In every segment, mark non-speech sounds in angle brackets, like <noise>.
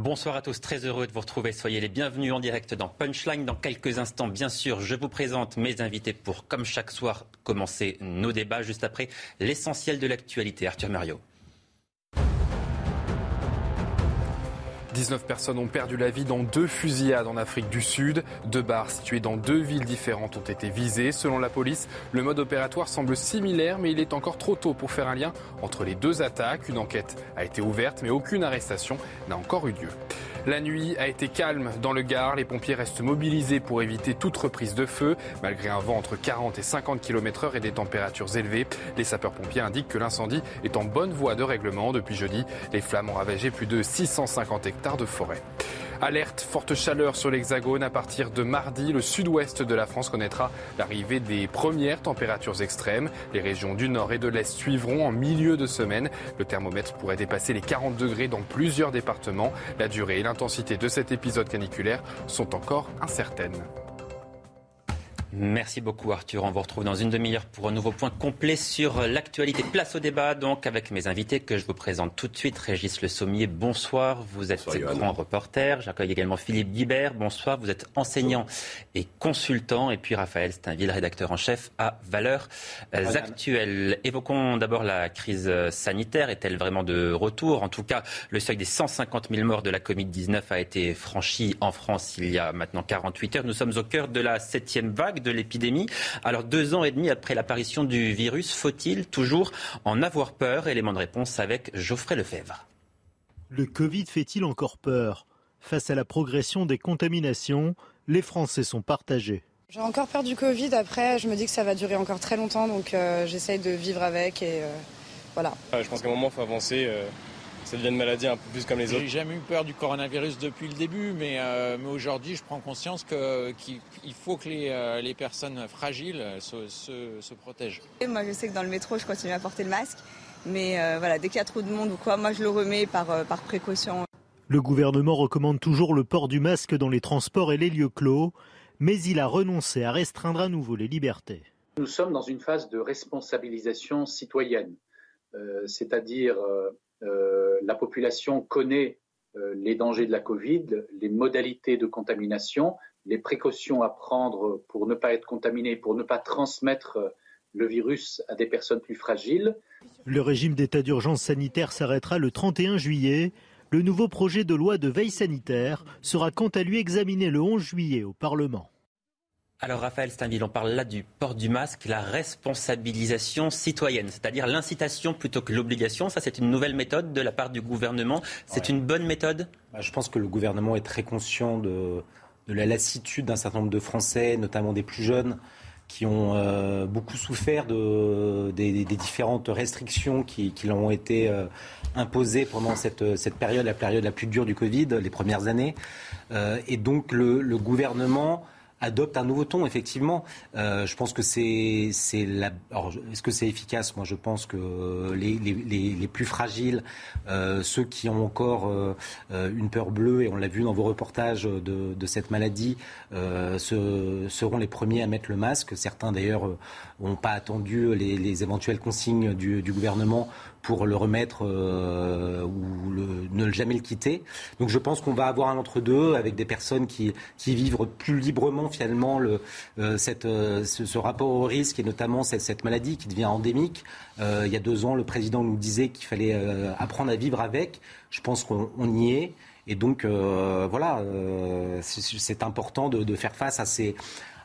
Bonsoir à tous, très heureux de vous retrouver. Soyez les bienvenus en direct dans Punchline. Dans quelques instants, bien sûr, je vous présente mes invités pour, comme chaque soir, commencer nos débats juste après l'essentiel de l'actualité. Arthur Mario. 19 personnes ont perdu la vie dans deux fusillades en Afrique du Sud. Deux bars situés dans deux villes différentes ont été visés. Selon la police, le mode opératoire semble similaire, mais il est encore trop tôt pour faire un lien entre les deux attaques. Une enquête a été ouverte, mais aucune arrestation n'a encore eu lieu. La nuit a été calme dans le Gard. Les pompiers restent mobilisés pour éviter toute reprise de feu. Malgré un vent entre 40 et 50 km heure et des températures élevées, les sapeurs-pompiers indiquent que l'incendie est en bonne voie de règlement. Depuis jeudi, les flammes ont ravagé plus de 650 hectares de forêt. Alerte, forte chaleur sur l'Hexagone. À partir de mardi, le sud-ouest de la France connaîtra l'arrivée des premières températures extrêmes. Les régions du nord et de l'est suivront en milieu de semaine. Le thermomètre pourrait dépasser les 40 degrés dans plusieurs départements. La durée et l'intensité de cet épisode caniculaire sont encore incertaines. Merci beaucoup Arthur. On vous retrouve dans une demi-heure pour un nouveau point complet sur l'actualité. Place au débat donc avec mes invités que je vous présente tout de suite. Régis Le Sommier, bonsoir. Vous êtes grand reporter. J'accueille également Philippe Guibert. Bonsoir. Vous êtes enseignant et consultant. Et puis Raphaël Steinville, rédacteur en chef à Valeurs Actuelles. Évoquons d'abord la crise sanitaire. Est-elle vraiment de retour? En tout cas, le seuil des 150 000 morts de la Covid-19 a été franchi en France il y a maintenant 48 heures. Nous sommes au cœur de la septième vague de l'épidémie. Alors deux ans et demi après l'apparition du virus, faut-il toujours en avoir peur? Élément de réponse avec Geoffrey Lefebvre. Le Covid fait-il encore peur? Face à la progression des contaminations, les Français sont partagés. J'ai encore peur du Covid. Après, je me dis que ça va durer encore très longtemps, donc euh, j'essaye de vivre avec et euh, voilà. je pense qu'à un moment, il faut avancer. Euh, ça devient une maladie un peu plus comme les autres. J'ai jamais eu peur du coronavirus depuis le début, mais, euh, mais aujourd'hui, je prends conscience qu'il faut que les, euh, les personnes fragiles se, se, se, protègent. Et moi, je sais que dans le métro, je continue à porter le masque, mais euh, voilà, dès qu'il y a trop de monde ou quoi, moi, je le remets par, par précaution. Le gouvernement recommande toujours le port du masque dans les transports et les lieux clos, mais il a renoncé à restreindre à nouveau les libertés. Nous sommes dans une phase de responsabilisation citoyenne, c'est-à-dire euh, la population connaît euh, les dangers de la Covid, les modalités de contamination, les précautions à prendre pour ne pas être contaminé, pour ne pas transmettre euh, le virus à des personnes plus fragiles. Le régime d'état d'urgence sanitaire s'arrêtera le 31 juillet. Le nouveau projet de loi de veille sanitaire sera quant à lui examiné le 11 juillet au Parlement. Alors Raphaël Steinville, on parle là du port du masque, la responsabilisation citoyenne, c'est-à-dire l'incitation plutôt que l'obligation. Ça, c'est une nouvelle méthode de la part du gouvernement. C'est une bonne méthode? Bah, Je pense que le gouvernement est très conscient de, la lassitude d'un certain nombre de Français, notamment des plus jeunes, qui ont euh, beaucoup souffert de, des, différentes restrictions qui, leur ont été euh, imposées pendant cette, cette, période, la période la plus dure du Covid, les premières années. Euh, et donc le, le gouvernement adopte un nouveau ton, effectivement. Euh, je pense que c'est, c'est est-ce que c'est efficace? Moi, je pense que les, les, plus fragiles, euh, ceux qui ont encore euh, une peur bleue, et on l'a vu dans vos reportages de, de cette maladie, seront les premiers à mettre le masque. Certains, d'ailleurs, n'ont pas attendu les, les éventuelles consignes du, du gouvernement pour le remettre euh, ou le, ne jamais le quitter. Donc je pense qu'on va avoir un entre-deux avec des personnes qui, qui vivent plus librement finalement le, euh, cette, euh, ce, rapport au risque et notamment cette, cette maladie qui devient endémique. il y a deux ans, le président nous disait qu'il fallait apprendre à vivre avec. Je pense qu'on y est. Et donc, voilà, c'est important de, de, faire face à ces,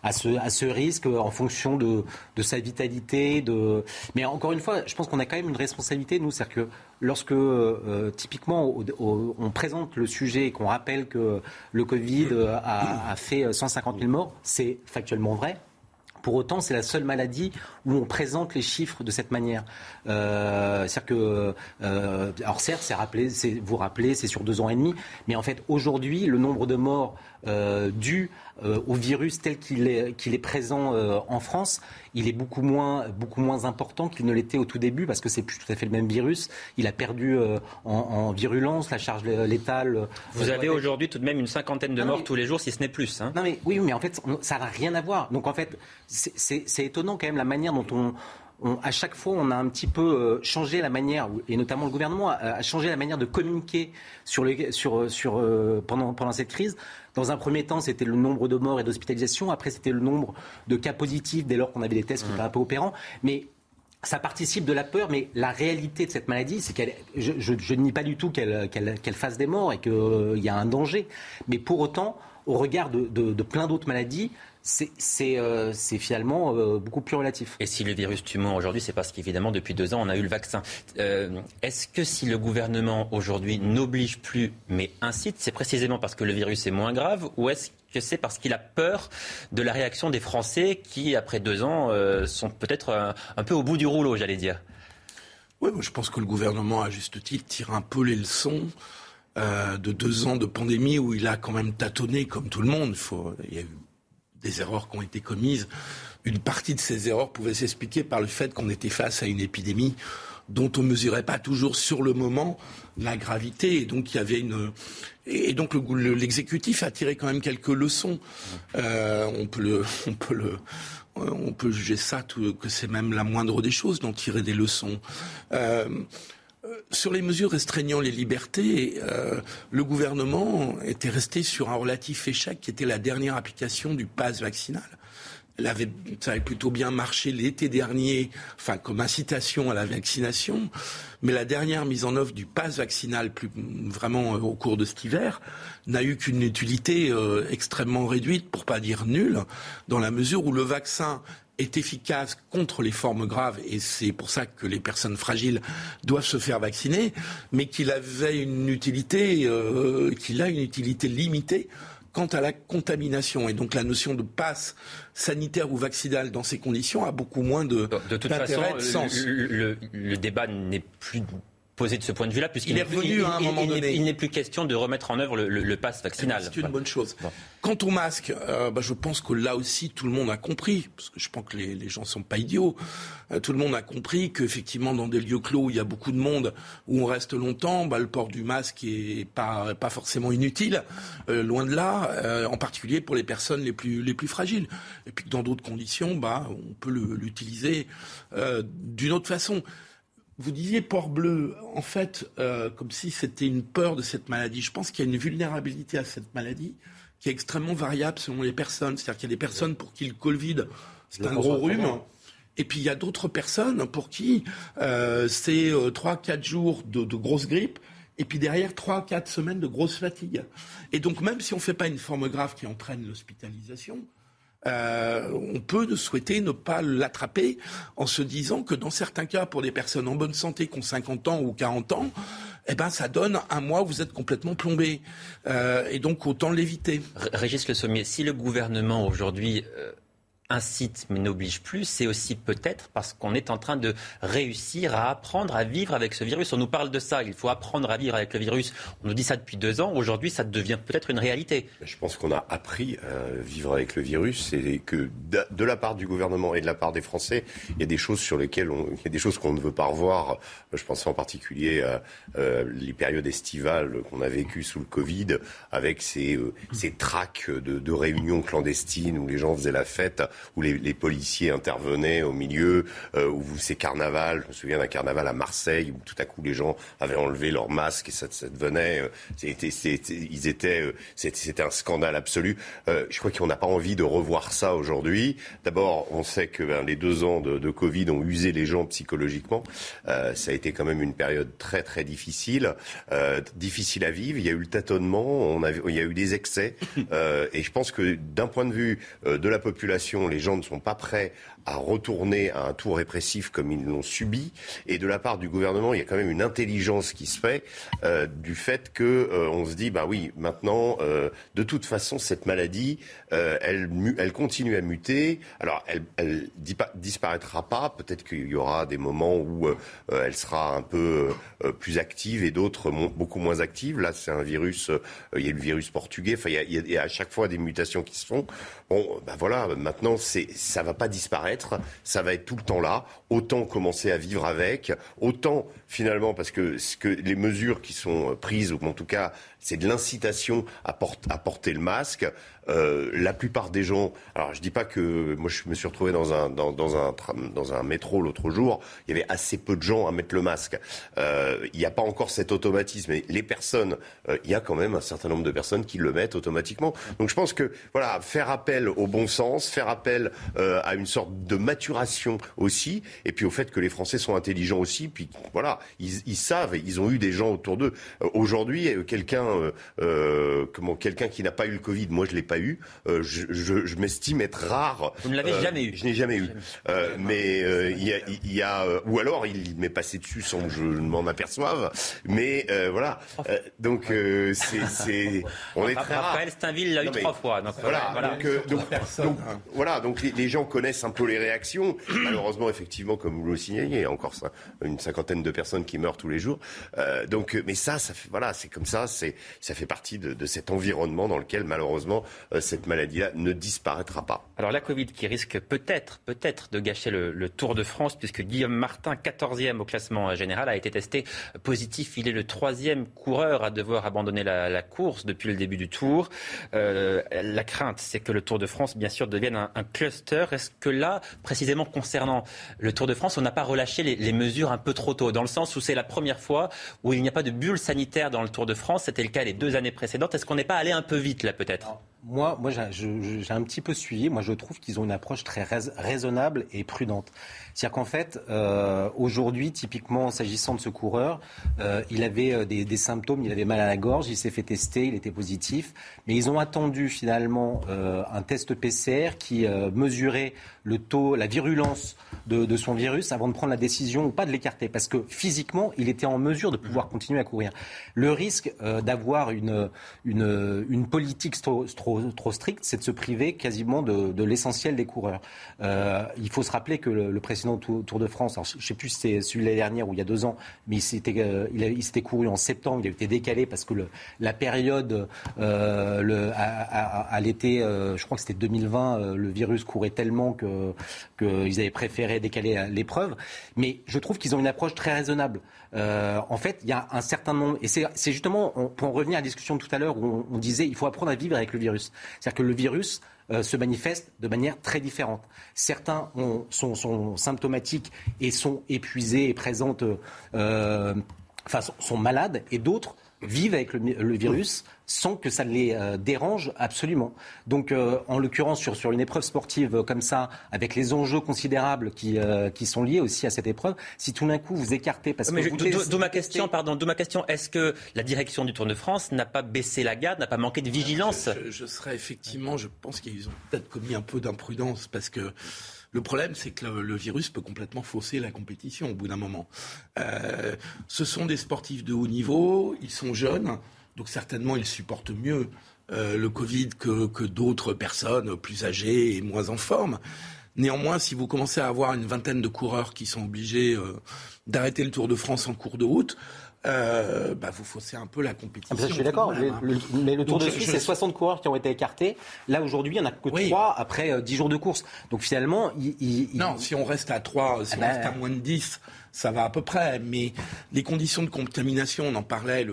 à ce, risque en fonction de, sa vitalité. De... Mais encore une fois, je pense qu'on a quand même une responsabilité, nous, c'est-à-dire que lorsque euh, typiquement on présente le sujet et qu'on rappelle que le Covid a, a fait 150 000 morts, c'est factuellement vrai Pour autant, c'est la seule maladie où on présente les chiffres de cette manière. Euh, c'est-à-dire que, euh, alors certes, c'est rappelé, vous rappelez, c'est sur deux ans et demi, mais en fait, aujourd'hui, le nombre de morts euh, dû euh, au virus tel qu'il est, qu'il est présent euh, en France, il est beaucoup moins, beaucoup moins important qu'il ne l'était au tout début parce que c'est plus tout à fait le même virus. Il a perdu en, virulence, la charge létale. Vous avez aujourd'hui tout de même une cinquantaine de morts tous les jours, si ce n'est plus. Hein. Non mais oui, mais en fait, ça n'a rien à voir. Donc en fait, c'est étonnant quand même la manière dont on à chaque fois, on a un petit peu changé la manière, et notamment le gouvernement a, changé la manière de communiquer sur sur, sur, euh, pendant, pendant cette crise. Dans un premier temps, c'était le nombre de morts et d'hospitalisations. Après, c'était le nombre de cas positifs dès lors qu'on avait des tests qui étaient un peu opérants. Mais ça participe de la peur, mais la réalité de cette maladie, c'est qu'elle, je, ne nie pas du tout qu'elle, qu'elle, fasse des morts et qu'il y a un danger. Mais pour autant, au regard de, de plein d'autres maladies, euh, c'est finalement euh, beaucoup plus relatif. Et si le virus tue moins aujourd'hui, c'est parce qu'évidemment, depuis deux ans, on a eu le vaccin. Euh, est-ce que si le gouvernement aujourd'hui n'oblige plus, mais incite, c'est précisément parce que le virus est moins grave, ou est-ce que c'est parce qu'il a peur de la réaction des Français qui, après deux ans, sont peut-être un, peu au bout du rouleau, j'allais dire? Oui, je pense que le gouvernement, à juste titre, tire un peu les leçons. de deux ans de pandémie où il a quand même tâtonné comme tout le monde. il y a eu des erreurs qui ont été commises. Une partie de ces erreurs pouvait s'expliquer par le fait qu'on était face à une épidémie dont on ne mesurait pas toujours sur le moment la gravité. Et donc il y avait une et donc l'exécutif a tiré quand même quelques leçons. Euh, on peut <laughs> on peut on peut juger ça que c'est même la moindre des choses d'en tirer des leçons. Euh, sur les mesures restreignant les libertés, euh, le gouvernement était resté sur un relatif échec qui était la dernière application du pass vaccinal. Elle avait, ça avait plutôt bien marché l'été dernier, enfin comme incitation à la vaccination, mais la dernière mise en œuvre du pass vaccinal, plus vraiment euh, au cours de cet hiver, n'a eu qu'une utilité euh, extrêmement réduite, pour pas dire nulle, dans la mesure où le vaccin est efficace contre les formes graves, et c'est pour ça que les personnes fragiles doivent se faire vacciner, mais qu'il avait une utilité, euh, qu'il a une utilité limitée quant à la contamination. Et donc la notion de passe sanitaire ou vaccinal dans ces conditions a beaucoup moins de, de toute façon, de sens. Le, le débat n'est plus posé de ce point de vue-là, puisqu'il n'est plus, à un moment donné. Il n'est plus question de remettre en œuvre le, le, pass vaccinal. C'est une bonne chose. Quant au masque, euh, bah, je pense que là aussi tout le monde a compris, parce que je pense que les, les gens sont pas idiots. Euh, tout le monde a compris qu'effectivement dans des lieux clos où il y a beaucoup de monde, où on reste longtemps, bah, le port du masque est pas pas forcément inutile, euh, loin de là, en particulier pour les personnes les plus les plus fragiles. Et puis que dans d'autres conditions, bah on peut l'utiliser d'une autre façon. Vous disiez port bleu, en fait, euh, comme si c'était une peur de cette maladie. Je pense qu'il y a une vulnérabilité à cette maladie qui est extrêmement variable selon les personnes. C'est-à-dire qu'il y a des personnes pour qui le Covid, c'est un gros rhume. Et puis il y a d'autres personnes pour qui euh, c'est euh, trois, 4 jours de, de grosse grippe et puis derrière trois, quatre semaines de grosse fatigue. Et donc même si on ne fait pas une forme grave qui entraîne l'hospitalisation, euh, on peut souhaiter ne pas l'attraper en se disant que dans certains cas, pour des personnes en bonne santé qui ont 50 ans ou 40 ans, eh ben, ça donne un mois où vous êtes complètement plombé. Euh, et donc, autant l'éviter. Régis Le Sommier, si le gouvernement aujourd'hui euh, incite mais n'oblige plus, c'est aussi peut-être parce qu'on est en train de réussir à apprendre à vivre avec ce virus. On nous parle de ça, il faut apprendre à vivre avec le virus. On nous dit ça depuis deux ans, aujourd'hui ça devient peut-être une réalité. Je pense qu'on a appris à vivre avec le virus et que de la part du gouvernement et de la part des Français, il y a des choses sur lesquelles on, il y a des choses qu'on ne veut pas revoir. Je pense en particulier à euh, les périodes estivales qu'on a vécues sous le Covid avec ces, euh, ces de réunions clandestines où les gens faisaient la fête où les, policiers intervenaient au milieu, euh, où c'est carnaval. Je me souviens d'un carnaval à Marseille où tout à coup les gens avaient enlevé leur masque et ça, devenait, euh, c'était, ils étaient, euh, c'était un scandale absolu. Euh, je crois qu'on n'a pas envie de revoir ça aujourd'hui. D'abord, on sait que ben, les deux ans de, Covid ont usé les gens psychologiquement. Ça a été quand même une période très très difficile, difficile à vivre. Il y a eu le tâtonnement, il y a eu des excès, et je pense que d'un point de vue de la population, les gens ne sont pas prêts à retourner à un tour répressif comme ils l'ont subi. Et de la part du gouvernement, il y a quand même une intelligence qui se fait euh, du fait que euh, on se dit, bah oui, maintenant, euh, de toute façon, cette maladie, elle, elle continue à muter. Alors, elle, elle disparaîtra pas. Peut-être qu'il y aura des moments où elle sera un peu plus active et d'autres beaucoup moins actives. Là, c'est un virus. il y a le virus portugais. Enfin, il y, a, à chaque fois des mutations qui se font. Bon, ben voilà. Maintenant, c'est ça va pas disparaître. Ça va être tout le temps là. Autant commencer à vivre avec. Autant finalement, parce que, ce que les mesures qui sont prises, ou en tout cas, c'est de l'incitation à, porter le masque. Euh, la plupart des gens, alors je dis pas que moi je me suis retrouvé dans un dans un dans un métro l'autre jour, il y avait assez peu de gens à mettre le masque. Euh, il n'y a pas encore cet automatisme. Et les personnes, euh, il y a quand même un certain nombre de personnes qui le mettent automatiquement. Donc je pense que voilà, faire appel au bon sens, faire appel à une sorte de maturation aussi, et puis au fait que les Français sont intelligents aussi. Puis voilà, ils, ils savent, ils ont eu des gens autour d'eux. Aujourd'hui, quelqu'un comment quelqu'un qui n'a pas eu le Covid, moi je l'ai pas eu. Euh, je, je, je m'estime être rare. Vous ne l'avez euh, jamais eu. Je n'ai jamais eu. Euh, mais il y a, y a ou alors il m'est passé dessus sans que je m'en aperçoive. Mais voilà. donc c'est, <laughs> on est très Raphaël Steinville l'a eu trois fois. Donc, voilà. voilà. Donc, donc, voilà. Donc les, gens connaissent un peu les réactions. Malheureusement, effectivement, comme vous le signalez, il y a encore ça, une cinquantaine de personnes qui meurent tous les jours. donc, mais ça, ça fait, voilà, c'est comme ça. C'est, ça fait partie de, de cet environnement dans lequel malheureusement euh, cette maladie-là ne disparaîtra pas. Alors la Covid qui risque peut-être, peut-être de gâcher le, Tour de France, puisque Guillaume Martin, 14e au classement général, a été testé positif. Il est le troisième coureur à devoir abandonner la, course depuis le début du Tour. Euh, la crainte, c'est que le Tour de France, bien sûr, devienne un, cluster. Est-ce que là, précisément concernant le Tour de France, on n'a pas relâché les, les mesures un peu trop tôt, dans le sens où c'est la première fois où il n'y a pas de bulle sanitaire dans le Tour de France. C'était le cas les deux années précédentes. Est-ce qu'on n'est pas allé un peu vite là, peut-être? Moi, moi j'ai un petit peu suivi. Moi, je trouve qu'ils ont une approche très raisonnable et prudente. C'est-à-dire qu'en fait, euh, aujourd'hui, typiquement, s'agissant de ce coureur, euh, il avait euh, des, des, symptômes, il avait mal à la gorge, il s'est fait tester, il était positif, mais ils ont attendu finalement euh, un test PCR qui mesurait le taux, la virulence de, de, son virus avant de prendre la décision ou pas de l'écarter, parce que physiquement, il était en mesure de pouvoir continuer à courir. Le risque d'avoir une, une, une, politique trop, trop, trop stricte, c'est de se priver quasiment de, l'essentiel des coureurs. il faut se rappeler que le, précédent Tour, de France. je ne sais plus si c'était celui de l'année dernière ou il y a deux ans, mais il s'était, euh, il, s'était couru en septembre. Il a été décalé parce que la période euh, à, l'été, euh, je crois que c'était 2020, le virus courait tellement qu'ils avaient préféré décaler l'épreuve. Mais je trouve qu'ils ont une approche très raisonnable. En fait, il y a un certain nombre, et c'est, justement, pour en revenir à la discussion tout à l'heure où on, disait il faut apprendre à vivre avec le virus. C'est-à-dire que le virus, euh, se manifestent de manière très différente. Certains sont, symptomatiques et sont épuisés et présentent, euh, enfin, sont malades, et d'autres vivent avec le, virus sans que ça les euh, dérange absolument. Donc, euh, en l'occurrence, sur, sur une épreuve sportive comme ça, avec les enjeux considérables qui, euh, qui sont liés aussi à cette épreuve, si tout d'un coup vous écartez parce que d'où ma question, pardon, d'où ma question, est-ce que la direction du Tour de France n'a pas baissé la garde, n'a pas manqué de vigilance je, serais effectivement, je pense qu'ils ont peut-être commis un peu d'imprudence parce que le problème, c'est que le, virus peut complètement fausser la compétition au bout d'un moment. Euh, ce sont des sportifs de haut niveau, ils sont jeunes, donc certainement ils supportent mieux euh, le Covid que, d'autres personnes plus âgées et moins en forme. Néanmoins, si vous commencez à avoir une vingtaine de coureurs qui sont obligés euh, d'arrêter le Tour de France en cours de route, euh, bah, vous faussez un peu la compétition. Ah, je suis d'accord, hein. mais le Tour de Suisse, c'est 60 coureurs qui ont été écartés. Là, aujourd'hui, il n'y en a que 3 après 10 jours de course. Donc finalement, il, Non, si on reste à 3, si ah on reste à bah, moins de 10, ça va à peu près. Mais les conditions de contamination, on en parlait,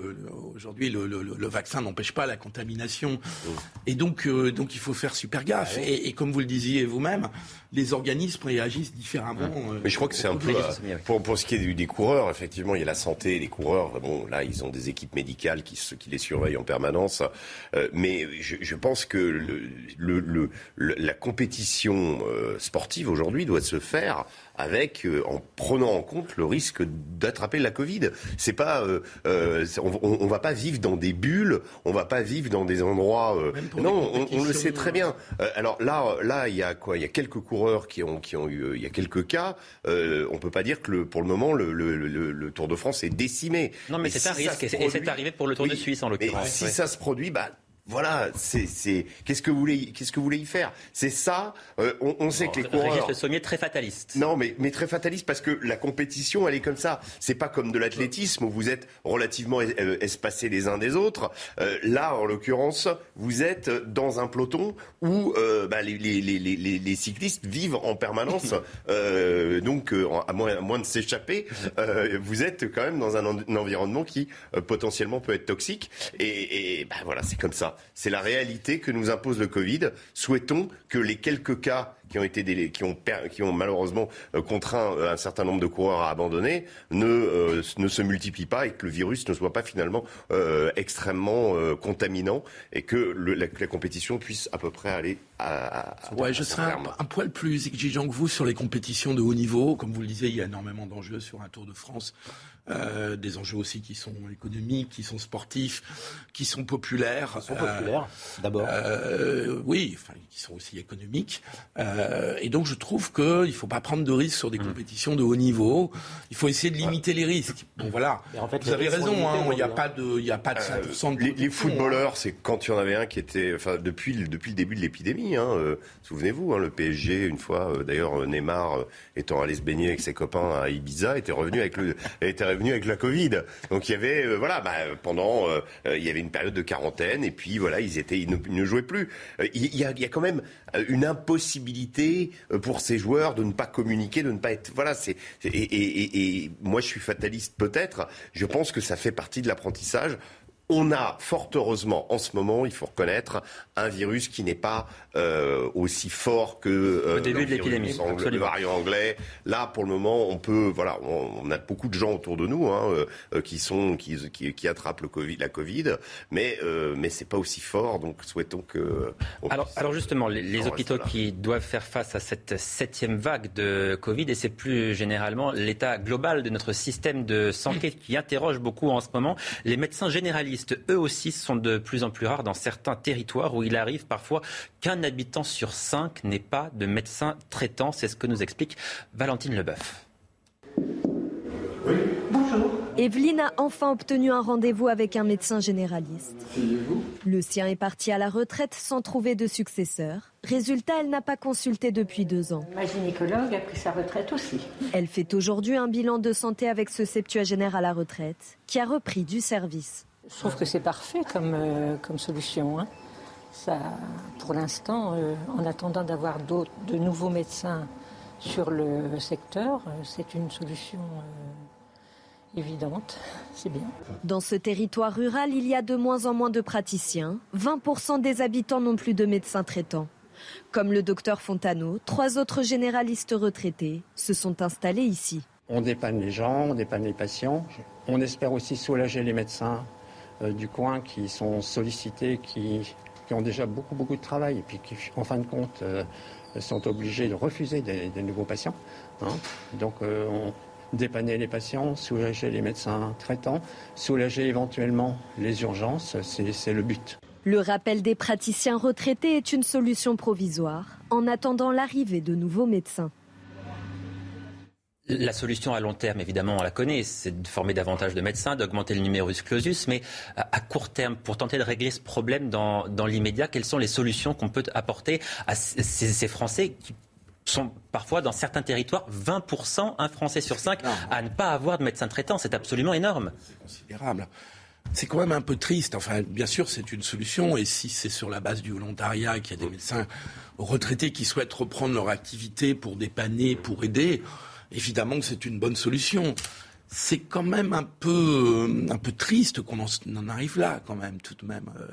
aujourd'hui, le, le, vaccin n'empêche pas la contamination. Et donc, euh, donc, il faut faire super gaffe. Ah et, comme vous le disiez vous-même, les organismes réagissent différemment. Euh, mais je crois que c'est un peu... Euh, pour, pour ce qui est des, coureurs, effectivement, il y a la santé des coureurs. Bon, là, ils ont des équipes médicales qui, qui les surveillent en permanence. mais je, je, pense que le, la compétition sportive aujourd'hui doit se faire avec, en prenant en compte le risque d'attraper la Covid. C'est pas, euh, euh, on, on, va pas vivre dans des bulles, on va pas vivre dans des endroits. non, on, le sait très bien. alors là, là, il y a quoi? Il y a quelques coureurs qui ont, qui ont eu, il y a quelques cas. on peut pas dire que le, pour le moment le, le, le, Tour de France est décimé. Non, mais c'est un risque, et c'est arrivé pour le Tour de Suisse en l'occurrence. Si ça se produit, bah voilà, c'est qu'est-ce que vous voulez qu'est-ce que vous voulez y faire? C'est ça. Euh, on, on, sait que les coureurs. Le Sommier très fataliste. Non, mais mais très fataliste parce que la compétition elle est comme ça. C'est pas comme de l'athlétisme où vous êtes relativement euh, espacés les uns des autres. Euh, là, en l'occurrence, vous êtes dans un peloton où euh, bah, les, les, les, les, cyclistes vivent en permanence. <laughs> Euh, donc, à moins, à moins de s'échapper, vous êtes quand même dans un, un environnement qui potentiellement peut être toxique. Et, et bah, voilà, c'est comme ça. C'est la réalité que nous impose le Covid. Souhaitons que les quelques cas qui ont été qui ont, qui ont malheureusement euh, contraint euh, un certain nombre de coureurs à abandonner ne, euh, ne se multiplient pas et que le virus ne soit pas finalement extrêmement contaminant et que la, compétition puisse à peu près aller à, à ouais, je serais un, un, poil plus exigeant que vous sur les compétitions de haut niveau. Comme vous le disiez, il y a énormément d'enjeux sur un Tour de France. Euh, des enjeux aussi qui sont économiques, qui sont sportifs, qui sont populaires. Qui sont populaires, d'abord. Euh, oui, enfin, qui sont aussi économiques. Euh, et donc, je trouve qu'il ne faut pas prendre de risques sur des mm. compétitions de haut niveau. Il faut essayer de limiter les risques. Bon, voilà. En fait, Vous avez raison, hein, il n'y a, pas de, il a pas de 100% de Les, les footballeurs, c'est quand il y en avait un qui était, enfin, depuis, depuis le début de l'épidémie, hein, souvenez-vous, hein, le PSG, une fois, d'ailleurs, Neymar étant allé se baigner avec ses copains à Ibiza, était revenu avec le, était venu avec la Covid. Donc il y avait, euh, voilà, bah, pendant, euh, euh, il y avait une période de quarantaine et puis voilà, ils étaient, ils ne, jouaient plus. Il y, a, quand même une impossibilité pour ces joueurs de ne pas communiquer, de ne pas être, voilà, et moi je suis fataliste peut-être. Je pense que ça fait partie de l'apprentissage. On a fort heureusement en ce moment, il faut reconnaître, un virus qui n'est pas euh, aussi fort que euh, au début de l'épidémie, le variant anglais. Là, pour le moment, on peut, voilà, on, a beaucoup de gens autour de nous hein, euh, qui sont qui, qui, attrapent le COVID, la Covid, mais mais c'est pas aussi fort. Donc, souhaitons que. Alors, alors justement, les, hôpitaux qui doivent faire face à cette septième vague de Covid et c'est plus généralement l'état global de notre système de santé qui interroge beaucoup en ce moment. Les médecins généralistes eux aussi, sont de plus en plus rares dans certains territoires où il arrive parfois qu'un habitant sur cinq n'ait pas de médecin traitant. C'est ce que nous explique Valentine Leboeuf. Bonjour. Evelyne a enfin obtenu un rendez-vous avec un médecin généraliste. Le sien est parti à la retraite sans trouver de successeur. Résultat, elle n'a pas consulté depuis deux ans. Ma gynécologue a pris sa retraite aussi. Elle fait aujourd'hui un bilan de santé avec ce septuagénaire à la retraite, qui a repris du service. Je trouve que c'est parfait comme, euh, comme solution. Hein. Ça, pour l'instant, euh, en attendant d'avoir de nouveaux médecins sur le secteur, euh, c'est une solution évidente. <laughs> C'est bien. Dans ce territoire rural, il y a de moins en moins de praticiens. 20% des habitants n'ont plus de médecins traitants. Comme le docteur Fontano, trois autres généralistes retraités se sont installés ici. On dépanne les gens, on dépanne les patients. On espère aussi soulager les médecins euh, du coin qui sont sollicités, qui, ont déjà beaucoup, de travail et qui, en fin de compte, euh, sont obligés de refuser des, nouveaux patients. Hein. Donc, euh, dépanner les patients, soulager les médecins traitants, soulager éventuellement les urgences, c'est le but. Le rappel des praticiens retraités est une solution provisoire en attendant l'arrivée de nouveaux médecins. La solution à long terme, évidemment, on la connaît, c'est de former davantage de médecins, d'augmenter le numerus clausus, mais à court terme, pour tenter de régler ce problème dans, l'immédiat, quelles sont les solutions qu'on peut apporter à ces, Français qui sont parfois dans certains territoires 20%, un Français sur cinq, à ne pas avoir de médecin traitant. C'est absolument énorme. C'est considérable. C'est quand même un peu triste. Enfin, bien sûr, c'est une solution. Et si c'est sur la base du volontariat qu'il y a des médecins retraités qui souhaitent reprendre leur activité pour dépanner, pour aider, évidemment que c'est une bonne solution. C'est quand même un peu, un peu triste qu'on en, arrive là, quand même, tout de même. Euh,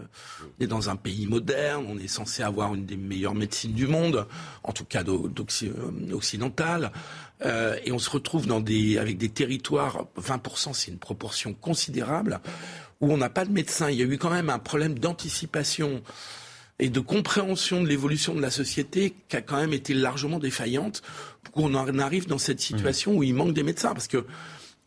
on est dans un pays moderne, on est censé avoir une des meilleures médecines du monde, en tout cas euh, occidentale, euh, et on se retrouve dans des, avec des territoires, 20%, c'est une proportion considérable, où on n'a pas de médecin. Il y a eu quand même un problème d'anticipation et de compréhension de l'évolution de la société qui a quand même été largement défaillante pour qu'on en arrive dans cette situation où il manque des médecins. Parce que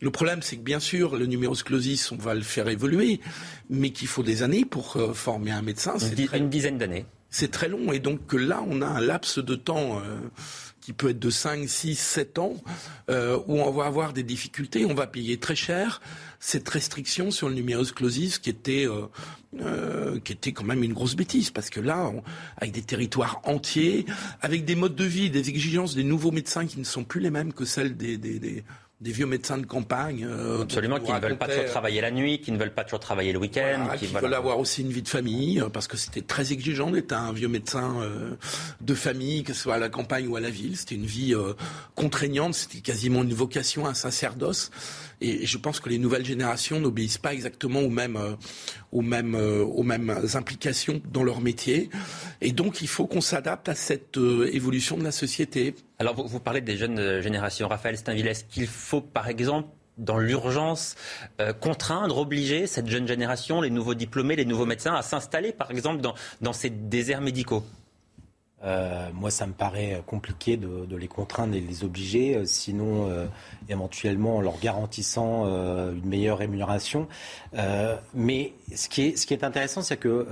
le problème, c'est que bien sûr, le numerus clausus, on va le faire évoluer, mais qu'il faut des années pour euh, former un médecin. Une, une dizaine d'années. C'est très long. Et donc là, on a un laps de temps euh, qui peut être de 5, 6, 7 ans, euh, où on va avoir des difficultés. On va payer très cher cette restriction sur le numerus clausus qui était euh, euh, qui était quand même une grosse bêtise parce que là, on, avec des territoires entiers, avec des modes de vie, des exigences des nouveaux médecins qui ne sont plus les mêmes que celles des, des vieux médecins de campagne. Euh, Absolument, qui ne veulent pas toujours travailler la nuit, qui ne veulent pas toujours travailler le week-end. qui, veulent avoir aussi une vie de famille, euh, parce que c'était très exigeant d'être un vieux médecin euh, de famille, que ce soit à la campagne ou à la ville. C'était une vie contraignante, c'était quasiment une vocation, un sacerdoce. Et, je pense que les nouvelles générations n'obéissent pas exactement aux mêmes, aux mêmes, aux mêmes implications dans leur métier. Et donc, il faut qu'on s'adapte à cette évolution de la société. Alors, vous, parlez des jeunes euh, générations. Raphaël Steinville, est-ce qu'il faut, par exemple, dans l'urgence, euh, contraindre, obliger cette jeune génération, les nouveaux diplômés, les nouveaux médecins, à s'installer, par exemple, dans ces déserts médicaux? Euh, moi, ça me paraît compliqué de, de, les contraindre et de les obliger, sinon euh, éventuellement en leur garantissant euh, une meilleure rémunération. Mais ce qui est, ce qui est intéressant, c'est que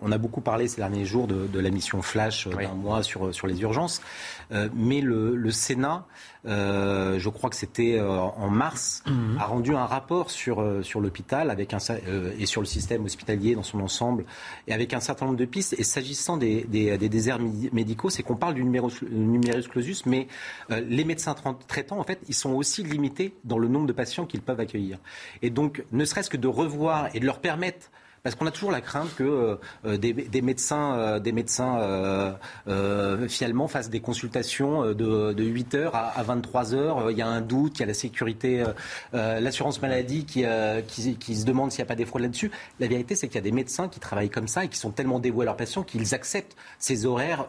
on a beaucoup parlé ces derniers jours de, de la mission Flash d'un mois sur, sur les urgences, mais le, le Sénat euh, je crois que c'était euh, en mars, mhm. a rendu un rapport sur, euh, sur l'hôpital avec un, et sur le système hospitalier dans son ensemble et avec un certain nombre de pistes. Et s'agissant des, des, des, déserts médicaux, c'est qu'on parle du numerus, numerus clausus, mais les médecins traitants, en fait, ils sont aussi limités dans le nombre de patients qu'ils peuvent accueillir. Et donc, ne serait-ce que de revoir et de leur permettre parce qu'on a toujours la crainte que euh, euh, des, médecins, euh, des médecins finalement fassent des consultations de, de 8 heures à, à 23 heures. Il y a un doute, il y a la sécurité, l'assurance maladie qui, se demande s'il n'y a pas des fraudes là-dessus. La vérité, c'est qu'il y a des médecins qui travaillent comme ça et qui sont tellement dévoués à leurs patients qu'ils acceptent ces horaires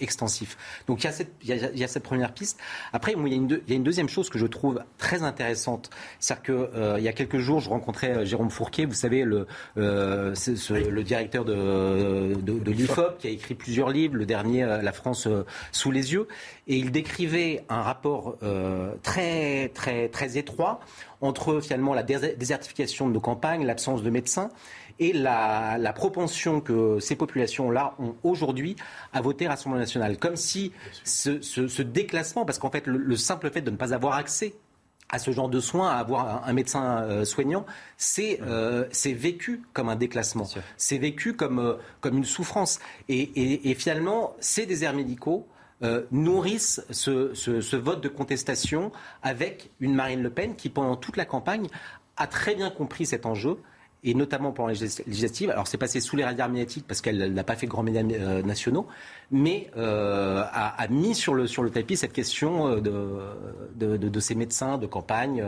extensifs. Donc il y, a cette, première piste. Après, il, y a une deuxième chose que je trouve très intéressante. C'est-à-dire qu'il y a quelques jours, je rencontrais Jérôme Fourquet, vous savez, le le directeur de, de, l'IFOP, qui a écrit plusieurs livres, le dernier, euh, La France euh, sous les yeux, et il décrivait un rapport très, très, très étroit entre finalement la désertification de nos campagnes, l'absence de médecins, et la, propension que ces populations-là ont aujourd'hui à voter Rassemblement national. Comme si ce, déclassement, parce qu'en fait, le, simple fait de ne pas avoir accès à ce genre de soins, à avoir un, médecin euh, soignant, euh, c'est vécu comme un déclassement. C'est vécu comme, euh, comme une souffrance. Et, finalement, ces déserts médicaux nourrissent ce, ce, vote de contestation avec une Marine Le Pen qui, pendant toute la campagne, a très bien compris cet enjeu et notamment pendant les législatives. Alors c'est passé sous les radars médiatiques parce qu'elle n'a pas fait de grands médias euh, nationaux, mais euh, a, mis sur le, sur le tapis cette question euh, de, de, ces médecins de campagne.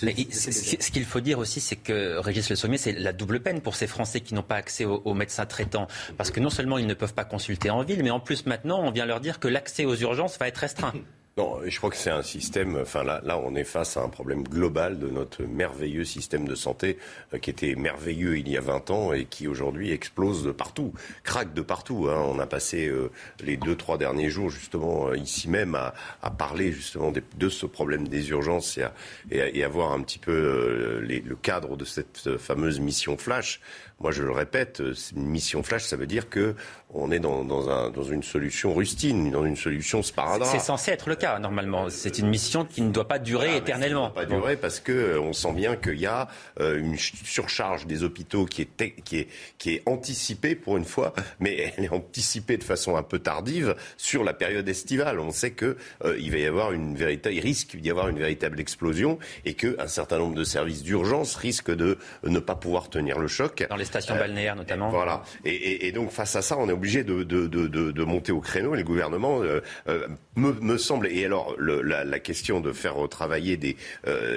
ce qu'il faut dire aussi, c'est que Régis Le Sommier, c'est la double peine pour ces Français qui n'ont pas accès aux, aux, médecins traitants. Parce que non seulement ils ne peuvent pas consulter en ville, mais en plus maintenant, on vient leur dire que l'accès aux urgences va être restreint. Non, je crois que c'est un système. Enfin, là, là, on est face à un problème global de notre merveilleux système de santé euh, qui était merveilleux il y a 20 ans et qui aujourd'hui explose de partout, craque de partout. Hein. On a passé euh, les deux, trois derniers jours justement euh, ici même à, parler justement de, ce problème des urgences et à, et un petit peu les, le cadre de cette fameuse mission flash. Moi, je le répète, une mission flash, ça veut dire que on est dans, dans, un, dans une solution rustine, dans une solution sparadrap. C'est censé être le cas, normalement. C'est une mission qui ne doit pas durer éternellement. ne doit pas durer parce que euh, on sent bien qu'il y a euh, une surcharge des hôpitaux qui est, qui, est, qui est anticipée pour une fois, mais <laughs> elle est anticipée de façon un peu tardive sur la période estivale. On sait qu'il euh, il va y avoir une véritable, il risque d'y avoir une véritable explosion et qu'un certain nombre de services d'urgence risquent de ne pas pouvoir tenir le choc. Dans les stations balnéaires notamment. Voilà. Et, et, et, donc face à ça, on est obligé de, de, de, de, monter au créneau. Et le gouvernement euh, euh, me, me, semble, et alors la, question de faire travailler des,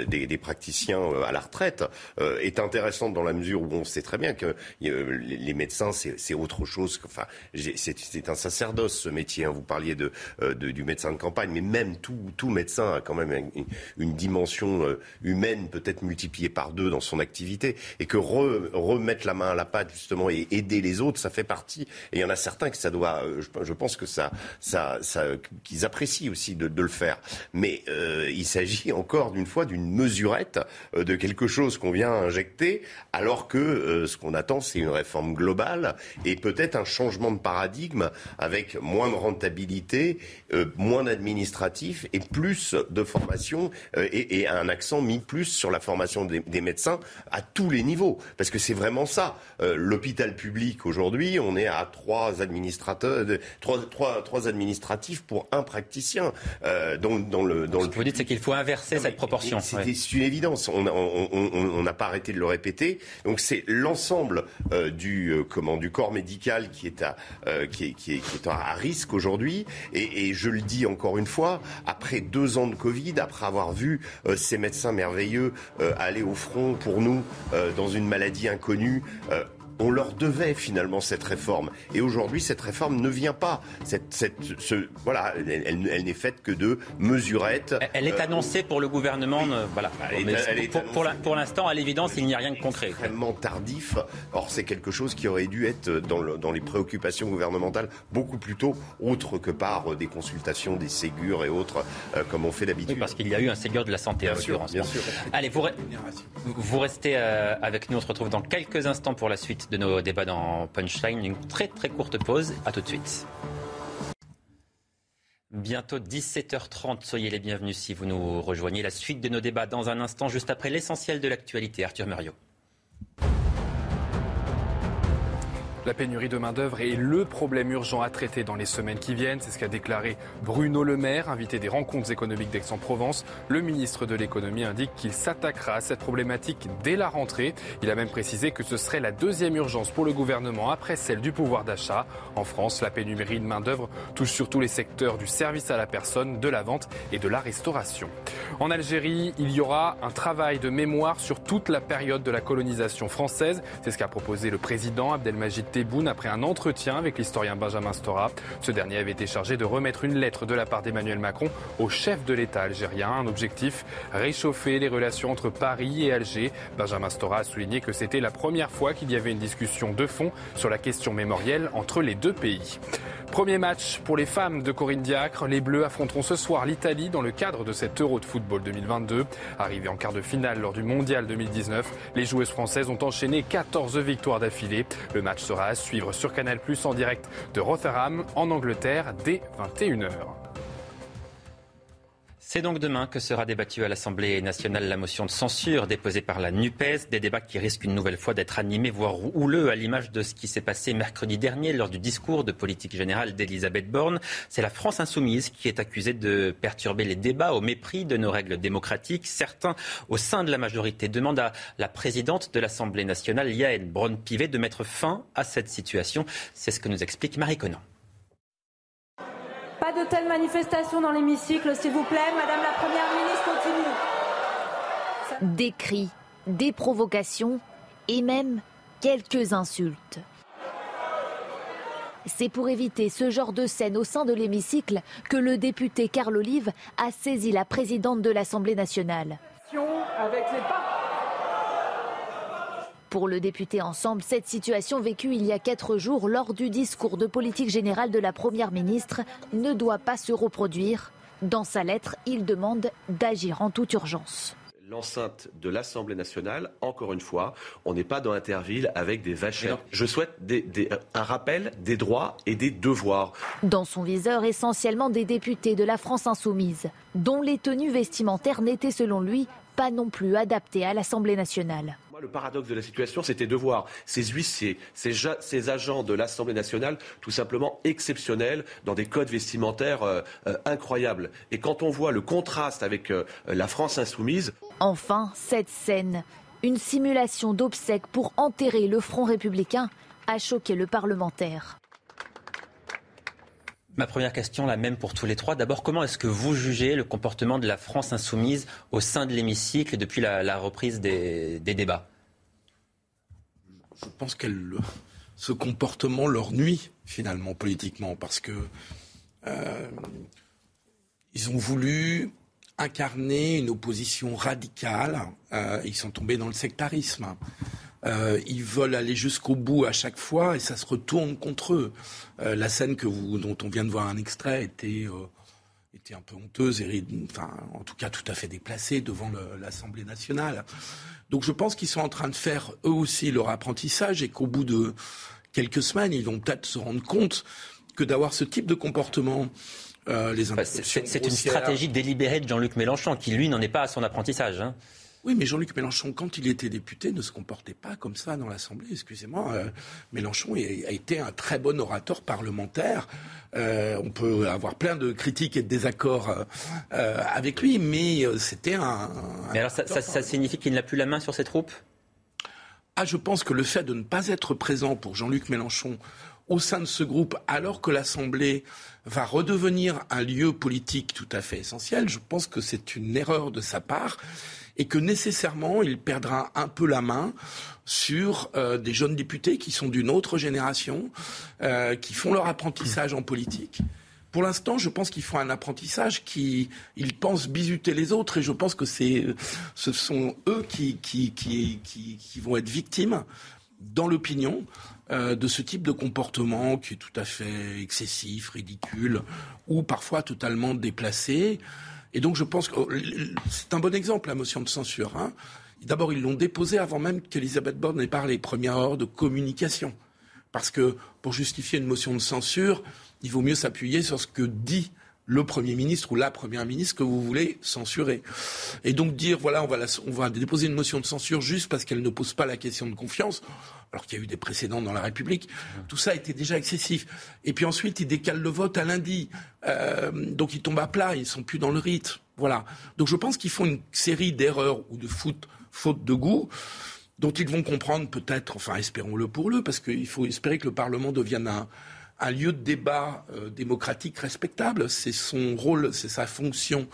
des, praticiens à la retraite est intéressante dans la mesure où on sait très bien que les médecins, c'est autre chose. Enfin, c'est un sacerdoce ce métier. Hein. Vous parliez de, du médecin de campagne, mais même tout, tout médecin a quand même une, dimension humaine peut-être multipliée par deux dans son activité, et que remettre la main à la pâte justement et aider les autres, ça fait partie. Et il y en a certains que ça doit, euh, je, pense que ça, ça, ça qu'ils apprécient aussi de, de, le faire. Mais euh, il s'agit <laughs> encore d'une fois d'une mesurette euh, de quelque chose qu'on vient injecter, alors que ce qu'on attend, c'est une réforme globale et peut-être un changement de paradigme avec moins de rentabilité, moins d'administratif et plus de formation et, et, un accent mis plus sur la formation des, des médecins à tous les niveaux, parce que c'est vraiment ça. L'hôpital public aujourd'hui, on est à trois administrateurs, trois, trois, trois administratifs pour un praticien. Euh, dans, dans le, dans Ce que vous dites, c'est qu'il faut inverser cette proportion. C'est une évidence. On n'a pas arrêté de le répéter. Donc c'est l'ensemble euh, du, euh, comment, du corps médical qui est à, euh, qui est, qui est, qui est à risque aujourd'hui. Et, et, je le dis encore une fois, après deux ans de Covid, après avoir vu euh, ces médecins merveilleux aller au front pour nous dans une maladie inconnue, on leur devait finalement cette réforme. Et aujourd'hui, cette réforme ne vient pas. Cette, cette, ce, voilà, elle, elle, n'est faite que de mesurettes. Elle est euh, annoncée pour le gouvernement. voilà. pour, l'instant, à l'évidence, il n'y a rien de concret. Extrêmement tardif. Or, c'est quelque chose qui aurait dû être dans, le, dans les préoccupations gouvernementales beaucoup plus tôt, autre que par des consultations, des Ségur et autres, euh, comme on fait d'habitude. parce qu'il y a eu un Ségur de la santé bien en sûr, bien sûr. Allez, vous, vous restez euh, avec nous. On se retrouve dans quelques instants pour la suite de nos débats dans Punchline. Une très très courte pause. À tout de suite. Bientôt 17h30, soyez les bienvenus si vous nous rejoignez. La suite de nos débats dans un instant, juste après l'essentiel de l'actualité. Arthur Muriot. La pénurie de main-d'œuvre est le problème urgent à traiter dans les semaines qui viennent. C'est ce qu'a déclaré Bruno Le Maire, invité des rencontres économiques d'Aix-en-Provence. Le ministre de l'économie indique qu'il s'attaquera à cette problématique dès la rentrée. Il a même précisé que ce serait la deuxième urgence pour le gouvernement après celle du pouvoir d'achat. En France, la pénurie de main-d'œuvre touche surtout les secteurs du service à la personne, de la vente et de la restauration. En Algérie, il y aura un travail de mémoire sur toute la période de la colonisation française. C'est ce qu'a proposé le président Abdelmajid Après un entretien avec l'historien Benjamin Stora. Ce dernier avait été chargé de remettre une lettre de la part d'Emmanuel Macron au chef de l'État algérien. Un objectif, réchauffer les relations entre Paris et Alger. Benjamin Stora a souligné que c'était la première fois qu'il y avait une discussion de fond sur la question mémorielle entre les deux pays. Premier match pour les femmes de Corinne Diacre. Les Bleus affronteront ce soir l'Italie dans le cadre de cet Euro de football 2022. Arrivées en quart de finale lors du Mondial 2019, les joueuses françaises ont enchaîné 14 victoires d'affilée. Le match sera à suivre sur Canal Plus en direct de Rotherham en Angleterre dès 21h. C'est donc demain que sera débattue à l'Assemblée nationale la motion de censure déposée par la NUPES, des débats qui risquent une nouvelle fois d'être animés, voire houleux, à l'image de ce qui s'est passé mercredi dernier lors du discours de politique générale d'Elisabeth Borne. C'est la France insoumise qui est accusée de perturber les débats au mépris de nos règles démocratiques. Certains, au sein de la majorité, demandent à la présidente de l'Assemblée nationale, Yael Braun-Pivet, de mettre fin à cette situation. C'est ce que nous explique Marie Conan. Pas de telles manifestations dans l'hémicycle, s'il vous plaît. Madame la Première ministre, continue. Des cris, des provocations et même quelques insultes. C'est pour éviter ce genre de scène au sein de l'hémicycle que le député Carl Olive a saisi la présidente de l'Assemblée nationale. Avec les pour le député Ensemble, cette situation vécue il y a quatre jours lors du discours de politique générale de la Première ministre ne doit pas se reproduire. Dans sa lettre, il demande d'agir en toute urgence l'enceinte de l'Assemblée nationale, encore une fois, on n'est pas dans Interville avec des vachères. Je souhaite un rappel des droits et des devoirs. Dans son viseur, essentiellement des députés de la France insoumise, dont les tenues vestimentaires n'étaient selon lui pas non plus adaptées à l'Assemblée nationale le paradoxe de la situation, c'était de voir ces huissiers, ces, agents de l'Assemblée nationale tout simplement exceptionnels, dans des codes vestimentaires euh, euh, incroyables. Et quand on voit le contraste avec euh, la France insoumise. Enfin, cette scène, une simulation d'obsèques pour enterrer le Front républicain, a choqué le parlementaire. Ma première question, la même pour tous les trois. D'abord, comment est-ce que vous jugez le comportement de la France insoumise au sein de l'hémicycle depuis la, reprise des, débats? Je pense que ce comportement leur nuit finalement politiquement parce que euh, ils ont voulu incarner une opposition radicale. Euh, ils sont tombés dans le sectarisme. Euh, ils veulent aller jusqu'au bout à chaque fois et ça se retourne contre eux. Euh, la scène que vous, dont on vient de voir un extrait était, euh, était un peu honteuse, et, enfin, en tout cas tout à fait déplacée devant l'Assemblée nationale. Donc je pense qu'ils sont en train de faire eux aussi leur apprentissage et qu'au bout de quelques semaines, ils vont peut-être se rendre compte que d'avoir ce type de comportement euh, les C'est une stratégie délibérée de Jean-Luc Mélenchon qui, lui, n'en est pas à son apprentissage. Hein. Oui, mais Jean-Luc Mélenchon, quand il était député, ne se comportait pas comme ça dans l'Assemblée. Excusez-moi, euh, Mélenchon a été un très bon orateur parlementaire. Euh, on peut avoir plein de critiques et de désaccords euh, avec lui, mais c'était un. Mais alors, ça, ça signifie qu'il n'a plus la main sur ses troupes? Ah, je pense que le fait de ne pas être présent pour Jean-Luc Mélenchon au sein de ce groupe, alors que l'Assemblée va redevenir un lieu politique tout à fait essentiel, je pense que c'est une erreur de sa part et que nécessairement il perdra un peu la main sur euh, des jeunes députés qui sont d'une autre génération, euh, qui font leur apprentissage en politique. Pour l'instant, je pense qu'ils font un apprentissage qui, ils pensent bisuter les autres, et je pense que c'est, ce sont eux qui, qui, qui, qui, qui vont être victimes dans l'opinion euh, de ce type de comportement qui est tout à fait excessif, ridicule, ou parfois totalement déplacé. Et donc je pense que oh, c'est un bon exemple, la motion de censure. Hein. D'abord, ils l'ont déposée avant même qu'Elisabeth Borne n'ait parlé, première heure de communication. Parce que pour justifier une motion de censure, il vaut mieux s'appuyer sur ce que dit le Premier ministre ou la Première ministre que vous voulez censurer. Et donc dire, voilà, on va, on va déposer une motion de censure juste parce qu'elle ne pose pas la question de confiance, alors qu'il y a eu des précédents dans la République, tout ça était déjà excessif. Et puis ensuite, ils décalent le vote à lundi. Euh, donc ils tombent à plat, ils sont plus dans le rite. Voilà. Donc je pense qu'ils font une série d'erreurs ou de fautes de goût dont ils vont comprendre peut-être, enfin espérons-le pour eux, parce qu'il faut espérer que le Parlement devienne un, un lieu de débat euh, démocratique respectable. C'est son rôle, c'est sa fonction.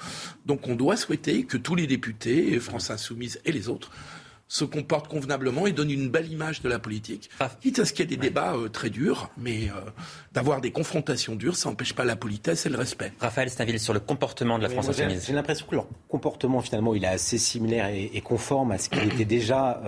Donc on doit souhaiter que tous les députés, France Insoumise et les autres, se comportent convenablement et donnent une belle image de la politique. Ah. Quitte à ce qu'il y ait des débats euh, très durs, mais euh, d'avoir des confrontations dures, ça n'empêche pas la politesse et le respect. Raphaël Stainville, sur le comportement de la France insoumise. J'ai l'impression que leur comportement, finalement, il est assez similaire et, conforme à ce qu'il était déjà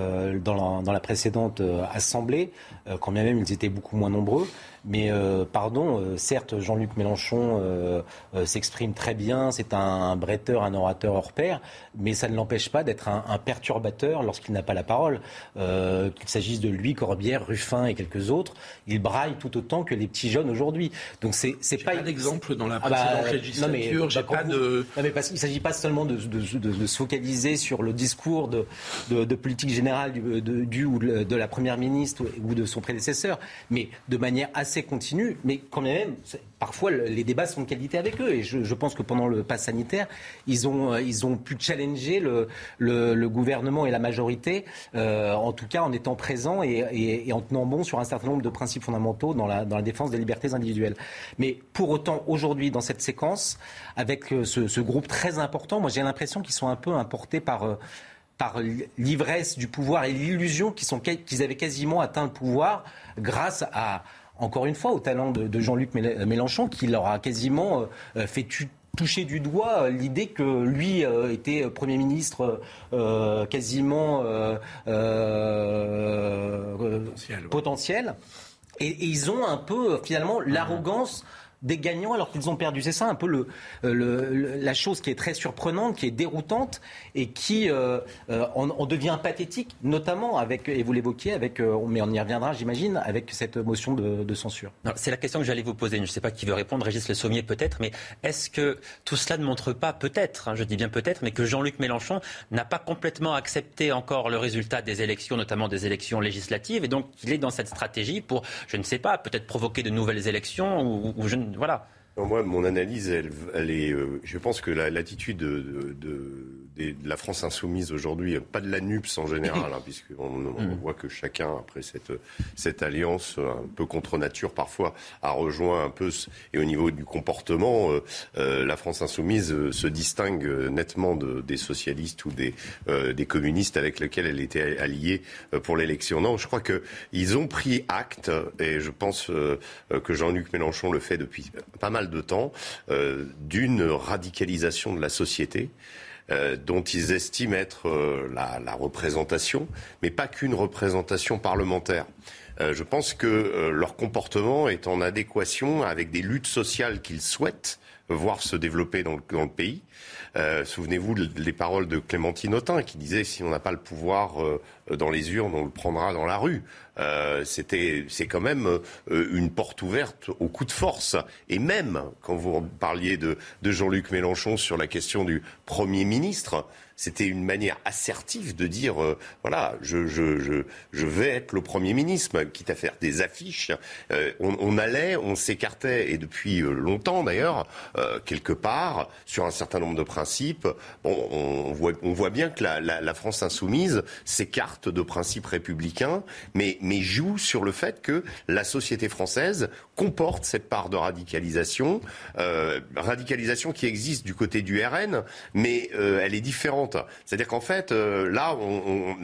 dans, la, précédente Assemblée, quand bien même ils étaient beaucoup moins nombreux. Mais euh, pardon, euh, certes, Jean-Luc Mélenchon euh, s'exprime très bien, c'est un, bretteur, un orateur hors pair, mais ça ne l'empêche pas d'être un, perturbateur lorsqu'il n'a pas la parole. Qu'il s'agisse de lui, Corbière, Ruffin et quelques autres, il braille tout autant que les petits jeunes aujourd'hui. Donc c'est pas un exemple dans la ah bah, législature. Non mais, pas de... non mais parce qu'il ne s'agit pas seulement de, se focaliser sur le discours de, politique générale du, du, ou de la première ministre ou de son prédécesseur, mais de manière assez assez continu, mais quand même, parfois les débats sont de qualité avec eux. Et je, pense que pendant le pass sanitaire, ils ont, euh, ils ont pu challenger le, le, gouvernement et la majorité, euh, en tout cas en étant présents et, en tenant bon sur un certain nombre de principes fondamentaux dans la, dans la défense des libertés individuelles. Mais pour autant, aujourd'hui, dans cette séquence, avec euh, ce, groupe très important, moi j'ai l'impression qu'ils sont un peu importés par par l'ivresse du pouvoir et l'illusion qu'ils avaient quasiment atteint le pouvoir grâce à, encore une fois, au talent de, Jean-Luc Mélenchon, qui leur a quasiment euh, fait toucher du doigt euh, l'idée que lui euh, était Premier ministre quasiment potentiel. et, ils ont un peu finalement l'arrogance des gagnants alors qu'ils ont perdu. C'est ça un peu le, la chose qui est très surprenante, qui est déroutante et qui euh, euh, en, devient pathétique, notamment avec, et vous l'évoquiez, avec, euh, mais on y reviendra j'imagine, avec cette motion de, censure. C'est la question que j'allais vous poser. Je ne sais pas qui veut répondre, Régis Le Sommier peut-être, mais est-ce que tout cela ne montre pas peut-être, hein, je dis bien peut-être, mais que Jean-Luc Mélenchon n'a pas complètement accepté encore le résultat des élections, notamment des élections législatives, et donc il est dans cette stratégie pour, je ne sais pas, peut-être provoquer de nouvelles élections ou, voilà. moi, mon analyse, elle, est. Euh, je pense que l'attitude de, de, la France insoumise aujourd'hui, pas de la NUPS en général, hein, puisqu'on on mm. voit que chacun, après cette, cette alliance un peu contre nature parfois, a rejoint un peu. Et au niveau du comportement, euh, euh, la France insoumise se distingue nettement de, des socialistes ou des, des communistes avec lesquels elle était alliée pour l'élection. Non, je crois qu'ils ont pris acte, et je pense que Jean-Luc Mélenchon le fait depuis pas mal de temps euh, d'une radicalisation de la société. Euh, dont ils estiment être euh, la, la, représentation, mais pas qu'une représentation parlementaire. je pense que leur comportement est en adéquation avec des luttes sociales qu'ils souhaitent voir se développer dans le, pays. Euh, Souvenez-vous les paroles de Clémentine Autain qui disait si on n'a pas le pouvoir dans les urnes, on le prendra dans la rue. Euh, c'était, c'est quand même euh, une porte ouverte au coup de force. Et même quand vous parliez de, de Jean-Luc Mélenchon sur la question du Premier ministre, c'était une manière assertive de dire euh, voilà, je, je, je, je, vais être le Premier ministre, quitte à faire des affiches. Euh, on, on, allait, on s'écartait, et depuis euh, longtemps d'ailleurs, quelque part, sur un certain nombre de principes. Bon, on, voit, on voit bien que la, la, la France insoumise s'écarte de principes républicains, mais, mais joue sur le fait que la société française comporte cette part de radicalisation, radicalisation qui existe du côté du RN, mais elle est différente c'est-à-dire qu'en fait, euh, là, on,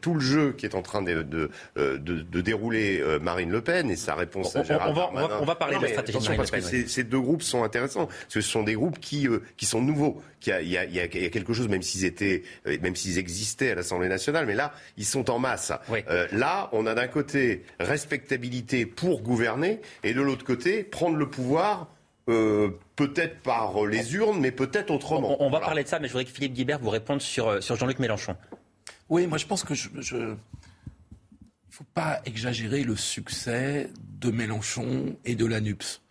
tout le jeu qui est en train de, de, euh, dérouler euh, Marine Le Pen et sa réponse à Gérald on, va, on, va, parler de la stratégie de parce que ces, deux groupes sont intéressants. Parce que ce sont des groupes qui, qui sont nouveaux. Y, y il y a quelque chose, même s'ils étaient, même s'ils existaient à l'Assemblée nationale, mais là, ils sont en masse. là, on a d'un côté respectabilité pour gouverner et de l'autre côté prendre le pouvoir euh, peut-être par les urnes, mais peut-être autrement. On, va parler de ça, mais je voudrais que Philippe Guibert vous réponde sur, euh, sur Jean-Luc Mélenchon. Oui, moi je pense que je, je... il ne faut pas exagérer le succès de Mélenchon et de la NUPS.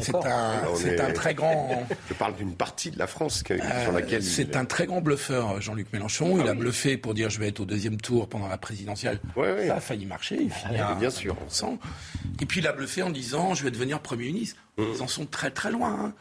C'est un, un, très grand. <laughs> Je parle d'une partie de la France sur euh, laquelle. C'est un très grand bluffeur, Jean-Luc Mélenchon. il a bluffé pour dire je vais être au deuxième tour pendant la présidentielle. Ça a failli marcher. Il finit bien sûr. Et puis il a bluffé en disant je vais devenir Premier ministre. Mmh. Ils en sont très très loin.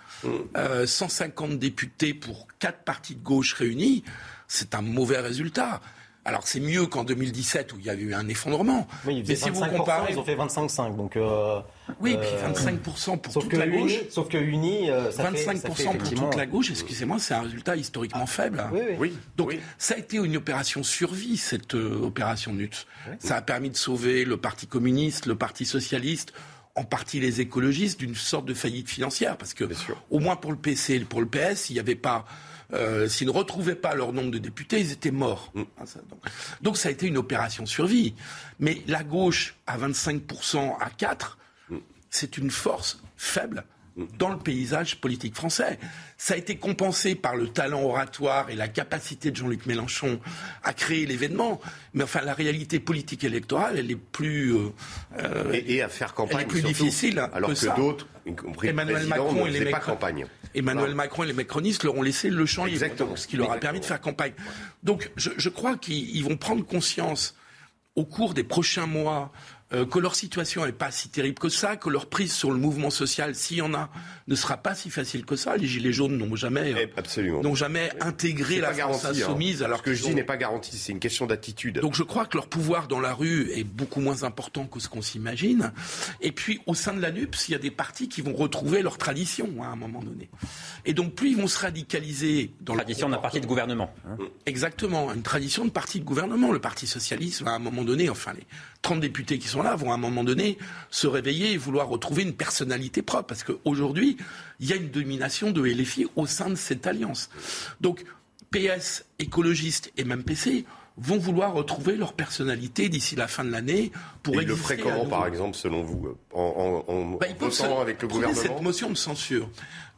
150 hein. mmh. euh, députés pour quatre partis de gauche réunis, c'est un mauvais résultat. Alors c'est mieux qu'en 2017 où il y a eu un effondrement. Oui, mais si vous comparez, ils ont fait 25,5. Donc euh, oui, puis 25% euh, pour toute la gauche. sauf que Uni, euh, ça 25% pour toute la gauche. Excusez-moi, c'est un résultat historiquement faible. Oui, oui. Donc ça a été une opération survie cette opération NUT. Ça a permis de sauver le Parti communiste, le Parti socialiste en partie les écologistes d'une sorte de faillite financière, parce que au moins pour le PC et pour le PS, il n'y avait pas euh, s'ils ne retrouvaient pas leur nombre de députés, ils étaient morts. Mm. Ah, donc, ça a été une opération survie. Mais la gauche à 25% à 4, mm. c'est une force faible dans le paysage politique français. Ça a été compensé par le talent oratoire et la capacité de Jean-Luc Mélenchon à créer l'événement. Mais enfin, la réalité politique électorale, elle est plus euh, euh, et, à faire campagne, elle est plus difficile alors que, d'autres, y compris Emmanuel Macron et les pas campagne. Emmanuel Macron et les macronistes leur ont laissé le champ libre, ce qui leur a permis de faire campagne. Donc, je, je crois qu'ils vont prendre conscience au cours des prochains mois euh, que leur situation n'est pas si terrible que ça, que leur prise sur le mouvement social, s'il y en a, ne sera pas si facile que ça. Les Gilets jaunes n'ont jamais, euh, n'ont jamais intégré la France hein. insoumise. Alors ce que je dis n'est pas garanti, c'est une question d'attitude. Donc je crois que leur pouvoir dans la rue est beaucoup moins important que ce qu'on s'imagine. Et puis au sein de la NUPS, il y a des partis qui vont retrouver leur tradition hein, à un moment donné. Et donc plus ils vont se radicaliser dans la tradition d'un parti de gouvernement. Hein. Exactement, une tradition de parti de gouvernement. Le Parti socialiste, à un moment donné, enfin les 30 députés qui sont là vont à un moment donné se réveiller et vouloir retrouver une personnalité propre. Parce qu'aujourd'hui, il y a une domination de LFI au sein de cette alliance. Donc, PS, écologistes et même PC vont vouloir retrouver leur personnalité d'ici la fin de l'année pour et Ils le comment, par exemple, selon vous En, en, bah, avec le gouvernement cette motion de censure.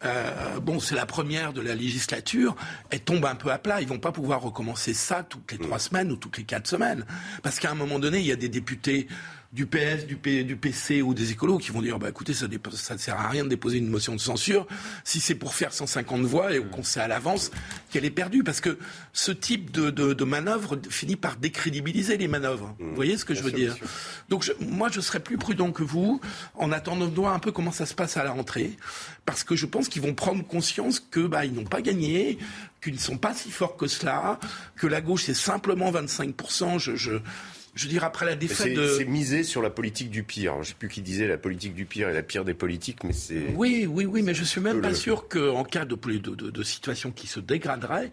Euh, bon, c'est la première de la législature. Elle tombe un peu à plat. Ils vont pas pouvoir recommencer ça toutes les trois mm. semaines ou toutes les quatre semaines. Parce qu'à un moment donné, il y a des députés du PS, du, P, du PC ou des écolos qui vont dire bah écoutez ça ça ne sert à rien de déposer une motion de censure. Si c'est pour faire 150 voix et qu'on sait à l'avance qu'elle est perdue. Parce que ce type de, de, de manœuvre finit par décrédibiliser les manœuvres. Mmh. Vous voyez ce que je veux dire Donc moi, je serais plus prudent que vous en attendant de voir un peu comment ça se passe à la rentrée, parce que je pense qu'ils vont prendre conscience que bah, ils n'ont pas gagné, qu'ils ne sont pas si forts que cela, que la gauche c'est simplement 25 je, je je veux dire, après la défaite de... C'est misé sur la politique du pire. Je ne sais plus qui disait la politique du pire est la pire des politiques, mais c'est... Oui, oui, oui, mais je suis même pas sûr qu'en cas de, de, de, de situation qui se dégraderait,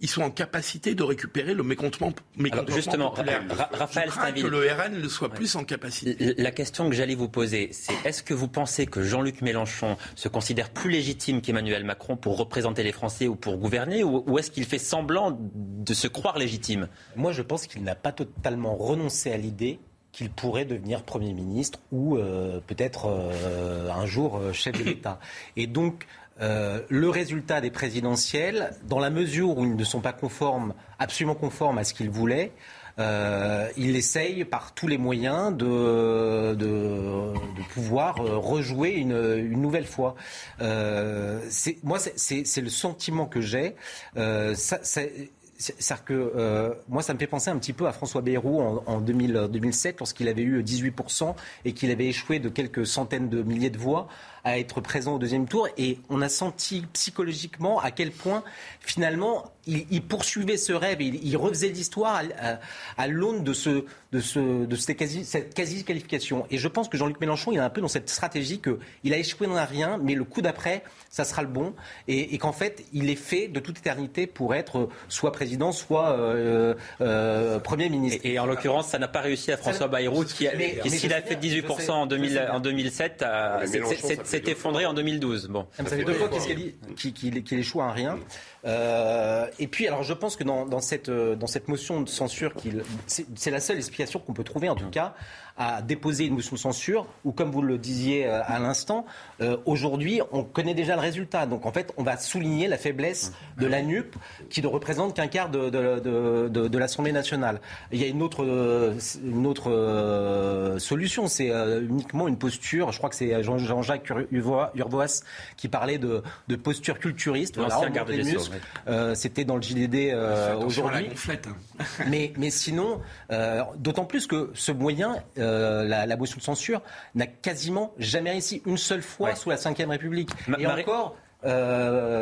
ils sont en capacité de récupérer le mécontentement, mécontentement justement, populaire. Raphaël crains que le RN ne soit plus en capacité. La question que j'allais vous poser, c'est est-ce que vous pensez que Jean-Luc Mélenchon se considère plus légitime qu'Emmanuel Macron pour représenter les Français ou pour gouverner, ou, est-ce qu'il fait semblant de se croire légitime? Moi, je pense qu'il n'a pas totalement renoncé à l'idée qu'il pourrait devenir Premier ministre ou euh, peut-être euh, un jour euh, chef de l'État. Et donc, euh, le résultat des présidentielles, dans la mesure où ils ne sont pas conformes, absolument conformes à ce qu'ils voulaient, euh, il essaye par tous les moyens de, pouvoir euh, rejouer une, nouvelle fois. Euh, moi, c'est le sentiment que j'ai. Que moi, ça me fait penser un petit peu à François Bayrou en, en 2000, 2007, lorsqu'il avait eu 18% et qu'il avait échoué de quelques centaines de milliers de voix à être présent au deuxième tour. Et on a senti psychologiquement à quel point, finalement, il, poursuivait ce rêve, il, il refaisait l'histoire à, l'aune de, ce, de, ce, de cette quasi-qualification. et je pense que Jean-Luc Mélenchon, il est un peu dans cette stratégie qu'il a échoué dans rien, mais le coup d'après, ça sera le bon. Et, qu'en fait, il est fait de toute éternité pour être soit président, soit euh, euh, Premier ministre. Et, en l'occurrence, ça n'a pas réussi à François Bayrou, qui, s'il a fait 18% en, 2000, en 2007, s'est effondré en 2012. Bon. Ça fait deux fois qu'il échoue à rien. Euh, et puis, alors, je pense que dans, cette, euh, dans cette motion de censure, c'est la seule explication qu'on peut trouver, en tout cas, à déposer une motion de censure, ou comme vous le disiez euh, à l'instant, aujourd'hui, on connaît déjà le résultat. Donc, en fait, on va souligner la faiblesse de la NUP, qui ne représente qu'un quart de, de, de, l'Assemblée nationale. Il y a une autre, une autre solution, c'est uniquement une posture, je crois que c'est Jean-Jacques Urvoas qui parlait de, posture culturiste. Des euh, c'était dans le JDD euh, aujourd'hui. Hein. mais, mais sinon, euh, d'autant plus que ce moyen, la, motion de censure, n'a quasiment jamais réussi une seule fois sous la Ve République. Et encore,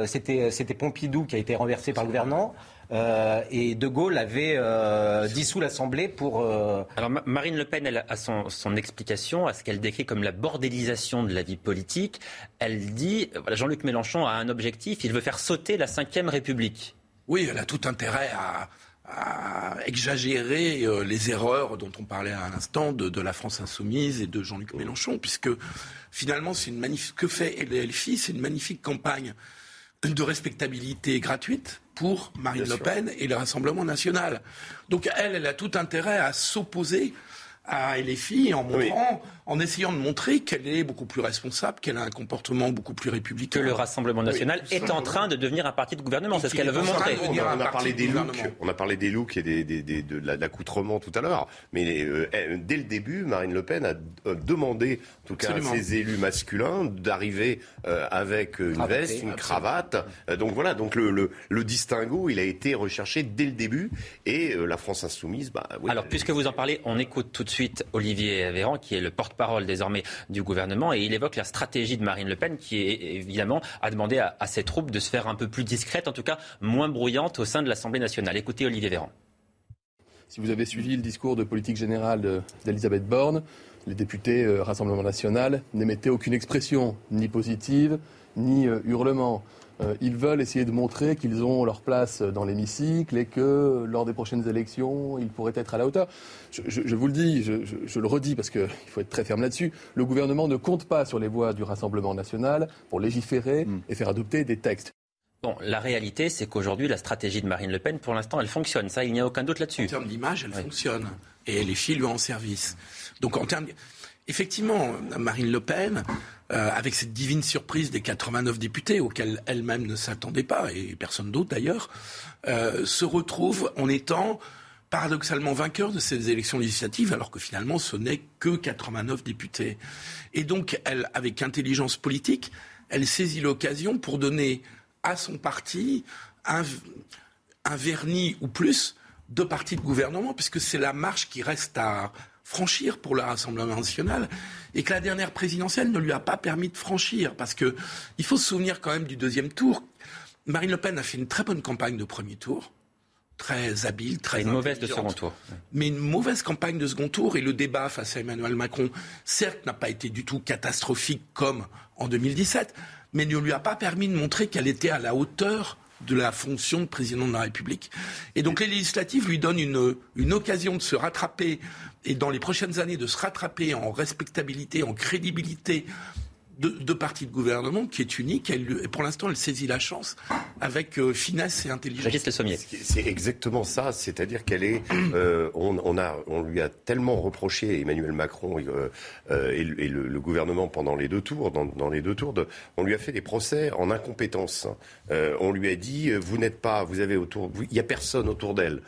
c'était Pompidou qui a été renversé par le gouvernement. Euh, et De Gaulle avait euh, dissous l'Assemblée pour. Euh, Alors Marine Le Pen, elle a son, son explication à ce qu'elle décrit comme la bordélisation de la vie politique. Elle dit voilà, Jean-Luc Mélenchon a un objectif, il veut faire sauter la Ve République. Oui, elle a tout intérêt à, à exagérer les erreurs dont on parlait à l'instant de, de, la France insoumise et de Jean-Luc Mélenchon, puisque finalement, c'est une magnifique. Que fait LFI C'est une magnifique campagne de respectabilité gratuite pour Marine Le Pen et le Rassemblement national. Donc elle, elle a tout intérêt à s'opposer à LFI en montrant, en essayant de montrer qu'elle est beaucoup plus responsable, qu'elle a un comportement beaucoup plus républicain. Que le Rassemblement national est en train de devenir un parti de gouvernement, c'est ce qu'elle veut montrer. On a, parlé des looks, on a parlé des looks et des, des, de l'accoutrement tout à l'heure, mais euh, dès le début, Marine Le Pen a euh, demandé, en tout cas à ses élus masculins, d'arriver euh, avec une veste, une cravate. donc voilà, donc le, le, le, distinguo, il a été recherché dès le début, et la France insoumise, bah, oui, Alors puisque vous en parlez, on écoute tout de suite Olivier Véran, qui est le porte-parole désormais du gouvernement, et il évoque la stratégie de Marine Le Pen, qui est évidemment a demandé à, ses troupes de se faire un peu plus discrète, en tout cas moins bruyante au sein de l'Assemblée nationale. Écoutez Olivier Véran. Si vous avez suivi le discours de politique générale d'Elisabeth Borne, les députés euh, Rassemblement national n'émettaient aucune expression, ni positive, ni euh, hurlement. Euh, ils veulent essayer de montrer qu'ils ont leur place dans l'hémicycle et que lors des prochaines élections, ils pourraient être à la hauteur. Je, vous le dis, je, le redis parce qu'il <laughs> faut être très ferme là-dessus. Le gouvernement ne compte pas sur les voix du Rassemblement national pour légiférer hmm. et faire adopter des textes. Bon, la réalité, c'est qu'aujourd'hui, la stratégie de Marine Le Pen, pour l'instant, elle fonctionne. Ça, il n'y a aucun doute là-dessus. En termes d'image, elle fonctionne. Et les filles lui en service. Donc, en termes. Effectivement, Marine Le Pen, euh, avec cette divine surprise des 89 députés auxquels elle-même ne s'attendait pas, et personne d'autre d'ailleurs, euh, se retrouve en étant paradoxalement vainqueur de ces élections législatives, alors que finalement ce n'est que 89 députés. Et donc, avec intelligence politique, elle saisit l'occasion pour donner à son parti un, un vernis ou plus deux partis de gouvernement, puisque c'est la marche qui reste à franchir pour le Rassemblement national, et que la dernière présidentielle ne lui a pas permis de franchir, parce que il faut se souvenir quand même du deuxième tour. Marine Le Pen a fait une très bonne campagne de premier tour très habile, très une mauvaise de second tour. Mais une mauvaise campagne de second tour et le débat face à Emmanuel Macron, certes, n'a pas été du tout catastrophique comme en 2017, mais ne lui a pas permis de montrer qu'elle était à la hauteur de la fonction de président de la République. Et donc les législatives lui donnent une, une occasion de se rattraper et dans les prochaines années de se rattraper en respectabilité, en crédibilité de, de parti de gouvernement qui est unique. Elle, et pour l'instant, elle saisit la chance avec euh, finesse et intelligence. C'est exactement ça. C'est-à-dire qu'elle est. Euh, on, on, a, on lui a tellement reproché Emmanuel Macron euh, euh, et, et le, le, gouvernement pendant les deux tours, dans, dans les deux tours, de, on lui a fait des procès en incompétence. Euh, on lui a dit vous n'êtes pas, vous avez autour, il n'y a personne autour d'elle.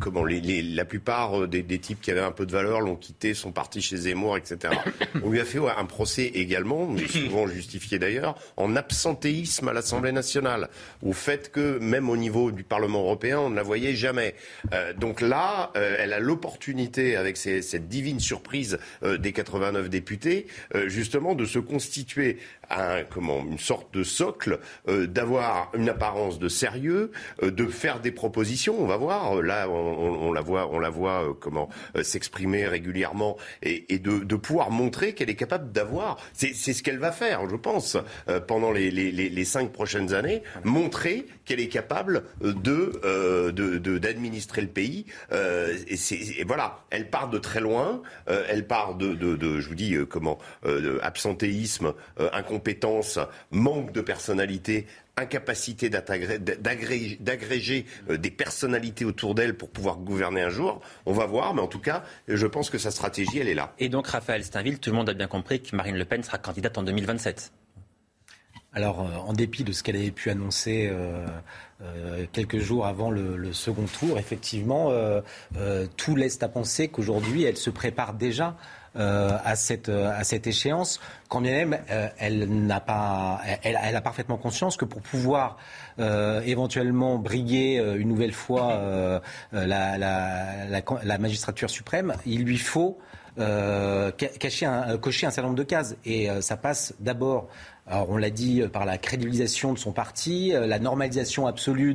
comment les, les, la plupart des, des, types qui avaient un peu de valeur l'ont quitté, sont partis chez Zemmour, etc. On lui a fait ouais, un procès également, mais <laughs> souvent justifié d'ailleurs, en absentéisme à l'Assemblée nationale, au fait que même au niveau du Parlement européen, on ne la voyait jamais. Euh, donc là, euh, elle a l'opportunité, avec cette divine surprise euh, des 89 députés, justement de se constituer une sorte de socle, euh, d'avoir une apparence de sérieux, de faire des propositions. On va voir. Là, on, la voit, on la voit comment s'exprimer régulièrement et, de, pouvoir montrer qu'elle est capable d'avoir c'est ce qu'elle va faire, je pense, euh, pendant les, cinq prochaines années, montrer qu'elle est capable de euh, d'administrer le pays. Euh, et, voilà, elle part de très loin. Euh, elle part de, je vous dis euh, comment, absentéisme, incompétence, manque de personnalité incapacité d'agréger des personnalités autour d'elle pour pouvoir gouverner un jour. On va voir, mais en tout cas, je pense que sa stratégie, elle est là. Et donc, Raphaël Steinville, tout le monde a bien compris que Marine Le Pen sera candidate en 2027. Alors, euh, en dépit de ce qu'elle avait pu annoncer euh, euh, quelques jours avant le, le second tour, effectivement, euh, tout laisse à penser qu'aujourd'hui, elle se prépare déjà euh, à, cette, à cette échéance, quand bien même euh, elle n'a pas, elle, a parfaitement conscience que pour pouvoir euh, éventuellement briguer une nouvelle fois la, la, la, magistrature suprême, il lui faut cocher un certain nombre de cases. Et ça passe d'abord alors on l'a dit par la crédibilisation de son parti, la normalisation absolue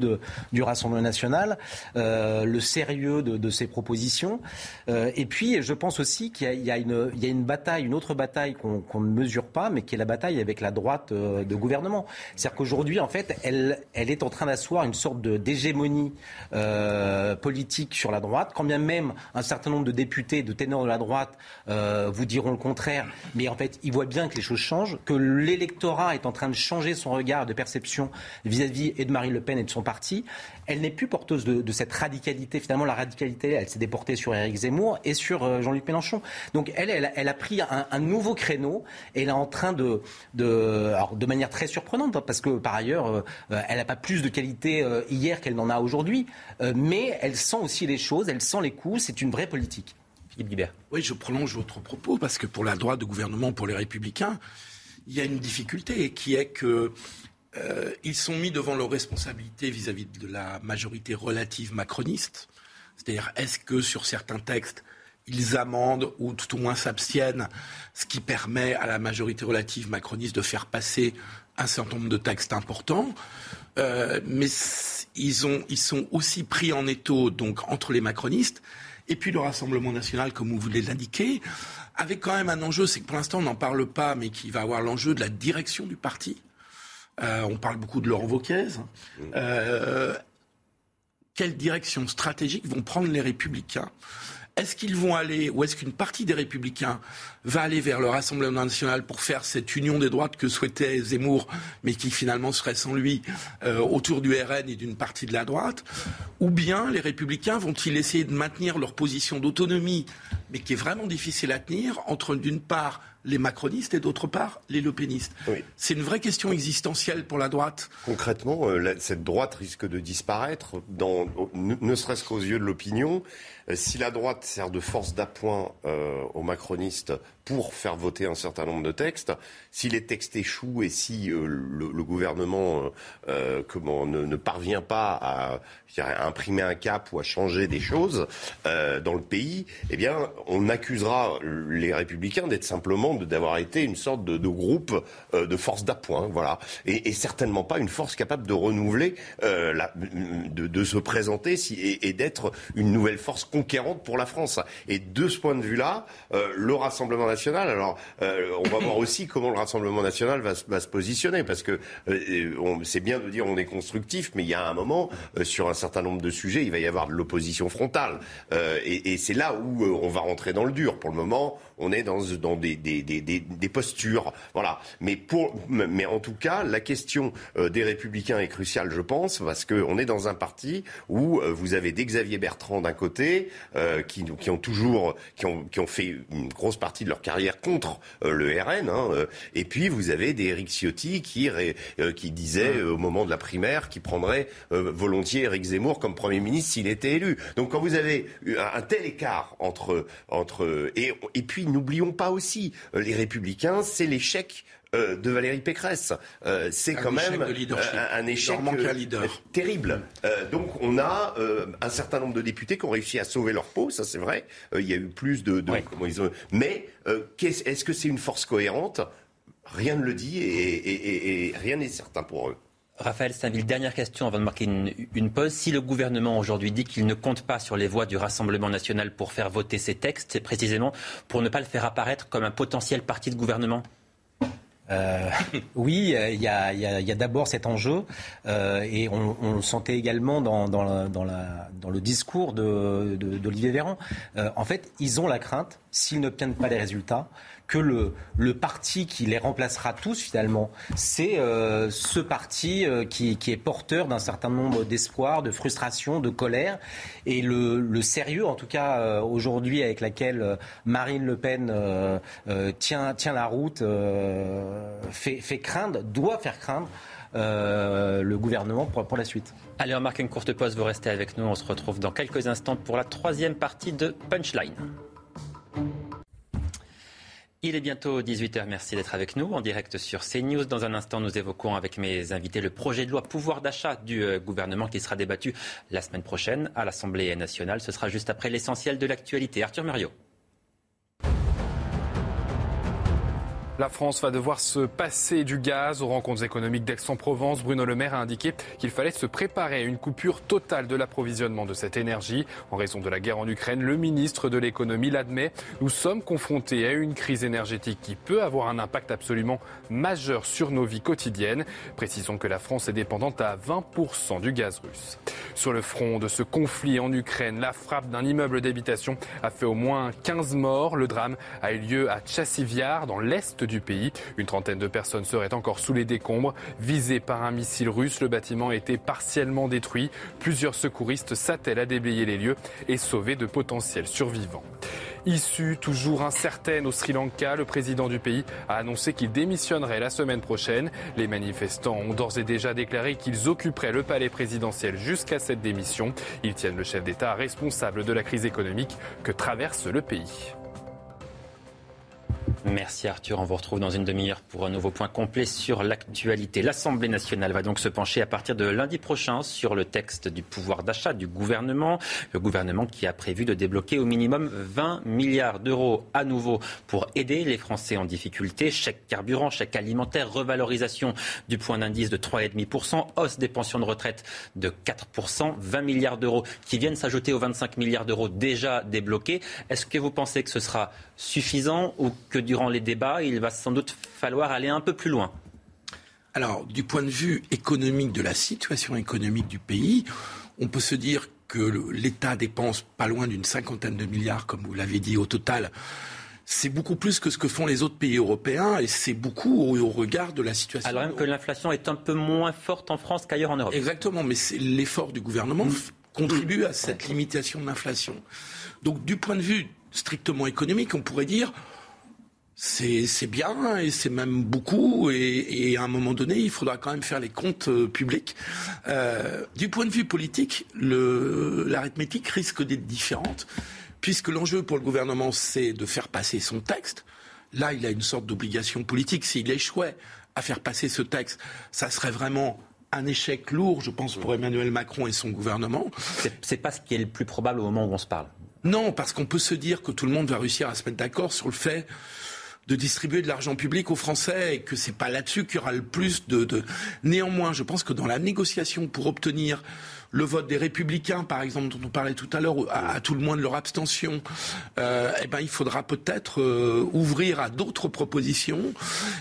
du Rassemblement national, euh, le sérieux de, ses propositions. Euh, et puis je pense aussi qu'il y, a une bataille, une autre bataille qu'on qu ne mesure pas, mais qui est la bataille avec la droite euh, de gouvernement. C'est-à-dire qu'aujourd'hui, en fait, elle, est en train d'asseoir une sorte d'hégémonie euh, politique sur la droite, quand bien même un certain nombre de députés, de ténors de la droite euh, vous diront le contraire. Mais en fait, ils voient bien que les choses changent, que l'électeur l'électorat est en train de changer son regard de perception vis-à-vis de Marine Le Pen et de son parti. Elle n'est plus porteuse de, cette radicalité. Finalement, la radicalité, elle s'est déportée sur Éric Zemmour et sur euh, Jean-Luc Mélenchon. Donc, elle, elle, a pris un, nouveau créneau et elle est en train de, de, de manière très surprenante, parce que par ailleurs, euh, elle n'a pas plus de qualité euh, hier qu'elle n'en a aujourd'hui, euh, mais elle sent aussi les choses, elle sent les coups. C'est une vraie politique. Oui, je prolonge votre propos parce que pour la droite de gouvernement, pour les Républicains, il y a une difficulté qui est que euh, ils sont mis devant leurs responsabilités vis-à-vis -vis de la majorité relative macroniste. C'est-à-dire, est-ce que sur certains textes, ils amendent ou tout au moins s'abstiennent, ce qui permet à la majorité relative macroniste de faire passer un certain nombre de textes importants. Euh, mais ils, ont, ils sont aussi pris en étau donc entre les macronistes et puis le Rassemblement national, comme vous voulez l'indiquer, avec quand même un enjeu, c'est que pour l'instant on n'en parle pas, mais qui va avoir l'enjeu de la direction du parti. Euh, on parle beaucoup de Laurent Wauquiez. Euh, quelle direction stratégique vont prendre les Républicains? Est-ce qu'ils vont aller, ou est-ce qu'une partie des Républicains va aller vers le Rassemblement national pour faire cette union des droites que souhaitait Zemmour, mais qui finalement serait sans lui, euh, autour du RN et d'une partie de la droite? Ou bien les Républicains vont-ils essayer de maintenir leur position d'autonomie, mais qui est vraiment difficile à tenir, entre d'une part les macronistes et d'autre part les lepénistes. C'est une vraie question existentielle pour la droite. Concrètement, euh, cette droite risque de disparaître, dans, ne serait-ce qu'aux yeux de l'opinion. Euh, si la droite sert de force d'appoint euh, aux macronistes pour faire voter un certain nombre de textes, si les textes échouent et si euh, le, gouvernement ne, parvient pas à, imprimer un cap ou à changer des choses dans le pays, eh bien, on accusera les républicains d'être simplement d'avoir été une sorte de, groupe de force d'appoint, voilà, et, certainement pas une force capable de renouveler, de, se présenter et d'être une nouvelle force conquérante pour la France. Et de ce point de vue-là, euh, le Rassemblement national, alors euh, on va voir aussi comment le Rassemblement national va, se positionner, parce que euh, c'est bien de dire on est constructif, mais il y a un moment, sur un certain nombre de sujets, il va y avoir de l'opposition frontale. et, et c'est là où on va rentrer dans le dur. Pour le moment, on est dans, dans des, des, des, des, postures. Voilà. Mais, pour, mais en tout cas, la question des Républicains est cruciale, je pense, parce qu'on est dans un parti où vous avez des Xavier Bertrand d'un côté, euh, qui, qui, ont toujours, qui ont, qui ont, fait une grosse partie de leur carrière contre euh, le RN. Hein, euh, et puis vous avez des Eric Ciotti qui, qui disait au moment de la primaire qu'il prendrait volontiers Eric Zemmour comme Premier ministre s'il était élu. Donc quand vous avez un, tel écart entre... entre et puis n'oublions pas aussi, les Républicains, c'est l'échec euh, de Valérie Pécresse. Euh, c'est quand même un, échec euh, <laughs> terrible. donc on a un certain nombre de députés qui ont réussi à sauver leur peau, ça c'est vrai. il y a eu plus de... Mais est-ce que c'est une force cohérente? Rien ne le dit et, rien n'est certain pour eux. Raphaël Saint-Ville, dernière question avant de marquer une, pause. Si le gouvernement aujourd'hui dit qu'il ne compte pas sur les voix du Rassemblement national pour faire voter ces textes, c'est précisément pour ne pas le faire apparaître comme un potentiel parti de gouvernement? Euh, <laughs> oui, il y a, d'abord cet enjeu, euh, et on, le sentait également dans, le discours d'Olivier Véran. Euh, en fait, ils ont la crainte, s'ils n'obtiennent pas les résultats, que le, parti qui les remplacera tous finalement, c'est euh, ce parti euh, qui, est porteur d'un certain nombre d'espoirs, de frustrations, de colère. Et le, sérieux, en tout cas euh, aujourd'hui, avec laquelle Marine Le Pen tient, la route, fait, fait craindre, doit faire craindre. le gouvernement pour, pour, la suite. Allez, on marque une courte pause, vous restez avec nous. On se retrouve dans quelques instants pour la troisième partie de Punchline. Il est bientôt 18h. Merci d'être avec nous en direct sur CNews. Dans un instant, nous évoquons avec mes invités le projet de loi pouvoir d'achat du euh, gouvernement qui sera débattu la semaine prochaine à l'Assemblée nationale. Ce sera juste après l'essentiel de l'actualité. Arthur Muriot. La France va devoir se passer du gaz aux rencontres économiques d'Aix-en-Provence. Bruno Le Maire a indiqué qu'il fallait se préparer à une coupure totale de l'approvisionnement de cette énergie. En raison de la guerre en Ukraine, le ministre de l'économie l'admet. Nous sommes confrontés à une crise énergétique qui peut avoir un impact absolument majeur sur nos vies quotidiennes. Précisons que la France est dépendante à 20% du gaz russe. Sur le front de ce conflit en Ukraine, la frappe d'un immeuble d'habitation a fait au moins 15 morts. Le drame a eu lieu à Tchassiviar, dans l'est du pays. Une trentaine de personnes seraient encore sous les décombres. Visées par un missile russe, le bâtiment a été partiellement détruit. Plusieurs secouristes s'attellent à déblayer les lieux et sauver de potentiels survivants. Issue toujours incertaine au Sri Lanka, le président du pays a annoncé qu'il démissionnerait la semaine prochaine. Les manifestants ont d'ores et déjà déclaré qu'ils occuperaient le palais présidentiel jusqu'à cette démission. Ils tiennent le chef d'État responsable de la crise économique que traverse le pays. Merci Arthur. On vous retrouve dans une demi-heure pour un nouveau point complet sur l'actualité. L'Assemblée nationale va donc se pencher à partir de lundi prochain sur le texte du pouvoir d'achat du gouvernement. Le gouvernement qui a prévu de débloquer au minimum 20 milliards d'euros à nouveau pour aider les Français en difficulté. Chèque carburant, chèque alimentaire, revalorisation du point d'indice de 3,5%, hausse des pensions de retraite de 4%, 20 milliards d'euros qui viennent s'ajouter aux 25 milliards d'euros déjà débloqués. Est-ce que vous pensez que ce sera suffisant ou que durant les débats, il va sans doute falloir aller un peu plus loin Alors, du point de vue économique, de la situation économique du pays, on peut se dire que l'État dépense pas loin d'une cinquantaine de milliards, comme vous l'avez dit, au total. C'est beaucoup plus que ce que font les autres pays européens et c'est beaucoup au, regard de la situation. Alors même que l'inflation est un peu moins forte en France qu'ailleurs en Europe. Exactement, mais l'effort du gouvernement mmh. contribue à cette limitation de l'inflation. Donc du point de vue strictement économique, on pourrait dire c'est bien et c'est même beaucoup et, à un moment donné il faudra quand même faire les comptes euh, publics. Euh, du point de vue politique, l'arithmétique risque d'être différente puisque l'enjeu pour le gouvernement c'est de faire passer son texte. Là, il a une sorte d'obligation politique. S'il échouait à faire passer ce texte, ça serait vraiment un échec lourd, je pense, pour Emmanuel Macron et son gouvernement. C'est pas ce qui est le plus probable au moment où on se parle. Non, parce qu'on peut se dire que tout le monde va réussir à se mettre d'accord sur le fait de distribuer de l'argent public aux Français et que c'est pas là-dessus qu'il y aura le plus de, de... Néanmoins, je pense que dans la négociation pour obtenir le vote des républicains, par exemple, dont on parlait tout à l'heure, à, tout le moins de leur abstention, euh, eh ben, il faudra peut-être euh, ouvrir à d'autres propositions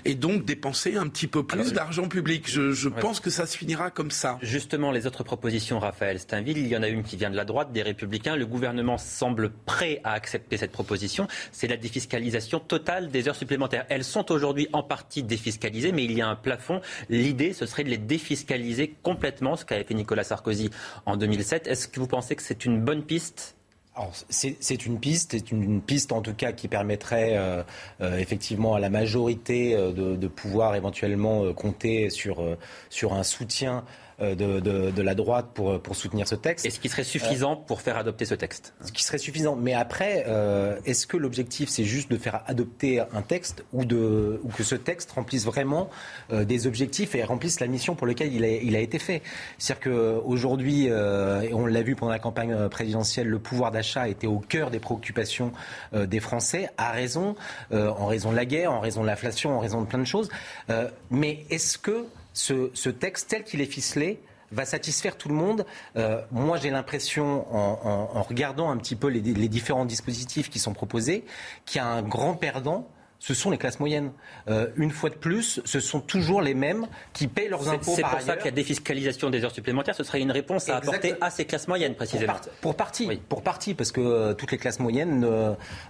et donc dépenser un petit peu plus d'argent public. Je, pense que ça se finira comme ça. Justement, les autres propositions, Raphaël Steinville, il y en a une qui vient de la droite, des républicains. Le gouvernement semble prêt à accepter cette proposition. C'est la défiscalisation totale des heures supplémentaires. Elles sont aujourd'hui en partie défiscalisées, mais il y a un plafond. L'idée, ce serait de les défiscaliser complètement, ce qu'avait fait Nicolas Sarkozy en 2007. Est-ce que vous pensez que c'est une bonne piste? C'est une piste, c'est une, piste en tout cas qui permettrait euh, euh, effectivement à la majorité euh, de, pouvoir éventuellement compter sur, sur un soutien euh, de, la droite pour, pour soutenir ce texte. Et ce qui serait suffisant pour faire adopter ce texte Ce qui serait suffisant. Mais après, euh, est-ce que l'objectif, c'est juste de faire adopter un texte ou, de, ou que ce texte remplisse vraiment euh, des objectifs et remplisse la mission pour laquelle il a, il a été fait? C'est-à-dire qu'aujourd'hui, et on l'a vu pendant la campagne présidentielle, le pouvoir d'achat était au cœur des préoccupations des Français, à raison, en raison de la guerre, en raison de l'inflation, en raison de plein de choses. mais est-ce que ce, texte tel qu'il est ficelé va satisfaire tout le monde. Euh, moi, j'ai l'impression, en, regardant un petit peu les, les différents dispositifs qui sont proposés, qu'il y a un grand perdant ce sont les classes moyennes. Euh, une fois de plus, ce sont toujours les mêmes qui payent leurs impôts. C'est pour ça que la défiscalisation des heures supplémentaires, ce serait une réponse à apporter à ces classes moyennes, précisément. Pour, partie, pour partie, parce que euh, toutes les classes moyennes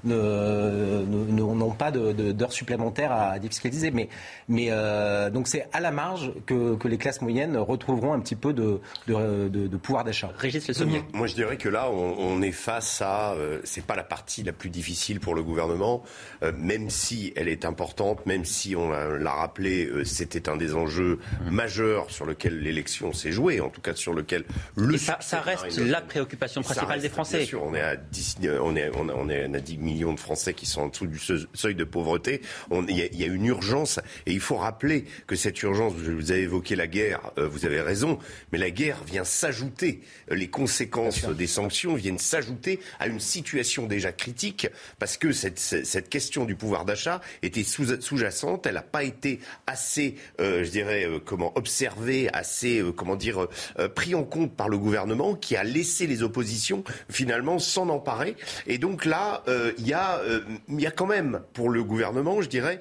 n'ont pas d'heures supplémentaires à défiscaliser. Mais, mais euh, donc c'est à la marge que, les classes moyennes retrouveront un petit peu de, de, pouvoir d'achat. Régis Le Moi, je dirais que là, on, est face à. c'est pas la partie la plus difficile pour le gouvernement, même si elle est importante, même si on l'a rappelé, euh, c'était un des enjeux majeurs sur lequel l'élection s'est jouée, en tout cas sur lequel le ça, ça, reste la préoccupation principale des Français. Bien sûr, on est à 10, on est, on, est, à 10 millions de Français qui sont en dessous du seuil de pauvreté. Il y, a une urgence et il faut rappeler que cette urgence, vous avez évoqué la guerre, euh, vous avez raison, mais la guerre vient s'ajouter, les conséquences des sanctions viennent s'ajouter à une situation déjà critique parce que cette, cette question du pouvoir d'achat était sous-jacente. Elle n'a pas été assez, euh, je dirais, euh, comment observée, assez, euh, comment dire, pris en compte par le gouvernement, qui a laissé les oppositions finalement s'en emparer. Et donc là, il y a, quand même pour le gouvernement, je dirais,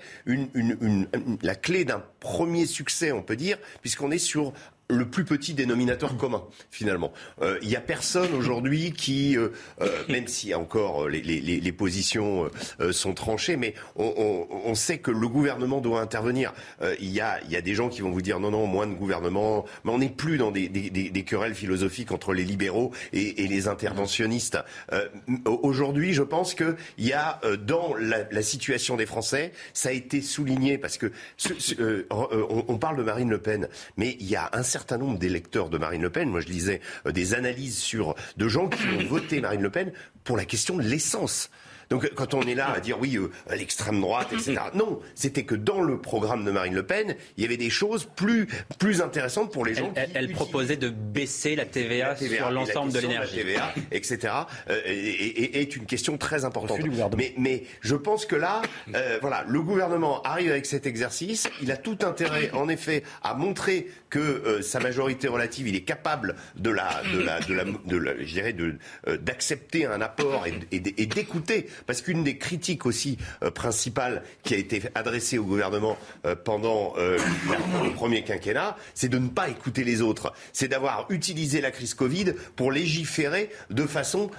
la clé d'un premier succès, on peut dire, puisqu'on est sur le plus petit dénominateur commun, finalement. Euh, il n'y a personne aujourd'hui qui, euh, euh, même si encore les, positions sont tranchées, mais on, sait que le gouvernement doit intervenir. Il y, a, y, a, des gens qui vont vous dire non, non, moins de gouvernement, mais on n'est plus dans des, des, querelles philosophiques entre les libéraux et, les interventionnistes. aujourd'hui, je pense qu'il y a dans la, situation des Français, ça a été souligné parce que on, parle de Marine Le Pen, mais il y a un certain nombre d'électeurs de Marine Le Pen, moi je lisais euh, des analyses sur de gens qui ont <coughs> voté Marine Le Pen pour la question de l'essence. Donc quand on est là à dire oui, euh, l'extrême droite, etc. <laughs> Non, c'était que dans le programme de Marine Le Pen, il y avait des choses plus, plus intéressantes pour les gens. Elle, elle proposait de baisser la TVA, sur l'ensemble de l'énergie. TVA, etc. Euh, et, est une question très importante. Mais, mais je pense que là, euh, voilà, le gouvernement arrive avec cet exercice. Il a tout intérêt, en effet, à montrer que sa majorité relative, il est capable de la, de la, de la, de la je dirais, de d'accepter un apport et, et d'écouter parce qu'une des critiques aussi euh, principales qui a été adressée au gouvernement euh, pendant euh, le premier quinquennat, c'est de ne pas écouter les autres. C'est d'avoir utilisé la crise Covid pour légiférer de façon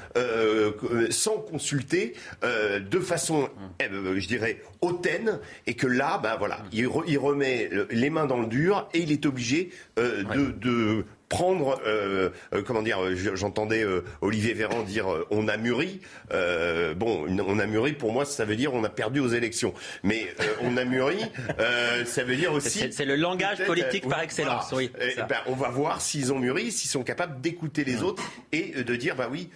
sans consulter, de façon, je dirais, hautaine, et que là, ben voilà, il, remet les mains dans le dur et il est obligé de prendre, euh, euh, comment dire, j'entendais Olivier Véran dire on a mûri. bon, on a mûri, pour moi, ça veut dire on a perdu aux élections. Mais on a mûri, ça veut dire aussi. C'est le langage politique par excellence, oui. Eh ben, on va voir s'ils ont mûri, s'ils sont capables d'écouter les autres et de dire bah oui,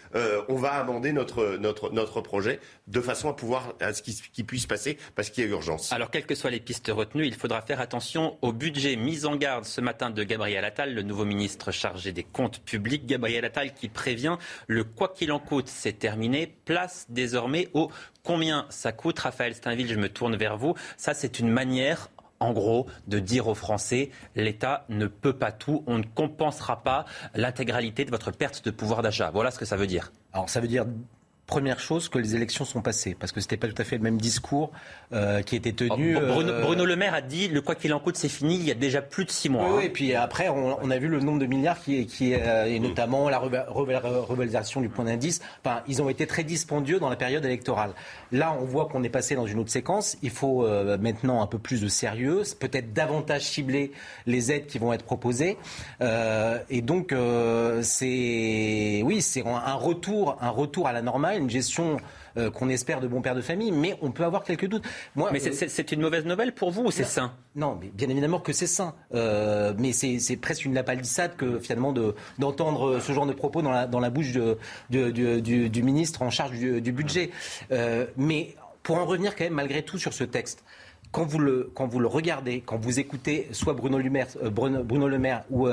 on va amender notre, notre, notre projet de façon à pouvoir à ce qui, puisse passer parce qu'il y a urgence. Alors, quelles que soient les pistes retenues, il faudra faire attention au budget mis en garde ce matin de Gabriel Attal, le nouveau ministre chargé des comptes publics. Gabriel Attal qui prévient le quoi qu'il en coûte, c'est terminé. Place désormais au combien ça coûte. Raphaël Steinville, je me tourne vers vous. Ça, c'est une manière en gros, de dire aux Français, l'État ne peut pas tout, on ne compensera pas l'intégralité de votre perte de pouvoir d'achat. Voilà ce que ça veut dire. Alors ça veut dire première chose que les élections sont passées, parce que ce n'était pas tout à fait le même discours euh, qui était tenu. Oh, euh, Bruno, Le Maire a dit le quoi qu'il en coûte, c'est fini. Il y a déjà plus de six mois. Oui, hein. et puis après, on, a vu le nombre de milliards qui, qui euh, et notamment la revalorisation du point d'indice. Enfin, ils ont été très dispendieux dans la période électorale. Là, on voit qu'on est passé dans une autre séquence. Il faut maintenant un peu plus de sérieux, peut-être davantage cibler les aides qui vont être proposées. et donc, c'est oui, c'est un retour, un retour à la normale une gestion euh, qu'on espère de bon père de famille, mais on peut avoir quelques doutes. Moi, mais c'est une mauvaise nouvelle pour vous ou c'est sain? Non, mais bien évidemment que c'est sain. Euh, mais c'est presque une lapalissade que finalement d'entendre ce genre de propos dans la, dans la bouche de, du, ministre en charge du, budget. Euh, mais pour en revenir quand même malgré tout sur ce texte, quand vous, le, quand vous le regardez, quand vous écoutez soit Bruno, Bruno, Le Maire ou, ou,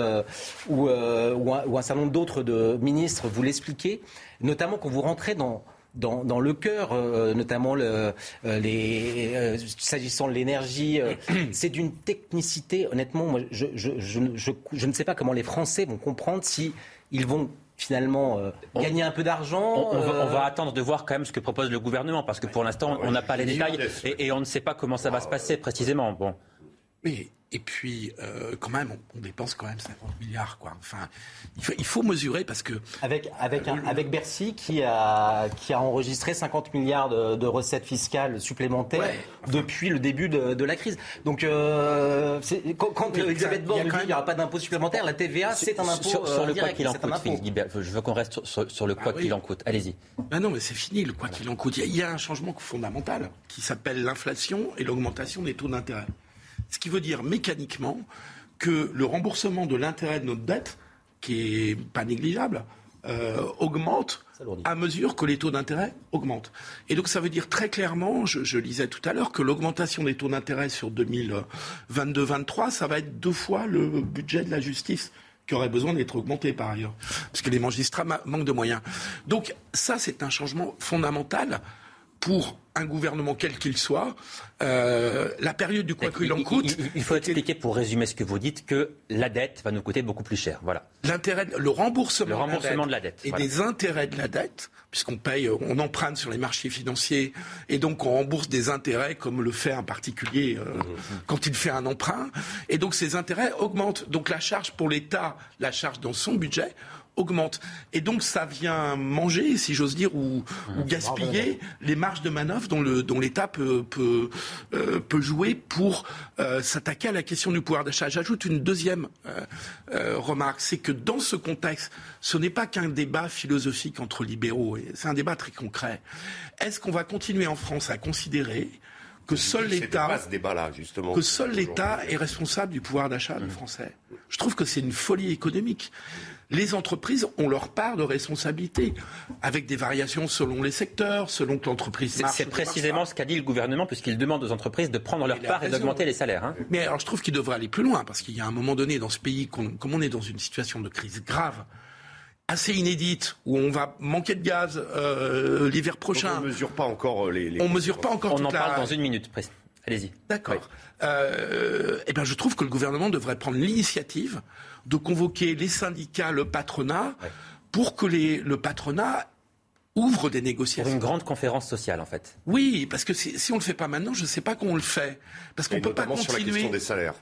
ou, un, ou, un, certain nombre d'autres ministres vous l'expliquer, notamment quand vous rentrez dans, dans, le cœur, euh, notamment le, euh, les, euh, s'agissant de l'énergie. <clears throat> c'est d'une technicité, honnêtement, moi, je, je, je, je, ne sais pas comment les Français vont comprendre si ils vont finalement gagner un peu d'argent. On, va, attendre de voir quand même ce que propose le gouvernement, parce que pour l'instant, on n'a pas les détails et, et, on ne sait pas comment ça va se passer précisément. Bon. Oui, et puis, euh, quand même, on, dépense quand même 50 milliards, quoi. Enfin, il faut, mesurer parce que avec avec un, avec Bercy qui a qui a enregistré 50 milliards de, recettes fiscales supplémentaires depuis le début de, la crise. Donc, euh, quand, Elisabeth Borne dit qu'il n'y aura pas d'impôt supplémentaire, la TVA c'est un impôt sur, le quoi qu'il en coûte. Je veux qu'on reste sur, le quoi qu'il en coûte. Allez-y. Ben non, mais c'est fini le quoi qu'il en coûte. Il y a un changement fondamental qui s'appelle l'inflation et l'augmentation des taux d'intérêt. Ce qui veut dire mécaniquement que le remboursement de l'intérêt de notre dette, qui est pas négligeable, euh, augmente à mesure que les taux d'intérêt augmentent. Et donc ça veut dire très clairement, je, lisais tout à l'heure, que l'augmentation des taux d'intérêt sur 2022-23, ça va être deux fois le budget de la justice qui aurait besoin d'être augmenté par ailleurs, parce que les magistrats manquent de moyens. Donc ça, c'est un changement fondamental pour un gouvernement quel qu'il soit, euh, la période du quoi qu'il en coûte. Il, faut expliquer, pour résumer ce que vous dites, que la dette va nous coûter beaucoup plus cher. Voilà. L'intérêt, le remboursement, le remboursement de, la dette, et des intérêts de la dette, puisqu'on paye, on emprunte sur les marchés financiers et donc on rembourse des intérêts comme le fait un particulier euh, mmh, mmh. quand il fait un emprunt. Et donc ces intérêts augmentent. Donc la charge pour l'État, la charge dans son budget augmente. Et donc ça vient manger, si j'ose dire, ou, gaspiller les marges de manœuvre dont, le, dont l'État peut, peut, euh, peut, jouer pour euh, s'attaquer à la question du pouvoir d'achat. J'ajoute une deuxième euh, remarque, c'est que dans ce contexte, ce n'est pas qu'un débat philosophique entre libéraux, c'est un débat très concret. Est-ce qu'on va continuer en France à considérer que seul l'État, que seul l'État est responsable du pouvoir d'achat des mmh. Français? Je trouve que c'est une folie économique les entreprises ont leur part de responsabilité, avec des variations selon les secteurs, selon que l'entreprise marche. C'est précisément ce qu'a dit le gouvernement, puisqu'il demande aux entreprises de prendre leur part et d'augmenter les salaires. Hein. Mais alors je trouve qu'il devrait aller plus loin, parce qu'il y a un moment donné dans ce pays, comme on est dans une situation de crise grave, assez inédite où on va manquer de gaz euh, l'hiver prochain. on ne mesure pas encore les. On mesure pas encore. On en parle dans une minute. Allez-y. D'accord. Euh, eh bien, je trouve que le gouvernement devrait prendre l'initiative de convoquer les syndicats, le patronat, pour que les, le patronat ouvre des négociations. Pour une grande conférence sociale, en fait. Oui, parce que si, on ne le fait pas maintenant, je ne sais pas qu'on le fait. Parce qu'on peut pas continuer. Sur la question des salaires.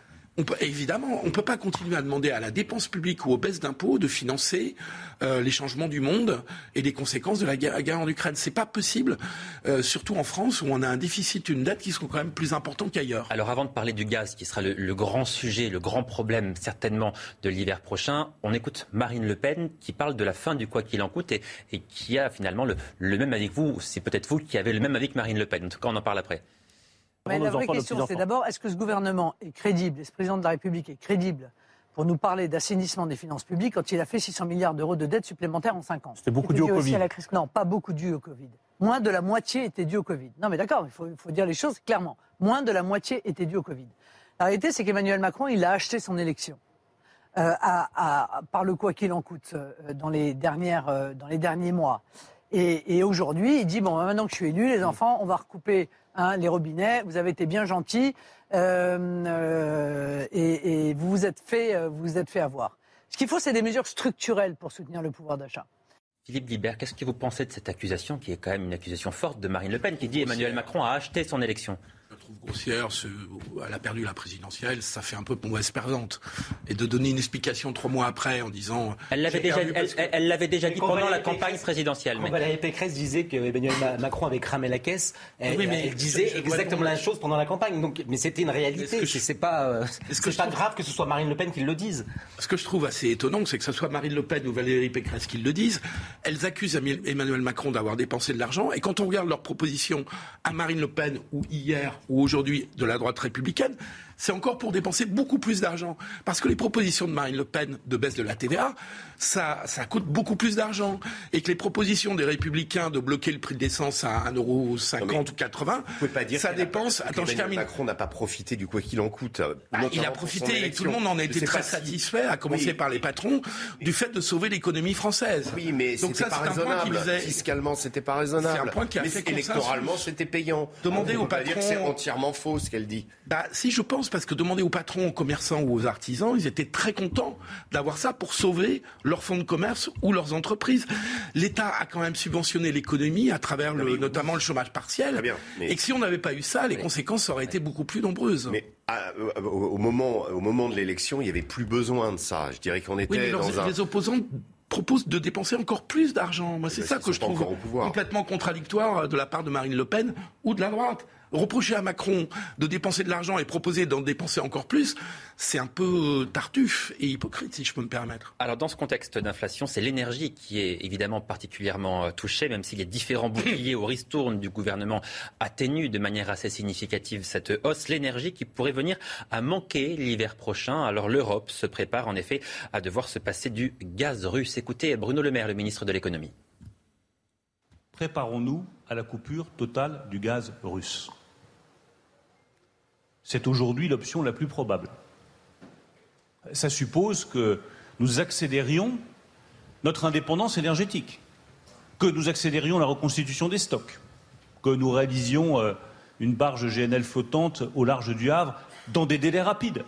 Évidemment, on ne peut pas continuer à demander à la dépense publique ou aux baisses d'impôts de financer euh, les changements du monde et les conséquences de la guerre, en Ukraine. C'est pas possible, euh, surtout en France où on a un déficit, une dette qui sont quand même plus importants qu'ailleurs. Alors avant de parler du gaz, qui sera le, grand sujet, le grand problème certainement de l'hiver prochain, on écoute Marine Le Pen qui parle de la fin du quoi qu'il en coûte et, qui a finalement le, le même avec vous. C'est peut-être vous qui avez le même avec Marine Le Pen. En tout cas, on en parle après. Mais la vraie question, c'est d'abord, est-ce que ce gouvernement est crédible, est-ce que ce président de la République est crédible pour nous parler d'assainissement des finances publiques quand il a fait 600 milliards d'euros de dettes supplémentaires en 5 ans? C'était beaucoup dû au Covid. Non, pas beaucoup dû au Covid. Moins de la moitié était dû au Covid. Non, mais d'accord, il faut, dire les choses clairement. Moins de la moitié était dû au Covid. La réalité, c'est qu'Emmanuel Macron, il a acheté son élection. Euh, à, par le quoi qu'il en coûte euh, dans, les dernières, euh, dans les derniers mois. Et, et aujourd'hui, il dit, bon, maintenant que je suis élu, les enfants, on va recouper Hein, les robinets, vous avez été bien gentil euh, euh, et, vous vous êtes fait, euh, vous êtes fait avoir. Ce qu'il faut, c'est des mesures structurelles pour soutenir le pouvoir d'achat. Philippe Guibert, qu'est-ce que vous pensez de cette accusation, qui est quand même une accusation forte de Marine Le Pen, qui dit Emmanuel Macron a acheté son élection? Trouve grossière. elle a perdu la présidentielle, ça fait un peu mauvaise perdante. Et de donner une explication trois mois après en disant. Elle l'avait déjà, elle, l'avait déjà dit pendant la campagne présidentielle. Quand Valérie Pécresse disait que Emmanuel Macron avait cramé la caisse, elle, disait exactement la même chose pendant la campagne. Donc, mais c'était une réalité. C'est pas, euh, c'est pas grave que ce soit Marine Le Pen qui le dise. Ce que je trouve assez étonnant, c'est que ce soit Marine Le Pen ou Valérie Pécresse qui le disent. Elles accusent Emmanuel Macron d'avoir dépensé de l'argent. Et quand on regarde leurs propositions à Marine Le Pen ou hier ou aujourd'hui de la droite républicaine, c'est encore pour dépenser beaucoup plus d'argent. Parce que les propositions de Marine Le Pen de baisse de la TVA, ça, ça coûte beaucoup plus d'argent. Et que les propositions des Républicains de bloquer le prix de l'essence à 1,50€ ou 80, pas dire ça dépense. Attends, je termine. Macron n'a pas profité du quoi qu'il en coûte. Bah, il a profité et tout le monde en a été très satisfait, à commencer par les patrons, du fait de sauver l'économie française. Oui, mais donc ça, c'est un point qui visait. Fiscalement, c'était pas raisonnable. C'est un point qui a mais fait électoralement, c'était payant. Demandez aux patrons. C'est entièrement faux ce qu'elle dit. Bah, si je pense parce que demander aux patrons, aux commerçants ou aux artisans, ils étaient très contents d'avoir ça pour sauver leurs fonds de commerce ou leurs entreprises. L'État a quand même subventionné l'économie à travers le, notamment le chômage partiel. Et que si on n'avait pas eu ça, les conséquences auraient été beaucoup plus nombreuses. Mais euh, au, moment, au moment de l'élection, il n'y avait plus besoin de ça. Je dirais qu'on était dans les opposants proposent de dépenser encore plus d'argent. Moi, c'est ben, ça que je trouve complètement contradictoire de la part de Marine Le Pen ou de la droite reprocher à Macron de dépenser de l'argent et proposer d'en dépenser encore plus, c'est un peu euh, tartuffe et hypocrite, si je peux me permettre. Alors, dans ce contexte d'inflation, c'est l'énergie qui est évidemment particulièrement euh, touchée, même si les différents boucliers au ristourne du gouvernement atténuent de manière assez significative cette hausse. L'énergie qui pourrait venir à manquer l'hiver prochain. Alors, l'Europe se prépare en effet à devoir se passer du gaz russe. Écoutez Bruno Le Maire, le ministre de l'économie. Préparons-nous à la coupure totale du gaz russe. C'est aujourd'hui l'option la plus probable. Ça suppose que nous accélérions notre indépendance énergétique, que nous accélérions la reconstitution des stocks, que nous réalisions euh, une barge GNL flottante au large du Havre dans des délais rapides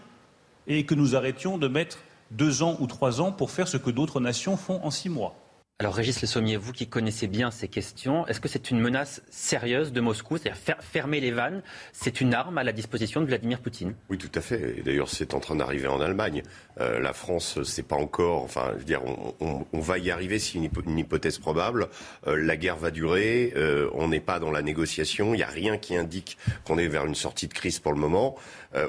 et que nous arrêtions de mettre deux ans ou trois ans pour faire ce que d'autres nations font en six mois. Alors Régis Le Sommier, vous qui connaissez bien ces questions, est-ce que c'est une menace sérieuse de Moscou C'est-à-dire fermer les vannes, c'est une arme à la disposition de Vladimir Poutine? Oui, tout à fait. D'ailleurs, c'est en train d'arriver en Allemagne. Euh, la France, c'est pas encore. Enfin, je veux dire, on, va y arriver. C'est une, hypothèse probable. Euh, la guerre va durer. Euh, on n'est pas dans la négociation. Il n'y a rien qui indique qu'on est vers une sortie de crise pour le moment.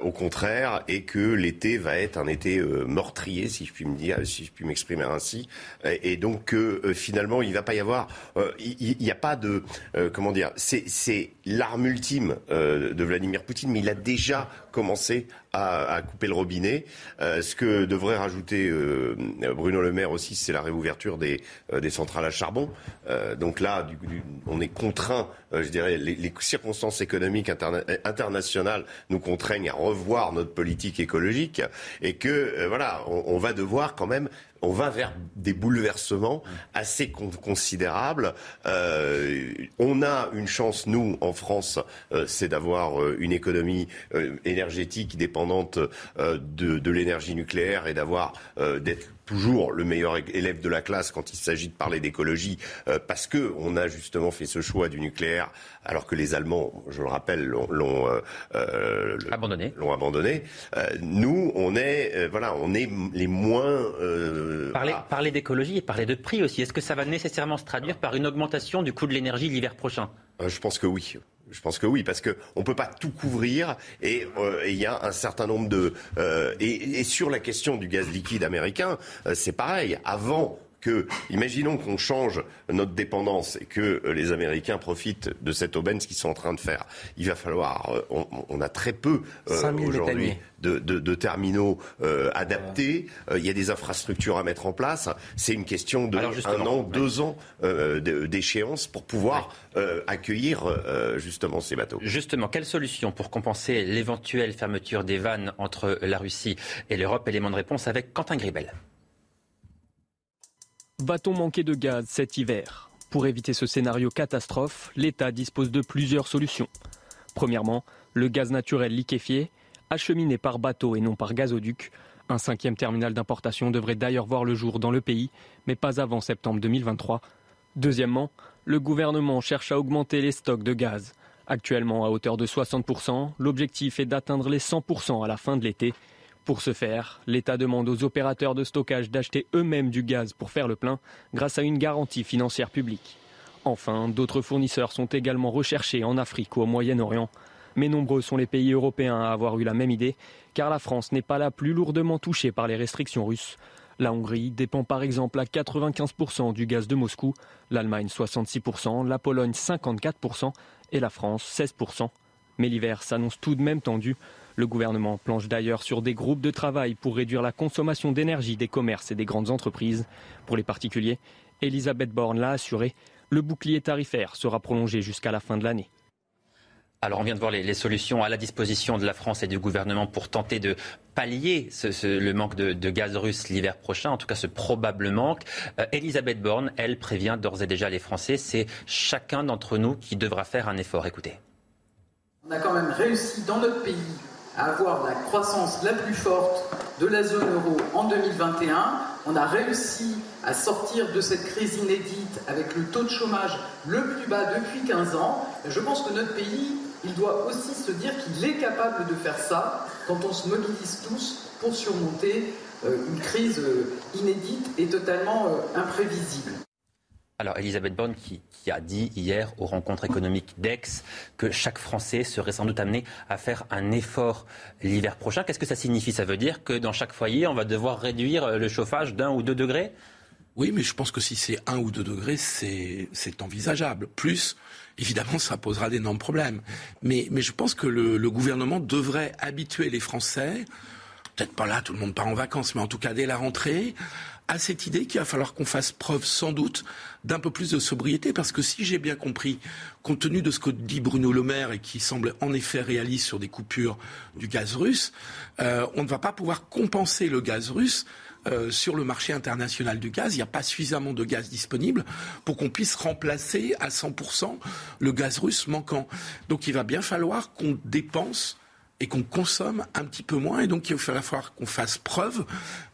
Au contraire, et que l'été va être un été meurtrier, si je puis me dire, si je puis m'exprimer ainsi. Et, donc euh, finalement il va pas y avoir, euh, il n'y a pas de, euh, comment dire, c'est l'arme ultime de Vladimir Poutine, mais il a déjà commencé à, couper le robinet. ce que devrait rajouter Bruno Le Maire aussi, c'est la réouverture des, des centrales à charbon. donc là, on est contraint, je dirais, les, circonstances économiques internationales nous contraignent à revoir notre politique écologique et que voilà, on va devoir quand même on va vers des bouleversements assez considérables. Euh, on a une chance, nous, en France, euh, c'est d'avoir euh, une économie énergétique dépendante de, l'énergie nucléaire et d'avoir d'être toujours le meilleur élève de la classe quand il s'agit de parler d'écologie, euh, parce que on a justement fait ce choix du nucléaire, alors que les Allemands, je le rappelle, l'ont euh, euh, abandonné. L'ont abandonné. nous, on est, voilà, on est les moins. parler, parler d'écologie et parler de prix aussi. Est-ce que ça va nécessairement se traduire par une augmentation du coût de l'énergie l'hiver prochain? Je pense que oui. Je pense que oui, parce qu'on ne peut pas tout couvrir et euh, il y a un certain nombre de... Euh, et, et, sur la question du gaz liquide américain, euh, c'est pareil. Avant que, imaginons qu'on change notre dépendance et que euh, les Américains profitent de cette aubaine, ce qu'ils sont en train de faire. Il va falloir, euh, on, on a très peu euh, aujourd'hui de, de, de, terminaux euh, adaptés. il y a des infrastructures à mettre en place. C'est une question de un an, deux ans d'échéance pour pouvoir accueillir justement ces bateaux. Justement, quelle solution pour compenser l'éventuelle fermeture des vannes entre la Russie et l'Europe? Élément de réponse avec Quentin Gribel. Va-t-on manquer de gaz cet hiver? Pour éviter ce scénario catastrophe, l'État dispose de plusieurs solutions. Premièrement, le gaz naturel liquéfié, acheminé par bateau et non par gazoduc. Un cinquième terminal d'importation devrait d'ailleurs voir le jour dans le pays, mais pas avant septembre 2023. Deuxièmement, le gouvernement cherche à augmenter les stocks de gaz. Actuellement à hauteur de 60%, l'objectif est d'atteindre les 100% à la fin de l'été. Pour ce faire, l'État demande aux opérateurs de stockage d'acheter eux-mêmes du gaz pour faire le plein grâce à une garantie financière publique. Enfin, d'autres fournisseurs sont également recherchés en Afrique ou au Moyen-Orient. Mais nombreux sont les pays européens à avoir eu la même idée, car la France n'est pas la plus lourdement touchée par les restrictions russes. La Hongrie dépend par exemple à 95% du gaz de Moscou, l'Allemagne 66%, la Pologne 54% et la France 16%. Mais l'hiver s'annonce tout de même tendu. Le gouvernement planche d'ailleurs sur des groupes de travail pour réduire la consommation d'énergie des commerces et des grandes entreprises. Pour les particuliers, Elisabeth Borne l'a assuré, le bouclier tarifaire sera prolongé jusqu'à la fin de l'année. Alors on vient de voir les, solutions à la disposition de la France et du gouvernement pour tenter de pallier le manque de, gaz russe l'hiver prochain, en tout cas ce probable manque. Euh, Elisabeth Borne, elle, prévient d'ores et déjà les Français, c'est chacun d'entre nous qui devra faire un effort. Écoutez. On a quand même réussi dans notre pays à avoir la croissance la plus forte de la zone euro en 2021. On a réussi à sortir de cette crise inédite avec le taux de chômage le plus bas depuis 15 ans. Je pense que notre pays, il doit aussi se dire qu'il est capable de faire ça quand on se mobilise tous pour surmonter euh, une crise euh, inédite et totalement euh, imprévisible. Alors, Elisabeth Borne qui, a dit hier aux rencontres économiques d'Aix que chaque Français serait sans doute amené à faire un effort l'hiver prochain. Qu'est-ce que ça signifie? Ça veut dire que dans chaque foyer, on va devoir réduire le chauffage d'un ou deux degrés? Oui, mais je pense que si c'est un ou deux degrés, c'est envisageable. Plus, évidemment, ça posera d'énormes problèmes. Mais, mais je pense que le, le gouvernement devrait habituer les Français peut-être pas là, tout le monde part en vacances, mais en tout cas dès la rentrée, à cette idée qu'il va falloir qu'on fasse preuve sans doute d'un peu plus de sobriété, parce que si j'ai bien compris, compte tenu de ce que dit Bruno Le Maire et qui semble en effet réaliste sur des coupures du gaz russe, euh, on ne va pas pouvoir compenser le gaz russe euh, sur le marché international du gaz. Il n'y a pas suffisamment de gaz disponible pour qu'on puisse remplacer à 100% le gaz russe manquant. Donc il va bien falloir qu'on dépense et qu'on consomme un petit peu moins. Et donc, il va falloir qu'on fasse preuve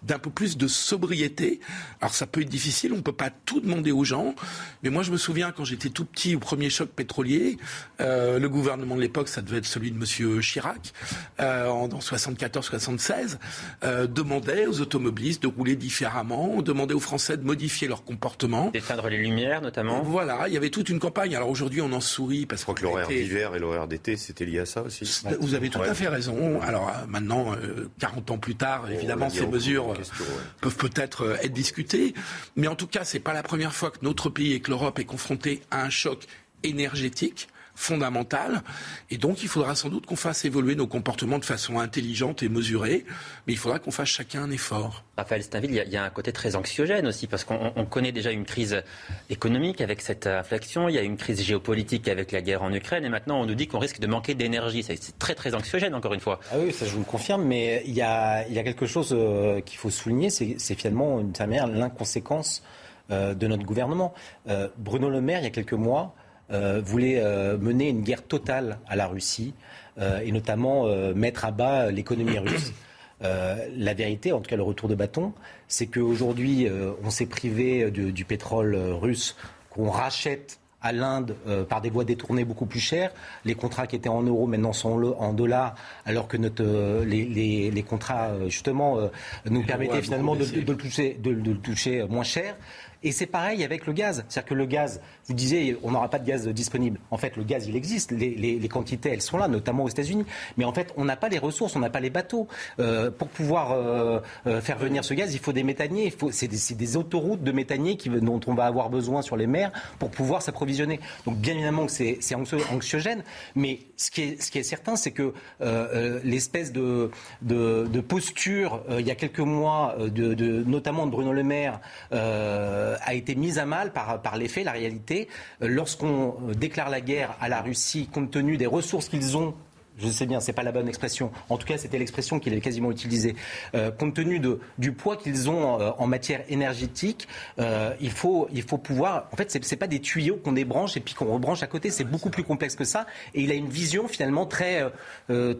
d'un peu plus de sobriété. Alors, ça peut être difficile, on ne peut pas tout demander aux gens. Mais moi, je me souviens, quand j'étais tout petit, au premier choc pétrolier, euh, le gouvernement de l'époque, ça devait être celui de M. Chirac, euh, en 74-76, euh, demandait aux automobilistes de rouler différemment, demandait aux Français de modifier leur comportement. D'éteindre les lumières, notamment. Voilà, il y avait toute une campagne. Alors aujourd'hui, on en sourit parce Je crois que l'horaire d'hiver et l'horaire d'été, c'était lié à ça aussi. Vous avez tout à fait raison. Alors euh, maintenant, 40 euh, ans plus tard, évidemment, ces mesures euh, peuvent peut-être être discutées. Mais en tout cas, c'est pas la première fois que notre pays et que l'Europe est confronté à un choc énergétique fondamentale. Et donc, il faudra sans doute qu'on fasse évoluer nos comportements de façon intelligente et mesurée, mais il faudra qu'on fasse chacun un effort. Raphaël Stainville, il y, a un côté très anxiogène aussi, parce qu'on connaît déjà une crise économique avec cette inflexion, il y a une crise géopolitique avec la guerre en Ukraine, et maintenant on nous dit qu'on risque de manquer d'énergie. C'est très très anxiogène, encore une fois. Ah oui, ça je vous le confirme, mais il y a, il y a quelque chose euh, qu'il faut souligner, c'est finalement, une manière, l'inconséquence euh, de notre gouvernement. Euh, Bruno Le Maire, il y a quelques mois, euh, voulait euh, mener une guerre totale à la Russie euh, et notamment mettre à bas l'économie russe. la vérité, en tout cas le retour de bâton, c'est qu'aujourd'hui, on s'est privé du pétrole russe qu'on rachète à l'Inde euh, par des voies détournées beaucoup plus chères. Les contrats qui étaient en euros maintenant sont en dollars, alors que notre, euh, les, les, contrats, euh, justement, nous permettaient finalement de, de, toucher, de, de, le toucher moins cher. Et c'est pareil avec le gaz. C'est-à-dire que le gaz, vous disiez, on n'aura pas de gaz disponible. En fait, le gaz, il existe. Les, quantités, elles sont là, notamment aux États-Unis. Mais en fait, on n'a pas les ressources, on n'a pas les bateaux. Euh, pour pouvoir euh, euh, faire venir ce gaz, il faut des méthaniers. C'est des, autoroutes de méthaniers dont on va avoir besoin sur les mers pour pouvoir s'approvisionner. Donc, bien évidemment c'est anxiogène. Mais ce qui est, certain, c'est que l'espèce de, posture, il y a quelques mois, notamment de Bruno Le Maire, a été mise à mal par, les faits, la réalité. Euh, lorsqu'on euh, déclare la guerre à la Russie, compte tenu des ressources qu'ils ont je sais bien, c'est pas la bonne expression. En tout cas, c'était l'expression qu'il avait quasiment utilisée. compte tenu du poids qu'ils ont en matière énergétique, il, faut, il faut pouvoir. En fait, c'est, c'est pas des tuyaux qu'on débranche et puis qu'on rebranche à côté. C'est beaucoup plus complexe que ça. Et il a une vision finalement très,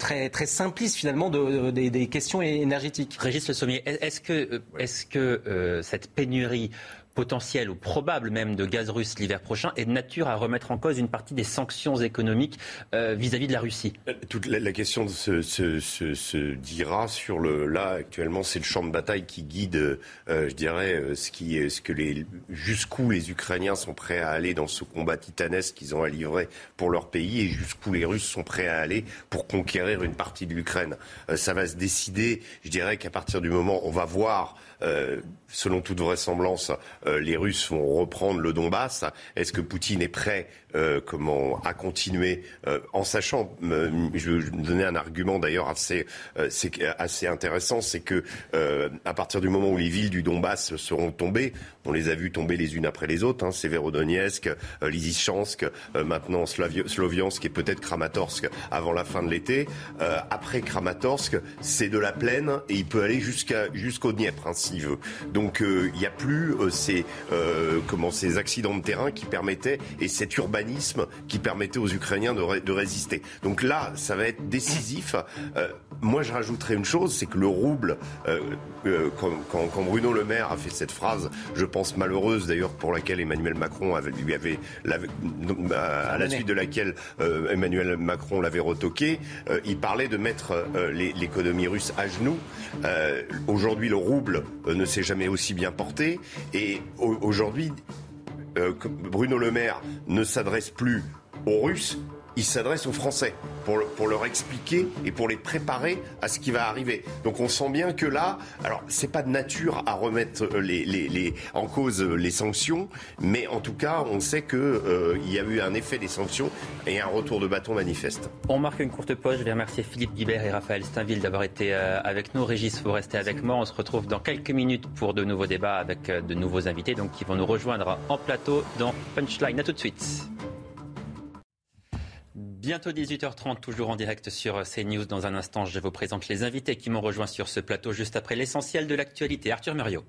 très, très simpliste finalement de, des questions énergétiques. Régis Le Sommier, est-ce que, est-ce que cette pénurie potentiel ou probable même de gaz russe l'hiver prochain est de nature à remettre en cause une partie des sanctions économiques euh, vis-à-vis de la Russie euh, Toute la, question se, se, se, dira sur le. Là, actuellement, c'est le champ de bataille qui guide, euh, je dirais, ce qui ce que les jusqu'où les Ukrainiens sont prêts à aller dans ce combat titanesque qu'ils ont à livrer pour leur pays et jusqu'où les Russes sont prêts à aller pour conquérir une partie de l'Ukraine. ça va se décider, je dirais qu'à partir du moment, on va voir euh, selon toute vraisemblance, euh, les Russes vont reprendre le Donbass. Est-ce que Poutine est prêt euh, comment, à continuer en sachant, je vais vous donner un argument d'ailleurs assez, assez intéressant, c'est que à partir du moment où les villes du Donbass seront tombées, on les a vues tomber les unes après les autres, hein, Severodonetsk, Lysychansk, maintenant Sloviansk et peut-être Kramatorsk avant la fin de l'été. après Kramatorsk, c'est de la plaine et il peut aller jusqu'au Dniepr. Hein, veut. Donc euh, il n'y a plus euh, ces, euh, comment, ces accidents de terrain qui permettaient, et cet urbanisme qui permettait aux Ukrainiens de résister. Donc là, ça va être décisif. Moi, je rajouterais une chose, c'est que le rouble, quand, quand, Bruno Le Maire a fait cette phrase, je pense malheureuse d'ailleurs pour laquelle Emmanuel Macron avait, lui avait, à la suite de laquelle Emmanuel Macron l'avait retoqué, il parlait de mettre l'économie russe à genoux. Aujourd'hui, le rouble euh, ne s'est jamais aussi bien porté. Et aujourd'hui, euh, Bruno Le Maire ne s'adresse plus aux Russes, il s'adresse aux Français pour, leur expliquer et pour les préparer à ce qui va arriver. Donc on sent bien que là, alors c'est pas de nature à remettre les, en cause les sanctions, mais en tout cas on sait qu'il euh, y a eu un effet des sanctions et un retour de bâton manifeste. On marque une courte pause. Je vais remercier Philippe Guibert et Raphaël Steinville d'avoir été euh, avec nous. Régis, vous restez avec moi. On se retrouve dans quelques minutes pour de nouveaux débats avec euh, de nouveaux invités donc qui vont nous rejoindre en plateau dans Punchline. À tout de suite. Bientôt 18h30, toujours en direct sur CNews. Dans un instant, je vous présente les invités qui m'ont rejoint sur ce plateau juste après l'essentiel de l'actualité. Arthur Muriot.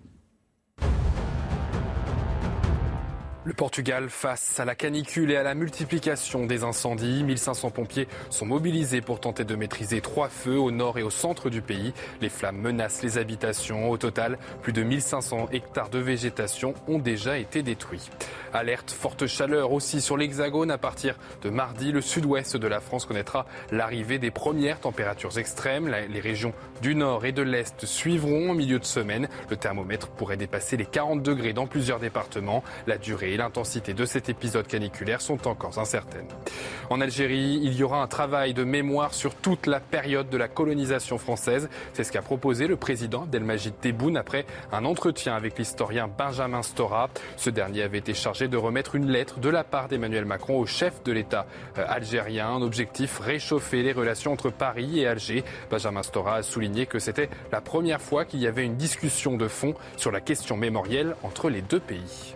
Le Portugal face à la canicule et à la multiplication des incendies. 1500 pompiers sont mobilisés pour tenter de maîtriser trois feux au nord et au centre du pays. Les flammes menacent les habitations. Au total, plus de 1500 hectares de végétation ont déjà été détruits. Alerte forte chaleur aussi sur l'Hexagone. À partir de mardi, le sud-ouest de la France connaîtra l'arrivée des premières températures extrêmes. Les régions du nord et de l'est suivront en milieu de semaine. Le thermomètre pourrait dépasser les 40 degrés dans plusieurs départements. Et l'intensité de cet épisode caniculaire sont encore incertaines. En Algérie, il y aura un travail de mémoire sur toute la période de la colonisation française. C'est ce qu'a proposé le président Abdelmajid Tebboune après un entretien avec l'historien Benjamin Stora. Ce dernier avait été chargé de remettre une lettre de la part d'Emmanuel Macron au chef de l'État euh, algérien. Un objectif réchauffer les relations entre Paris et Alger. Benjamin Stora a souligné que c'était la première fois qu'il y avait une discussion de fond sur la question mémorielle entre les deux pays.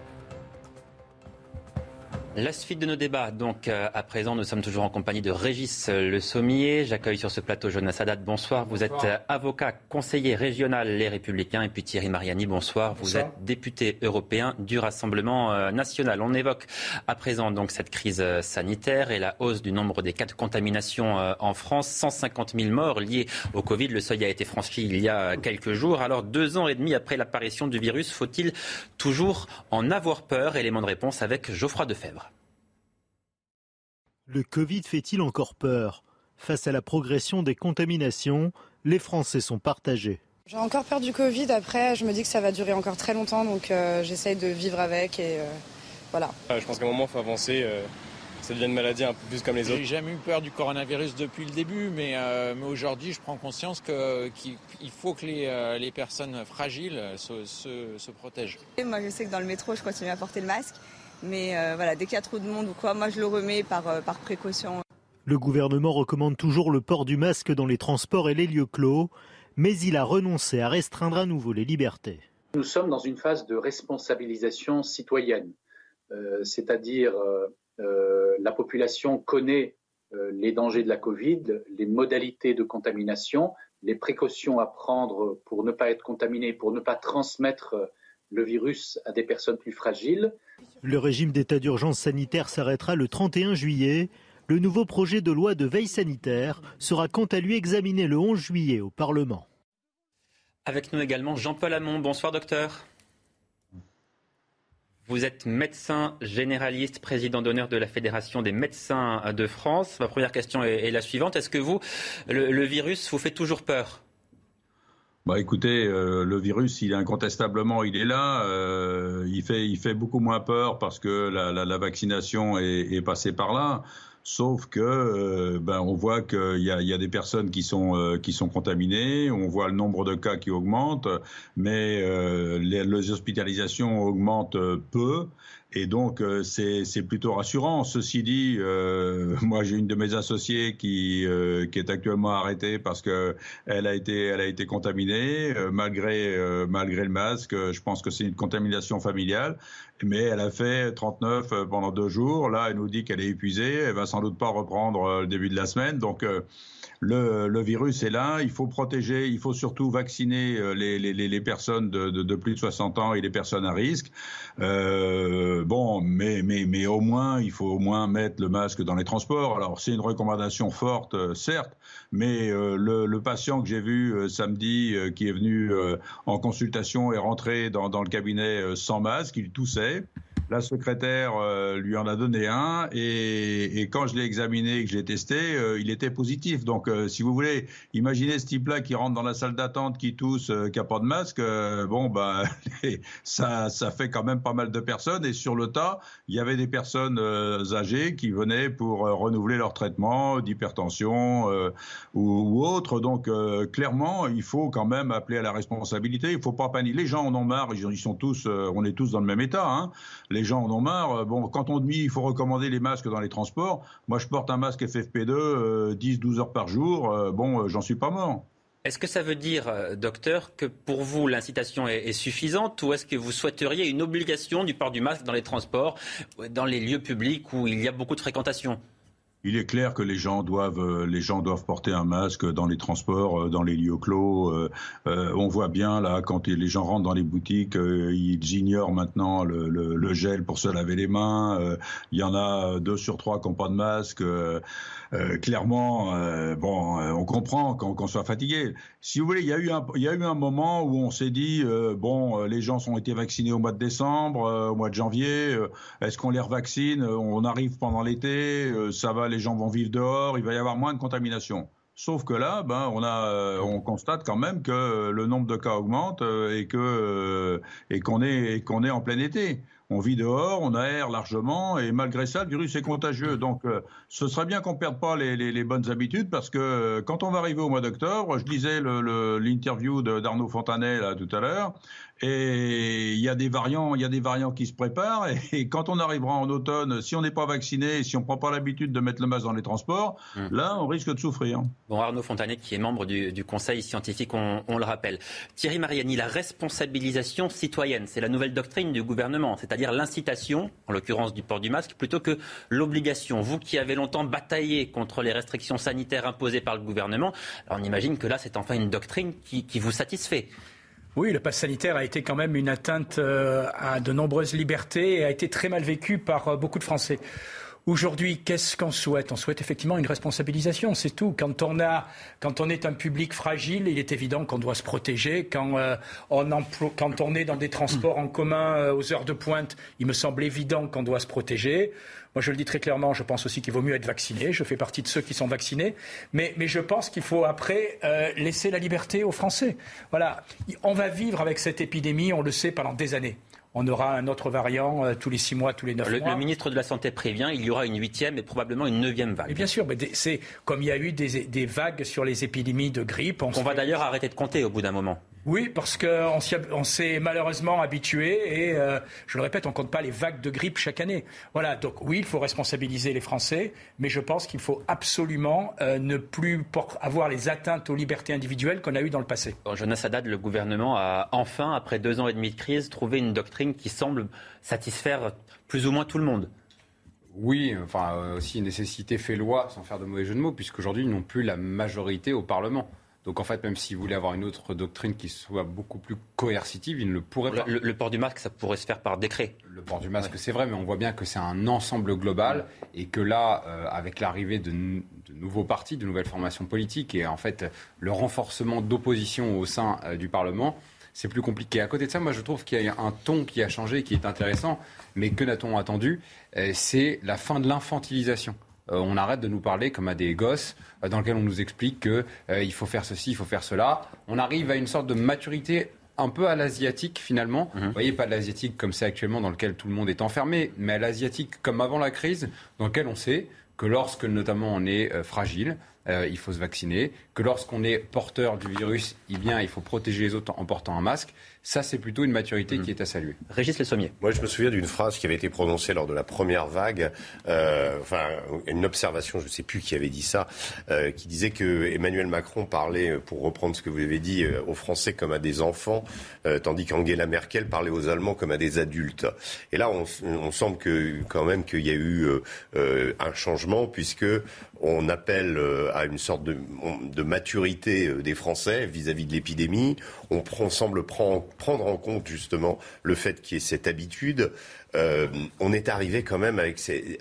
La suite de nos débats. Donc, euh, à présent, nous sommes toujours en compagnie de Régis Le Sommier. J'accueille sur ce plateau Jonas Sadat. Bonsoir. Vous êtes euh, avocat, conseiller régional Les Républicains. Et puis Thierry Mariani, bonsoir. Vous êtes député européen du Rassemblement euh, national. On évoque à présent donc cette crise sanitaire et la hausse du nombre des cas de contamination en France. 150 000 morts liés au Covid. Le seuil a été franchi il y a quelques jours. Alors, deux ans et demi après l'apparition du virus, faut-il toujours en avoir peur? Élément de réponse avec Geoffroy Defebvre. Le Covid fait-il encore peur? Face à la progression des contaminations, les Français sont partagés. J'ai encore peur du Covid. Après, je me dis que ça va durer encore très longtemps, donc euh, j'essaye de vivre avec et euh, voilà. je pense qu'à un moment, il faut avancer. Euh, ça devient une maladie un peu plus comme les autres. J'ai jamais eu peur du coronavirus depuis le début, mais, aujourd'hui, je prends conscience qu'il faut que les, personnes fragiles se, se protègent. moi, je sais que dans le métro, je continue à porter le masque. Mais euh, voilà, dès qu'il y a trop de monde ou quoi, moi je le remets par, euh, par précaution. Le gouvernement recommande toujours le port du masque dans les transports et les lieux clos, mais il a renoncé à restreindre à nouveau les libertés. Nous sommes dans une phase de responsabilisation citoyenne, euh, c'est-à-dire la population connaît les dangers de la Covid, les modalités de contamination, les précautions à prendre pour ne pas être contaminé, pour ne pas transmettre le virus à des personnes plus fragiles. Le régime d'état d'urgence sanitaire s'arrêtera le 31 juillet. Le nouveau projet de loi de veille sanitaire sera quant à lui examiné le 11 juillet au Parlement. Avec nous également Jean-Paul Hamon. Bonsoir docteur. Vous êtes médecin généraliste, président d'honneur de la Fédération des médecins de France. Ma première question est, la suivante. Est-ce que vous, le virus, vous fait toujours peur? Bah écoutez, euh, le virus, il est incontestablement, il est là. Euh, il fait, il fait beaucoup moins peur parce que la, la, la vaccination est, est, passée par là. Sauf que, euh, ben, on voit qu'il y a, y a, des personnes qui sont qui sont contaminées. On voit le nombre de cas qui augmente, mais les, les, hospitalisations augmentent peu. Et donc, euh, c'est plutôt rassurant. Ceci dit, euh, <laughs> moi, j'ai une de mes associées qui, euh, qui est actuellement arrêtée parce que elle a été, elle a été contaminée malgré, malgré le masque. Je pense que c'est une contamination familiale, mais elle a fait 39 pendant deux jours. Là, elle nous dit qu'elle est épuisée. Elle va sans doute pas reprendre le début de la semaine. Donc le, le, virus est là, il faut protéger, il faut surtout vacciner euh, les, les, les personnes de, de, plus de 60 ans et les personnes à risque. Euh, bon, mais, mais, mais au moins, il faut au moins mettre le masque dans les transports. Alors, c'est une recommandation forte, euh, certes, mais euh, le, le, patient que j'ai vu samedi, qui est venu en consultation, est rentré dans, dans le cabinet sans masque, il toussait. La secrétaire euh, lui en a donné un et, et quand je l'ai examiné et que je l'ai testé, euh, il était positif. Donc, euh, si vous voulez, imaginez ce type-là qui rentre dans la salle d'attente, qui tousse, qui n'a pas de masque. bon, bah, <laughs> ça, ça fait quand même pas mal de personnes. Et sur le tas, il y avait des personnes âgées qui venaient pour renouveler leur traitement d'hypertension ou, ou, autre. Donc, clairement, il faut quand même appeler à la responsabilité. Il faut pas paniquer. Les gens en ont marre. Ils sont tous, on est tous dans le même état. Hein gens en ont marre. Bon, quand on dit il faut recommander les masques dans les transports, moi je porte un masque FFP2 10-12 euh, heures par jour. Euh, bon, euh, j'en suis pas mort. Est-ce que ça veut dire, docteur, que pour vous l'incitation est, est, suffisante ou est-ce que vous souhaiteriez une obligation du port du masque dans les transports, dans les lieux publics où il y a beaucoup de fréquentation? Il est clair que les gens doivent, euh, les gens doivent porter un masque dans les transports, euh, dans les lieux clos. Euh, on voit bien là quand les gens rentrent dans les boutiques, ils ignorent maintenant le, gel pour se laver les mains. il y en a deux sur trois qui n'ont pas de masque. Clairement, bon, on comprend qu'on soit fatigué. Si vous voulez, il y a eu un, moment où on s'est dit, bon, les gens ont été vaccinés au mois de décembre, au mois de janvier. Est-ce qu'on les revaccine On arrive pendant l'été, ça va les gens vont vivre dehors, il va y avoir moins de contamination. Sauf que là, ben, on, euh, constate quand même que le nombre de cas augmente euh, et euh, et qu'on est qu'on est en plein été on vit dehors, on aère largement, et malgré ça, le virus est contagieux. Donc, euh, ce serait bien qu'on perde pas les, les, les, bonnes habitudes, parce que euh, quand on va arriver au mois d'octobre, je lisais l'interview d'Arnaud Fontanet là tout à l'heure, et il y a des variants, il y a des variants qui se préparent, <laughs> et, quand on arrivera en automne, si on n'est pas vacciné, si on prend pas l'habitude de mettre le masque dans les transports, hum. là, on risque de souffrir. Bon, Arnaud Fontanet, qui est membre du, du Conseil scientifique, on, on, le rappelle. Thierry Mariani, la responsabilisation citoyenne, c'est la nouvelle doctrine du gouvernement, c'est-à-dire c'est-à-dire l'incitation, en l'occurrence du port du masque, plutôt que l'obligation. Vous qui avez longtemps bataillé contre les restrictions sanitaires imposées par le gouvernement, on imagine que là, c'est enfin une doctrine qui, qui vous satisfait. Oui, le pass sanitaire a été quand même une atteinte euh, à de nombreuses libertés et a été très mal vécu par euh, beaucoup de Français. Aujourd'hui, qu'est-ce qu'on souhaite? On souhaite effectivement une responsabilisation, c'est tout. Quand on, a, quand on est un public fragile, il est évident qu'on doit se protéger. Quand, euh, on est dans des transports en commun aux heures de pointe, il me semble évident qu'on doit se protéger. Moi, je le dis très clairement, je pense aussi qu'il vaut mieux être vacciné. Je fais partie de ceux qui sont vaccinés. Mais, mais je pense qu'il faut après euh, laisser la liberté aux Français. Voilà. On va vivre avec cette épidémie, on le sait, pendant des années on aura un autre variant euh, tous les six mois, tous les neuf mois. Le ministre de la Santé prévient, il y aura une huitième et probablement une neuvième vague. Et bien sûr, mais c'est comme il y a eu des, des, vagues sur les épidémies de grippe. On, on va d'ailleurs arrêter de compter au bout d'un moment. Oui, parce qu'on s'est malheureusement habitué et euh, je le répète, on ne compte pas les vagues de grippe chaque année. Voilà, donc oui, il faut responsabiliser les Français, mais je pense qu'il faut absolument euh, ne plus avoir les atteintes aux libertés individuelles qu'on a eues dans le passé. Jonas Haddad, le gouvernement a enfin, après deux ans et demi de crise, trouvé une doctrine qui semble satisfaire plus ou moins tout le monde. Oui, enfin euh, aussi nécessité fait loi, sans faire de mauvais jeu de mots, puisqu'aujourd'hui ils n'ont plus la majorité au Parlement. Donc en fait, même s'il voulait avoir une autre doctrine qui soit beaucoup plus coercitive, il ne le pourrait pas. Le, port du masque, ça pourrait se faire par décret. Le port du masque, c'est vrai, mais on voit bien que c'est un ensemble global et que là, euh, avec l'arrivée de, nouveaux partis, de nouvelles formations politiques et en fait le renforcement d'opposition au sein euh, du Parlement, c'est plus compliqué. À côté de ça, moi je trouve qu'il y a un ton qui a changé, qui est intéressant, mais que n'a-t-on attendu euh, C'est la fin de l'infantilisation. Euh, on arrête de nous parler comme à des gosses euh, dans lesquels on nous explique qu'il euh, faut faire ceci, il faut faire cela. On arrive à une sorte de maturité un peu à l'asiatique finalement. Mhm. Vous voyez, pas l'asiatique comme c'est actuellement dans lequel tout le monde est enfermé, mais à l'asiatique comme avant la crise, dans lequel on sait que lorsque notamment on est fragile, il faut se vacciner, que lorsqu'on est porteur du virus, eh bien, il faut protéger les autres en portant un masque. Ça, c'est plutôt une maturité qui mhm. est à saluer. Régis Le Sommier. Moi, je me souviens d'une phrase qui avait été prononcée lors de la première vague, euh, enfin, une observation, je ne sais plus qui avait dit ça, euh, qui disait que Emmanuel Macron parlait, pour reprendre ce que vous avez dit, euh, aux Français comme à des enfants, tandis qu'Angela Merkel parlait aux Allemands comme à des adultes. Et là, on, on semble que, quand même qu'il y a eu un changement, puisque on appelle à une sorte de, de maturité des Français vis-à-vis de l'épidémie. On, semble prendre en compte justement le fait qu'il y ait cette habitude euh, on est arrivé quand même avec ces,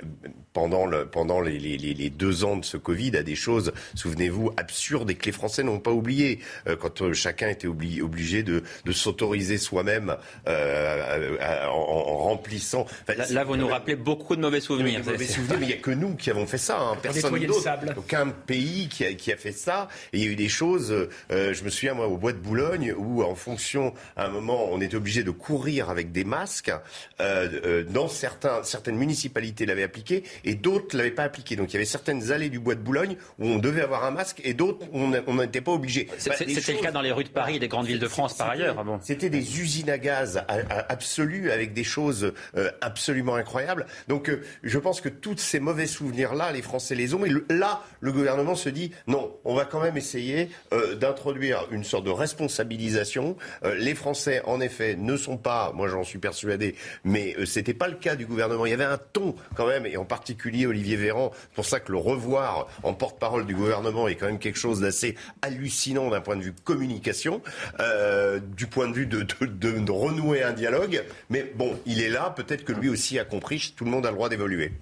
pendant, le, pendant les, les, les, deux ans de ce Covid à des choses, souvenez-vous, absurdes et que les Français n'ont pas oublié. Euh, quand euh, chacun était obligé, obligé de, de s'autoriser soi-même en, en, remplissant. là, vous nous rappelez beaucoup de mauvais souvenirs. Mauvais souvenirs mais il n'y a que nous qui avons fait ça. Hein, personne d'autre. Aucun pays qui a, qui a, fait ça. Et il y a eu des choses. je me souviens moi au bois de Boulogne où en fonction, à un moment, on était obligé de courir avec des masques. Euh, dans certains, certaines municipalités l'avaient appliqué et d'autres l'avaient pas appliqué. Donc il y avait certaines allées du bois de Boulogne où on devait avoir un masque et d'autres on n'était pas obligé. C'était le cas dans les rues de Paris et des grandes villes de France par ailleurs. Ah c'était des usines à gaz absolues avec des choses euh, absolument incroyables. Donc euh, je pense que tous ces mauvais souvenirs-là, les Français les ont. Et là, le gouvernement se dit non, on va quand même essayer d'introduire une sorte de responsabilisation. les Français, en effet, ne sont pas, moi j'en suis persuadé, mais c'était pas le cas du gouvernement. Il y avait un ton quand même, et en particulier Olivier Véran. Pour ça que le revoir en porte-parole du gouvernement est quand même quelque chose d'assez hallucinant d'un point de vue communication, euh, du point de vue de, de, renouer un dialogue. Mais bon, il est là. Peut-être que lui aussi a compris. Tout le monde a le droit d'évoluer.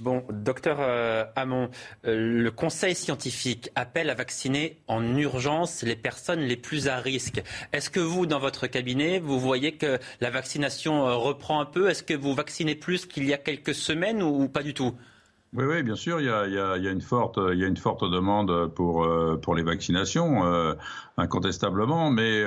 Bon, docteur euh, Hamon, euh, le Conseil scientifique appelle à vacciner en urgence les personnes les plus à risque. Est-ce que vous, dans votre cabinet, vous voyez que la vaccination euh, reprend un peu? Est-ce que vous vaccinez plus qu'il y a quelques semaines ou, pas du tout? Oui, oui, bien sûr, il y a, il y a, une, forte, il y a une forte demande pour, pour les vaccinations, incontestablement. Mais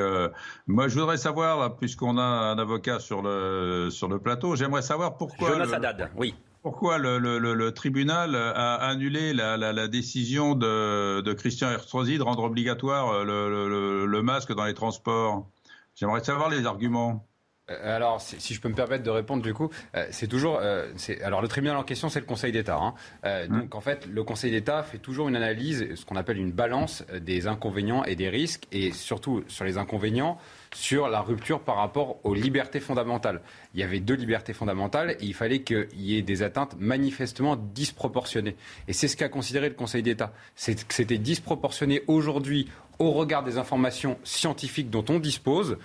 moi, je voudrais savoir, puisqu'on a un avocat sur le, sur le plateau, j'aimerais savoir pourquoi. Jonas Haddad, oui. Pourquoi le, tribunal a annulé la, décision de, Christian Estrosi de rendre obligatoire le, masque dans les transports? J'aimerais savoir les arguments. Euh, alors, si je peux me permettre de répondre, du coup, euh, c'est toujours. Euh, alors, le tribunal en question, c'est le Conseil d'État. Hein. Mmh. Donc, en fait, le Conseil d'État fait toujours une analyse, ce qu'on appelle une balance des inconvénients et des risques, et surtout sur les inconvénients, sur la rupture par rapport aux libertés fondamentales. Il y avait deux libertés fondamentales et il fallait qu'il y ait des atteintes manifestement disproportionnées. Et c'est ce qu'a considéré le Conseil d'État. C'est que c'était disproportionné aujourd'hui au regard des informations scientifiques dont on dispose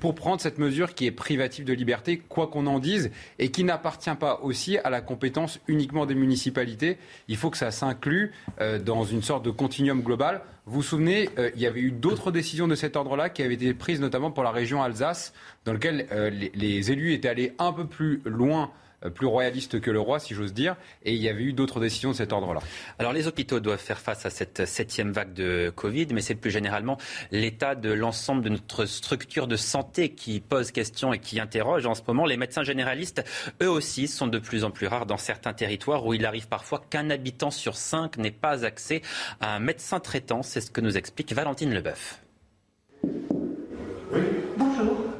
pour prendre cette mesure qui est privative de liberté, quoi qu'on en dise, et qui n'appartient pas aussi à la compétence uniquement des municipalités. Il faut que ça s'inclue euh, dans une sorte de continuum global. Vous vous souvenez, euh, il y avait eu d'autres décisions de cet ordre-là qui avaient été prises notamment pour la région Alsace, dans lequel euh, les élus étaient allés un peu plus loin plus royaliste que le roi, si j'ose dire, et il y avait eu d'autres décisions de cet ordre-là. Alors les hôpitaux doivent faire face à cette septième vague de Covid, mais c'est plus généralement l'état de l'ensemble de notre structure de santé qui pose question et qui interroge en ce moment. Les médecins généralistes, eux aussi, sont de plus en plus rares dans certains territoires où il arrive parfois qu'un habitant sur cinq n'ait pas accès à un médecin traitant. C'est ce que nous explique Valentine Leboeuf.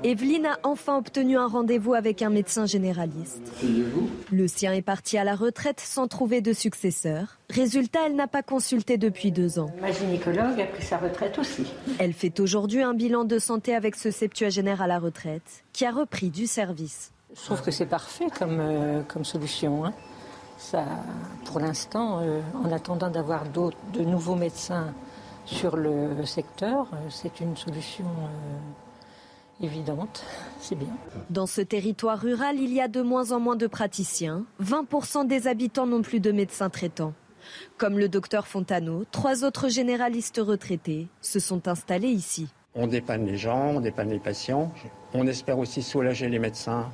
Evelyne a enfin obtenu un rendez-vous avec un médecin généraliste. Le sien est parti à la retraite sans trouver de successeur. Résultat, elle n'a pas consulté depuis deux ans. Ma gynécologue a pris sa retraite aussi. Elle fait aujourd'hui un bilan de santé avec ce septuagénaire à la retraite, qui a repris du service. Je trouve que c'est parfait comme, euh, comme solution. Hein. Ça, pour l'instant, euh, en attendant d'avoir de nouveaux médecins sur le secteur, euh, c'est une solution évidente, c'est bien. Dans ce territoire rural, il y a de moins en moins de praticiens. 20% des habitants n'ont plus de médecins traitants. Comme le docteur Fontano, trois autres généralistes retraités se sont installés ici. On dépanne les gens, on dépanne les patients. On espère aussi soulager les médecins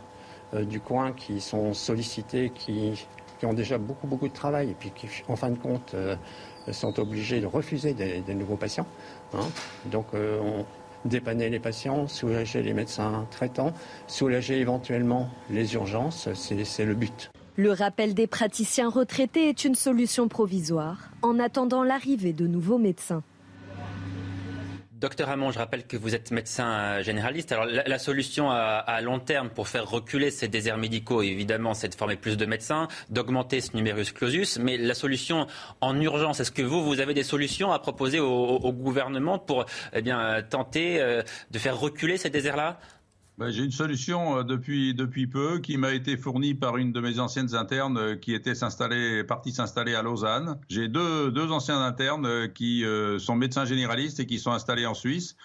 euh, du coin qui sont sollicités, qui, ont déjà beaucoup, beaucoup de travail et puis qui, en fin de compte, euh, sont obligés de refuser des, nouveaux patients. Hein. Donc, euh, on, dépanner les patients, soulager les médecins traitants, soulager éventuellement les urgences, c'est le but. Le rappel des praticiens retraités est une solution provisoire en attendant l'arrivée de nouveaux médecins. Docteur Hamon, je rappelle que vous êtes médecin généraliste. Alors la, solution à, long terme pour faire reculer ces déserts médicaux, évidemment, c'est de former plus de médecins, d'augmenter ce numerus clausus. Mais la solution en urgence, est-ce que vous, vous avez des solutions à proposer au, gouvernement pour eh bien, tenter euh, de faire reculer ces déserts-là? Ben, j'ai une solution euh, depuis, depuis peu qui m'a été fournie par une de mes anciennes internes euh, qui était partie s'installer à Lausanne. J'ai deux, deux anciens internes euh, qui sont médecins généralistes et qui sont installés en Suisse.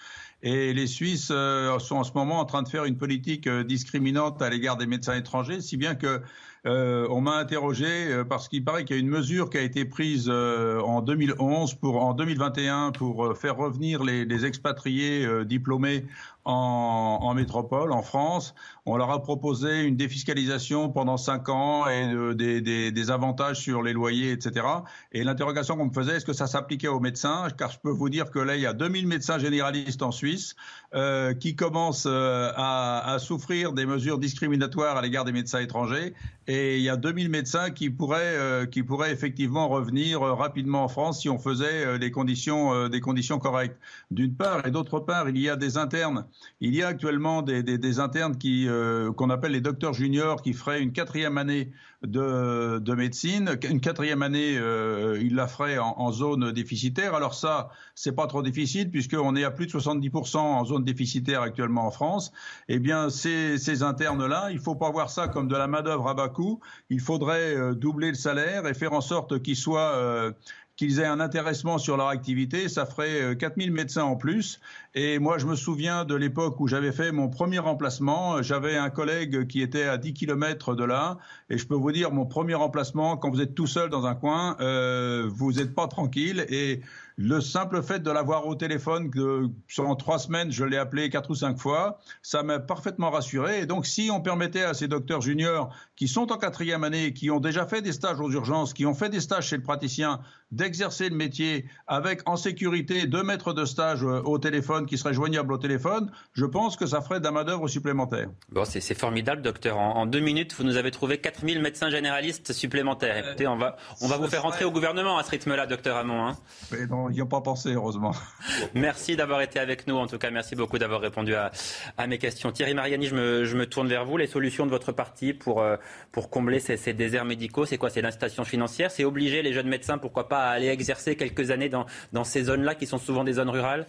Et les Suisses sont en ce moment en train de faire une politique discriminante à l'égard des médecins étrangers, si bien que euh, on m'a interrogé euh, parce qu'il paraît qu'il y a une mesure qui a été prise euh, en 2011 pour en 2021 pour faire revenir les, les expatriés diplômés en, métropole, en France. On leur a proposé une défiscalisation pendant cinq ans et des, des, avantages sur les loyers, etc. Et l'interrogation qu'on me faisait, est-ce que ça s'appliquait aux médecins? Car je peux vous dire que là, il y a 2000 médecins généralistes en Suisse euh, qui commencent à, à souffrir des mesures discriminatoires à l'égard des médecins étrangers et il y a 2000 médecins qui pourraient, euh, qui pourraient effectivement revenir euh, rapidement en France si on faisait euh, des, conditions, des conditions correctes. D'une part, et d'autre part, il y a des internes. Il y a actuellement des, internes qui, qu'on appelle les docteurs juniors qui feraient une quatrième année de, de médecine. Une quatrième année, euh, il la ferait en, zone déficitaire. Alors ça, c'est pas trop difficile puisqu'on est à plus de 70% en zone déficitaire actuellement en France. Eh bien, ces, ces internes-là, il faut pas voir ça comme de la main-d'œuvre à bas coût. Il faudrait euh, doubler le salaire et faire en sorte qu'ils euh, qu'ils aient un intéressement sur leur activité, ça ferait 4000 euh, médecins en plus. Et moi, je me souviens de l'époque où j'avais fait mon premier remplacement. J'avais un collègue qui était à 10 km de là. Et je peux vous dire, mon premier remplacement, quand vous êtes tout seul dans un coin, euh, vous n'êtes pas tranquille. Et le simple fait de l'avoir au téléphone, que en trois semaines, je l'ai appelé quatre ou cinq fois, ça m'a parfaitement rassuré. Et donc, si on permettait à ces docteurs juniors qui sont en quatrième année, qui ont déjà fait des stages aux urgences, qui ont fait des stages chez le praticien, d'exercer le métier avec en sécurité deux maîtres de stage euh, au téléphone qui seraient joignables au téléphone, je pense que ça ferait de la main-d'œuvre supplémentaire. Bon, c'est formidable, docteur. En, deux minutes, vous nous avez trouvé 4000 médecins généralistes supplémentaires. Euh, Écoutez, on va, on va vous faire rentrer au gouvernement à ce rythme-là, docteur Hamon. Hein. Mais non, ils n'y ont pas pensé, heureusement. <laughs> Merci d'avoir été avec nous. En tout cas, merci beaucoup d'avoir répondu à, à, mes questions. Thierry Mariani, je me, je me, tourne vers vous. Les solutions de votre parti pour, euh, pour combler ces, ces déserts médicaux, c'est quoi? C'est l'incitation financière? C'est obliger les jeunes médecins, pourquoi pas, à aller exercer quelques années dans, dans ces zones-là qui sont souvent des zones rurales?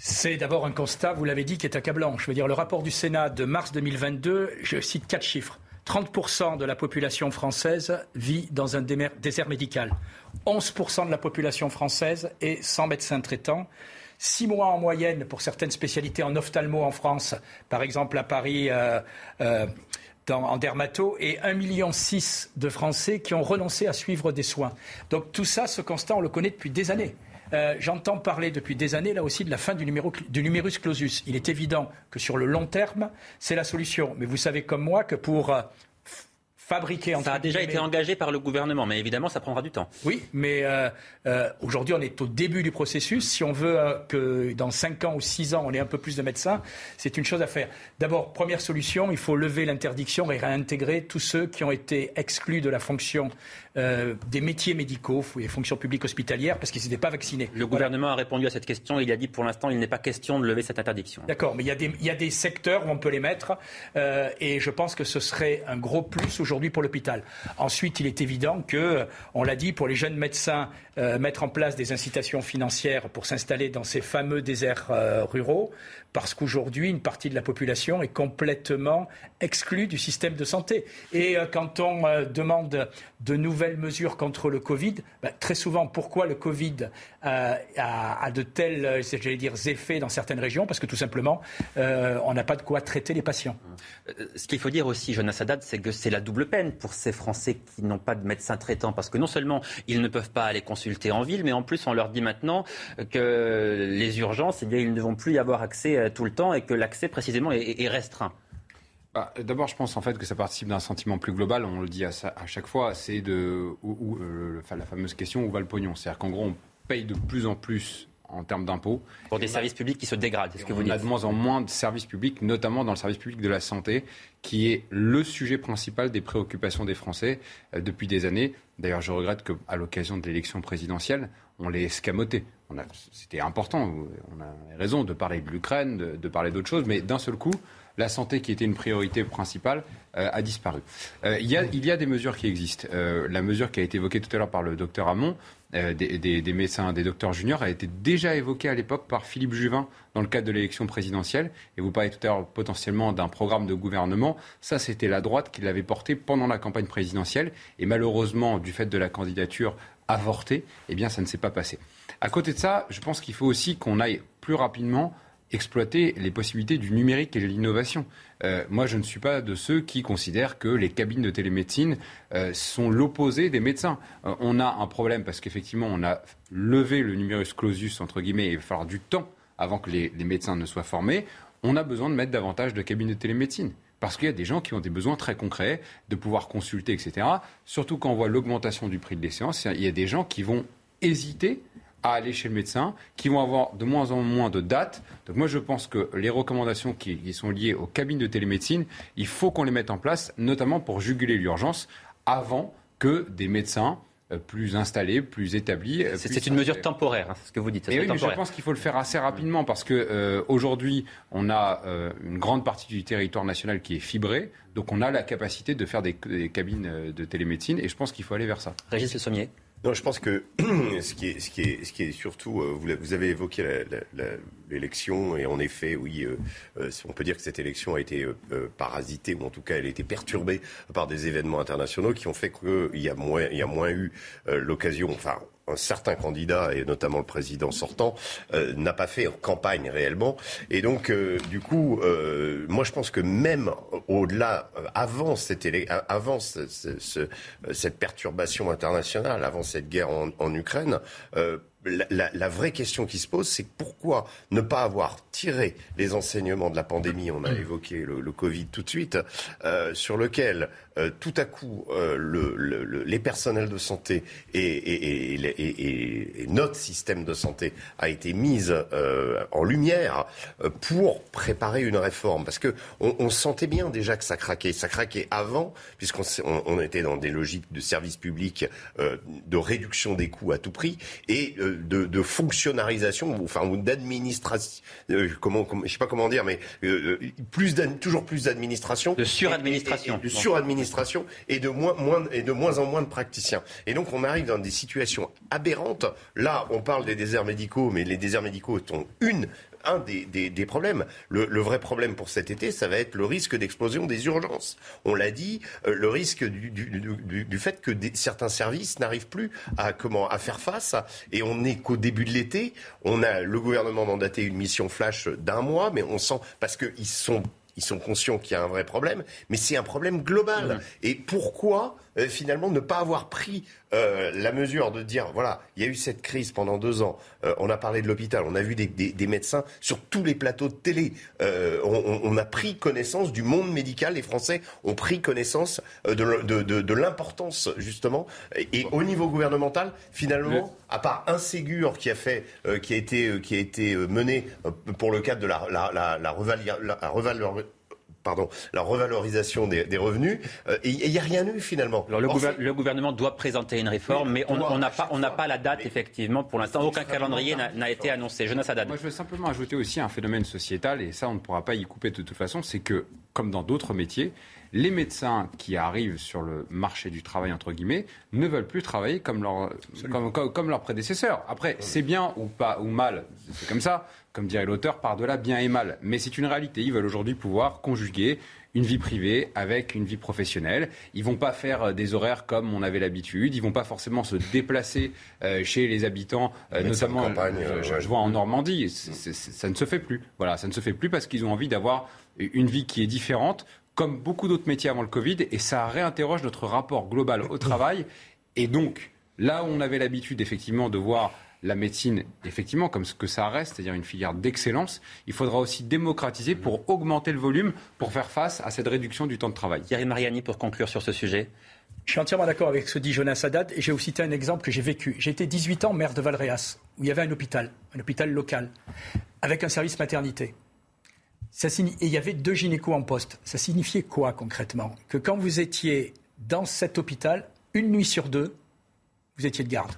C'est d'abord un constat, vous l'avez dit, qui est accablant. Je veux dire, le rapport du Sénat de mars 2022, je cite quatre chiffres. 30% de la population française vit dans un désert médical. 11% de la population française est sans médecin traitant. Six mois en moyenne pour certaines spécialités en ophtalmo en France, par exemple à Paris. Euh, euh, en dermato et 1,6 million de Français qui ont renoncé à suivre des soins. Donc tout ça, ce constat, on le connaît depuis des années. Euh, j'entends parler depuis des années, là aussi, de la fin du, du, numerus clausus. Il est évident que sur le long terme, c'est la solution. Mais vous savez comme moi que pour euh, fabriquer... Ça a déjà été engagé par le gouvernement, mais évidemment, ça prendra du temps. Oui, mais euh, euh, aujourd'hui, on est au début du processus. Si on veut euh, que dans 5 ans ou 6 ans, on ait un peu plus de médecins, c'est une chose à faire. D'abord, première solution, il faut lever l'interdiction et réintégrer tous ceux qui ont été exclus de la fonction des métiers médicaux, les fonctions publiques hospitalières, parce qu'ils n'étaient pas vaccinés. Le gouvernement a répondu à cette question. Il a dit pour l'instant, il n'est pas question de lever cette interdiction. D'accord, mais il y, a des, il y, a des, secteurs où on peut les mettre, et je pense que ce serait un gros plus aujourd'hui pour l'hôpital. Ensuite, il est évident que, on l'a dit, pour les jeunes médecins, euh, mettre en place des incitations financières pour s'installer dans ces fameux déserts euh, ruraux, parce qu'aujourd'hui, une partie de la population est complètement exclue du système de santé. Et euh, quand on demande de nouvelles mesures contre le Covid, bah, très souvent, pourquoi le Covid a, de tels, j'allais dire, effets dans certaines régions? Parce que tout simplement, on n'a pas de quoi traiter les patients. Ce qu'il faut dire aussi, Jonas Haddad, c'est que c'est la double peine pour ces Français qui n'ont pas de médecin traitant, parce que non seulement ils ne peuvent pas aller consulter en ville, mais en plus on leur dit maintenant que les urgences, eh ils ne vont plus y avoir accès euh, tout le temps et que l'accès précisément est, restreint. Bah, d'abord, je pense en fait que ça participe d'un sentiment plus global. On le dit à, chaque fois, c'est de où, euh, la fameuse question où va le pognon? C'est-à-dire qu'en gros, on paye de plus en plus en termes d'impôts. Pour des services publics qui se dégradent, c'est ce que vous dites. On a de moins en moins de services publics, notamment dans le service public de la santé, qui est le sujet principal des préoccupations des Français euh, depuis des années. D'ailleurs, je regrette qu'à l'occasion de l'élection présidentielle, on l'ait escamoté. C'était important, on a raison de parler de l'Ukraine, de, parler d'autres choses, mais d'un seul coup, la santé, qui était une priorité principale, euh, a disparu. Euh, il, y a, des mesures qui existent. la mesure qui a été évoquée tout à l'heure par le docteur Hamon, euh, des, médecins, des docteurs juniors, a été déjà évoqué à l'époque par Philippe Juvin dans le cadre de l'élection présidentielle. Et vous parlez tout à l'heure potentiellement d'un programme de gouvernement. Ça, c'était la droite qui l'avait porté pendant la campagne présidentielle. Et malheureusement, du fait de la candidature avortée, eh bien, ça ne s'est pas passé. À côté de ça, je pense qu'il faut aussi qu'on aille plus rapidement exploiter les possibilités du numérique et de l'innovation. Euh, moi, je ne suis pas de ceux qui considèrent que les cabines de télémédecine euh, sont l'opposé des médecins. Euh, on a un problème parce qu'effectivement, on a levé le numerus clausus, entre guillemets, et il va falloir du temps avant que les médecins ne soient formés. On a besoin de mettre davantage de cabines de télémédecine. Parce qu'il y a des gens qui ont des besoins très concrets, de pouvoir consulter, etc. Surtout quand on voit l'augmentation du prix de l'essence, il y a des gens qui vont hésiter à aller chez le médecin, qui vont avoir de moins en moins de dates. Donc moi, je pense que les recommandations qui, sont liées aux cabines de télémédecine, il faut qu'on les mette en place, notamment pour juguler l'urgence, avant que des médecins plus installés, plus établis. Euh, c'est une mesure temporaire, hein, ce que vous dites. oui, mais je pense qu'il faut le faire assez rapidement parce que euh, aujourd'hui, on a une grande partie du territoire national qui est fibré, donc on a la capacité de faire des, cabines de télémédecine, et je pense qu'il faut aller vers ça. Régis Le Sommier. Non, je pense que <clears throat> ce qui est, ce qui est, ce qui est surtout, euh, vous, avez évoqué l'élection et en effet, oui, euh, euh, on peut dire que cette élection a été parasitée ou en tout cas elle a été perturbée par des événements internationaux qui ont fait qu'il y a moins, il y a moins eu l'occasion, enfin un certain candidat, et notamment le président sortant, euh, n'a pas fait campagne réellement. Et donc, euh, du coup, euh, moi je pense que même au-delà, avant, cette, avant ce, ce, cette perturbation internationale, avant cette guerre en Ukraine, la, vraie question qui se pose, c'est pourquoi ne pas avoir tiré les enseignements de la pandémie, on a évoqué le, Covid tout de suite, euh, sur lequel euh, tout à coup euh, le, les personnels de santé et, et, notre système de santé a été mise en lumière pour préparer une réforme. Parce que on, sentait bien déjà que ça craquait. Ça craquait avant, puisqu'on on, était dans des logiques de service public, de réduction des coûts à tout prix, et de, de, fonctionnalisation, enfin, ou d'administration, euh, comment, je sais pas comment dire, mais euh, euh, plus toujours plus d'administration. De suradministration. de suradministration et de moins, moins, et de moins en moins de praticiens. Et donc, on arrive dans des situations aberrantes. Là, on parle des déserts médicaux, mais les déserts médicaux sont une un des, problèmes. Le, vrai problème pour cet été, ça va être le risque d'explosion des urgences. On l'a dit, euh, le risque du, fait que certains services n'arrivent plus à, comment, à faire face. Et on n'est qu'au début de l'été. On a le gouvernement mandaté une mission flash d'un mois, mais on sent parce qu'ils sont ils sont conscients qu'il y a un vrai problème, mais c'est un problème global. Et pourquoi euh, finalement ne pas avoir pris euh, la mesure de dire voilà, il y a eu cette crise pendant deux ans, euh, on a parlé de l'hôpital, on a vu des, médecins sur tous les plateaux de télé, on, a pris connaissance du monde médical, les Français ont pris connaissance de, l'importance justement. Et, au niveau gouvernemental, finalement, à part un Ségur qui a fait, qui a été, qui a été mené pour le cadre de la, la, la, la, pardon, la revalorisation des, revenus. Euh, et il n'y a rien eu finalement. Alors, le, gouvernement doit présenter une réforme, mais on n'a pas, pas la date effectivement pour l'instant. Aucun calendrier n'a été annoncé. Jonas Haddad. Moi, je veux simplement ajouter aussi un phénomène sociétal, et ça, on ne pourra pas y couper de toute façon, c'est que, comme dans d'autres métiers, les médecins qui arrivent sur le marché du travail, entre guillemets, ne veulent plus travailler comme, leur, comme, leurs prédécesseurs. Après, c'est bien ou pas ou mal, c'est comme ça, comme dirait l'auteur, par-delà bien et mal. Mais c'est une réalité. Ils veulent aujourd'hui pouvoir conjuguer une vie privée avec une vie professionnelle. Ils vont pas faire euh, des horaires comme on avait l'habitude. Ils vont pas forcément se déplacer euh, chez les habitants, euh, notamment. je, vois en Normandie, ça ne se fait plus. Voilà, ça ne se fait plus parce qu'ils ont envie d'avoir une vie qui est différente, comme beaucoup d'autres métiers avant le Covid, et ça réinterroge notre rapport global au travail. Et donc, là où on avait l'habitude effectivement de voir la médecine, effectivement, comme ce que ça reste, c'est-à-dire une filière d'excellence, il faudra aussi démocratiser pour augmenter le volume, pour faire face à cette réduction du temps de travail. Thierry Mariani, pour conclure sur ce sujet. Je suis entièrement d'accord avec ce que dit Jonas Haddad et j'ai aussi cité un exemple que j'ai vécu. J'ai été 18 ans maire de Valréas, où il y avait un hôpital, un hôpital local, avec un service maternité et il y avait deux gynécos en poste. Ça signifiait quoi concrètement? Que quand vous étiez dans cet hôpital, une nuit sur deux, vous étiez de garde,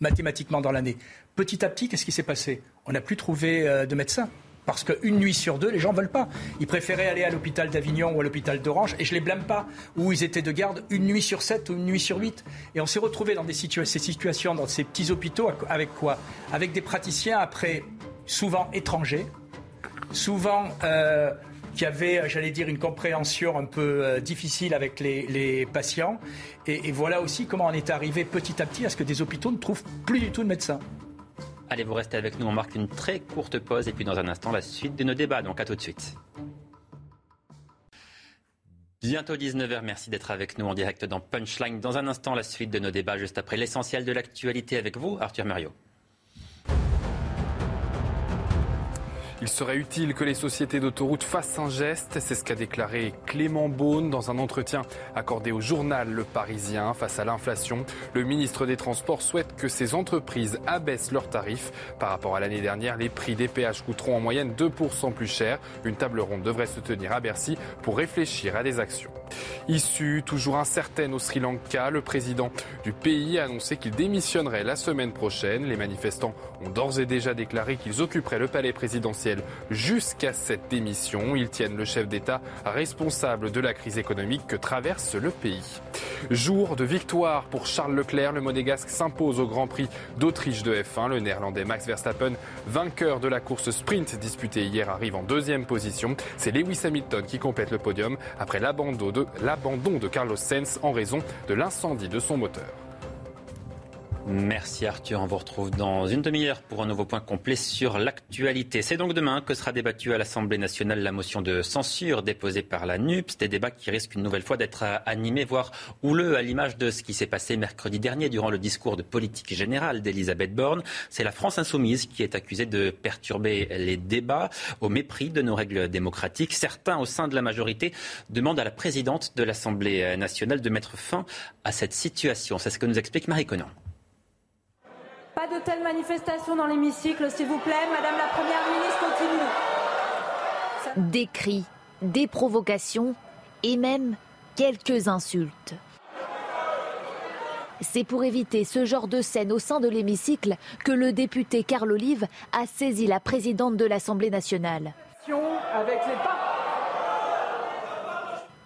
mathématiquement dans l'année. Petit à petit, qu'est-ce qui s'est passé? On n'a plus trouvé euh, de médecins. Parce qu'une nuit sur deux, les gens ne veulent pas. Ils préféraient aller à l'hôpital d'Avignon ou à l'hôpital d'Orange, et je ne les blâme pas, où ils étaient de garde une nuit sur sept ou une nuit sur huit. Et on s'est retrouvé dans des ces situations, dans ces petits hôpitaux, avec quoi? Avec des praticiens, après, souvent étrangers, souvent euh, qui avait, j'allais dire, une compréhension un peu euh, difficile avec les, patients. Et, voilà aussi comment on est arrivé petit à petit à ce que des hôpitaux ne trouvent plus du tout de médecins. Allez, vous restez avec nous. On marque une très courte pause et puis dans un instant, la suite de nos débats. Donc à tout de suite. Bientôt 19h, merci d'être avec nous en direct dans Punchline. Dans un instant, la suite de nos débats, juste après l'essentiel de l'actualité avec vous, Arthur Mario. Il serait utile que les sociétés d'autoroutes fassent un geste. C'est ce qu'a déclaré Clément Beaune dans un entretien accordé au journal Le Parisien. Face à l'inflation, le ministre des Transports souhaite que ces entreprises abaissent leurs tarifs. Par rapport à l'année dernière, les prix des péages coûteront en moyenne 2% plus cher. Une table ronde devrait se tenir à Bercy pour réfléchir à des actions. Issue toujours incertaine au Sri Lanka, le président du pays a annoncé qu'il démissionnerait la semaine prochaine. Les manifestants ont d'ores et déjà déclaré qu'ils occuperaient le palais présidentiel jusqu'à cette démission. Ils tiennent le chef d'État responsable de la crise économique que traverse le pays. Jour de victoire pour Charles Leclerc. Le monégasque s'impose au Grand Prix d'Autriche de F1. Le néerlandais Max Verstappen, vainqueur de la course sprint disputée hier, arrive en deuxième position. C'est Lewis Hamilton qui complète le podium après l'abandon de, Carlos Sainz en raison de l'incendie de son moteur. Merci Arthur, on vous retrouve dans une demi-heure pour un nouveau point complet sur l'actualité. C'est donc demain que sera débattue à l'Assemblée nationale la motion de censure déposée par la NUPS, des débats qui risquent une nouvelle fois d'être animés, voire houleux à l'image de ce qui s'est passé mercredi dernier durant le discours de politique générale d'Elisabeth Borne. C'est la France insoumise qui est accusée de perturber les débats au mépris de nos règles démocratiques. Certains au sein de la majorité demandent à la présidente de l'Assemblée nationale de mettre fin à cette situation. C'est ce que nous explique Marie Conan. Pas de telles manifestations dans l'hémicycle, s'il vous plaît. Madame la Première ministre, continue. Des cris, des provocations et même quelques insultes. C'est pour éviter ce genre de scène au sein de l'hémicycle que le député Carl Olive a saisi la présidente de l'Assemblée nationale. Avec les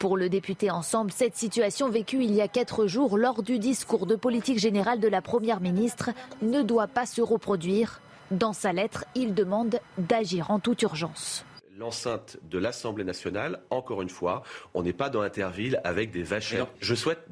pour le député Ensemble, cette situation vécue il y a quatre jours lors du discours de politique générale de la Première ministre ne doit pas se reproduire. Dans sa lettre, il demande d'agir en toute urgence l'enceinte de l'Assemblée nationale, encore une fois, on n'est pas dans Interville avec des vachères. Je souhaite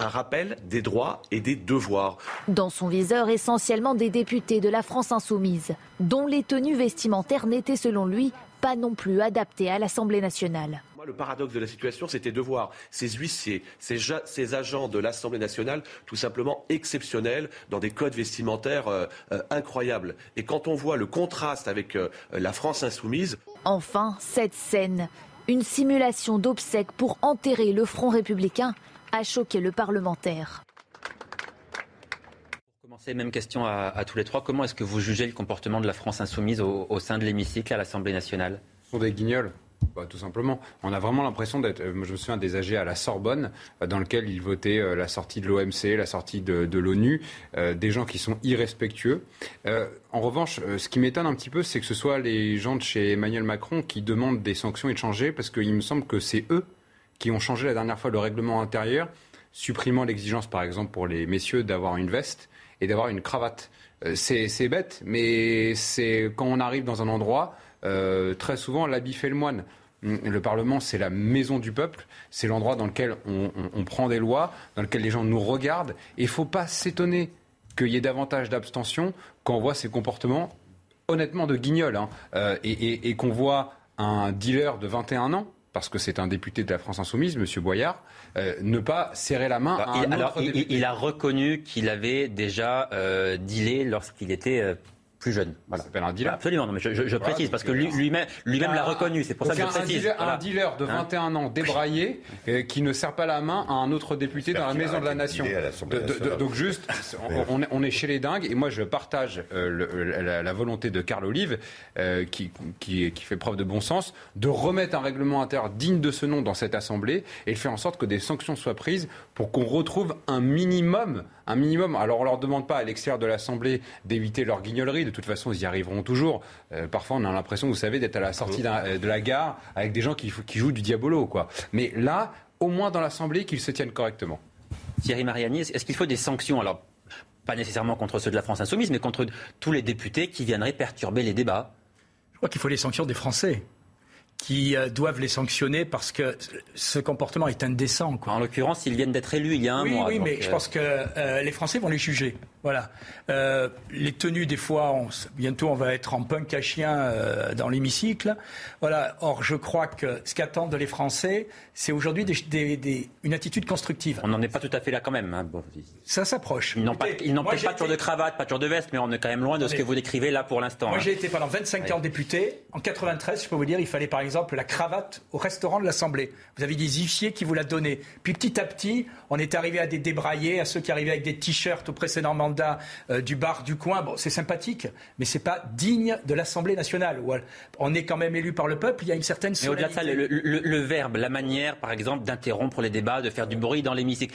un rappel des droits et des devoirs. Dans son viseur, essentiellement des députés de la France insoumise, dont les tenues vestimentaires n'étaient selon lui pas non plus adaptées à l'Assemblée nationale le paradoxe de la situation, c'était de voir ces huissiers, ces, agents de l'Assemblée nationale tout simplement exceptionnels, dans des codes vestimentaires euh, euh, incroyables. Et quand on voit le contraste avec euh, la France insoumise. Enfin, cette scène, une simulation d'obsèques pour enterrer le Front républicain, a choqué le parlementaire. Pour commencer, même question à, tous les trois. Comment est-ce que vous jugez le comportement de la France insoumise au, sein de l'hémicycle à l'Assemblée nationale? Ce sont des guignols. Bah, tout simplement. On a vraiment l'impression d'être. Euh, je me souviens des AG à la Sorbonne, euh, dans lequel ils votaient euh, la sortie de l'OMC, la sortie de, l'ONU, des gens qui sont irrespectueux. en revanche, ce qui m'étonne un petit peu, c'est que ce soit les gens de chez Emmanuel Macron qui demandent des sanctions et de changer, parce qu'il me semble que c'est eux qui ont changé la dernière fois le règlement intérieur, supprimant l'exigence, par exemple, pour les messieurs d'avoir une veste et d'avoir une cravate. c'est bête, mais c'est quand on arrive dans un endroit euh, très souvent, l'habit fait le moine. Hum, le Parlement, c'est la maison du peuple, c'est l'endroit dans lequel on, prend des lois, dans lequel les gens nous regardent. Et il ne faut pas s'étonner qu'il y ait davantage d'abstention quand on voit ces comportements, honnêtement, de guignol. Hein. Euh, et, qu'on voit un dealer de 21 ans, parce que c'est un député de la France Insoumise, M. Boyard, euh, ne pas serrer la main à un alors, autre il, député. il, a reconnu qu'il avait déjà dealé lorsqu'il était plus jeune. Voilà. Ça un dealer. Absolument, non, mais je, précise parce que lui-même lui l'a reconnu. C'est pour ça que je précise. Un dealer, de 21 hein ans débraillé euh, qui ne serre pas la main à un autre député dans la Maison de la Nation. donc juste, <laughs> on, est chez les dingues et moi je partage euh, la, volonté de Carl Olive euh, qui, qui, fait preuve de bon sens de remettre un règlement intérieur digne de ce nom dans cette assemblée et de faire en sorte que des sanctions soient prises pour qu'on retrouve un minimum un minimum. Alors on leur demande pas à l'extérieur de l'Assemblée d'éviter leur guignolerie. De toute façon, ils y arriveront toujours. Euh, parfois, on a l'impression, vous savez, d'être à la sortie euh, de la gare avec des gens qui, qui jouent du diabolo, quoi. Mais là, au moins dans l'Assemblée, qu'ils se tiennent correctement. Thierry Mariani, est-ce qu'il faut des sanctions? Alors pas nécessairement contre ceux de la France insoumise, mais contre tous les députés qui viendraient perturber les débats Je crois qu'il faut les sanctions des Français qui euh, doivent les sanctionner parce que ce comportement est indécent. Quoi. En l'occurrence, ils viennent d'être élus il y a un mois. Oui, mais je pense que euh, les Français vont les juger. Voilà. Euh, les tenues, des fois, bientôt, on va être en punk à chien dans l'hémicycle. Voilà. Or, je crois que ce qu'attendent les Français, c'est aujourd'hui une attitude constructive. On n'en est pas tout à fait là quand même. Hein. Ça s'approche. Ils n'ont pas, pas toujours de cravate, pas toujours de veste, mais on est quand même loin de ce que vous décrivez là pour l'instant. Moi, hein. j'ai été pendant 25 ans député. En 93, je peux vous dire, il fallait par exemple exemple la cravate au restaurant de l'Assemblée. Vous avez des huissiers qui vous la donnaient. Puis petit à petit, on est arrivé à des débraillés, à ceux qui arrivaient avec des t-shirts au précédent mandat euh, du bar du coin. Bon, c'est sympathique, mais c'est pas digne de l'Assemblée nationale. On est quand même élu par le peuple. Il y a une certaine. Mais au-delà de ça, le, verbe, la manière, par exemple, d'interrompre les débats, de faire du bruit dans l'hémicycle,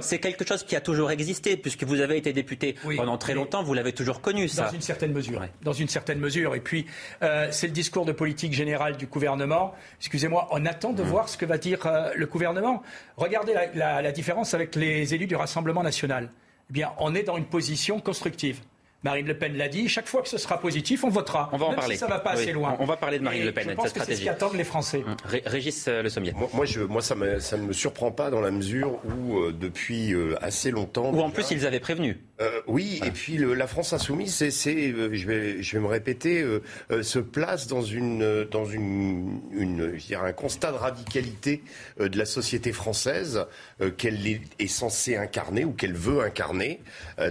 c'est quelque chose qui a toujours existé, puisque vous avez été député pendant très longtemps. Vous l'avez toujours connu, ça. Dans une certaine mesure. Dans une certaine mesure. Et puis, euh, c'est le discours de politique générale du gouvernement. Excusez-moi, on attend de mmh. voir ce que va dire euh, le gouvernement. Regardez la, différence avec les élus du Rassemblement national. Eh bien, on est dans une position constructive. Marine Le Pen l'a dit, chaque fois que ce sera positif, on votera. On va en parler. ça va pas assez loin. On va parler de Marine Le Pen. Je pense que c'est ce qu'attendent les Français. Mmh. Régis euh, Le Sommier. Moi, je, moi ça, me, ça ne me surprend pas dans la mesure où, euh, depuis assez longtemps. Ou en plus, ils avaient prévenu. Euh, oui, et puis la France insoumise, c'est, je, vais, je vais me répéter, se place dans une, dans une, une je dirais un constat de radicalité de la société française qu'elle est, est, censée incarner ou qu'elle veut incarner.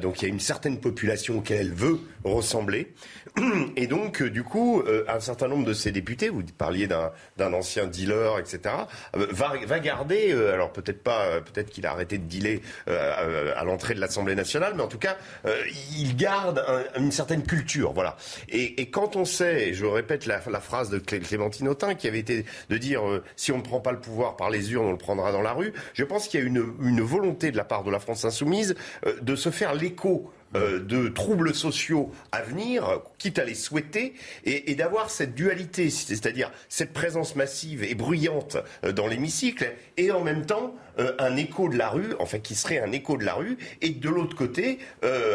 donc il y a une certaine population auquel elle veut ressembler. <clears throat> Et donc, du coup, un certain nombre de ces députés, vous parliez d'un ancien dealer, etc., va, va garder, alors peut-être pas, peut-être qu'il a arrêté de dealer à l'entrée de l'Assemblée nationale, mais en tout cas, euh, il garde une certaine culture. Voilà. Et, quand on sait, je répète la, phrase de Clémentine Autain qui avait été de dire euh, si on ne prend pas le pouvoir par les urnes, on le prendra dans la rue, je pense qu'il y a une, une volonté de la part de la France insoumise euh, de se faire l'écho euh, de troubles sociaux à venir, quitte à les souhaiter, et, d'avoir cette dualité, c'est-à-dire cette présence massive et bruyante euh, dans l'hémicycle, et en même temps euh, un écho de la rue, enfin qui serait un écho de la rue, et de l'autre côté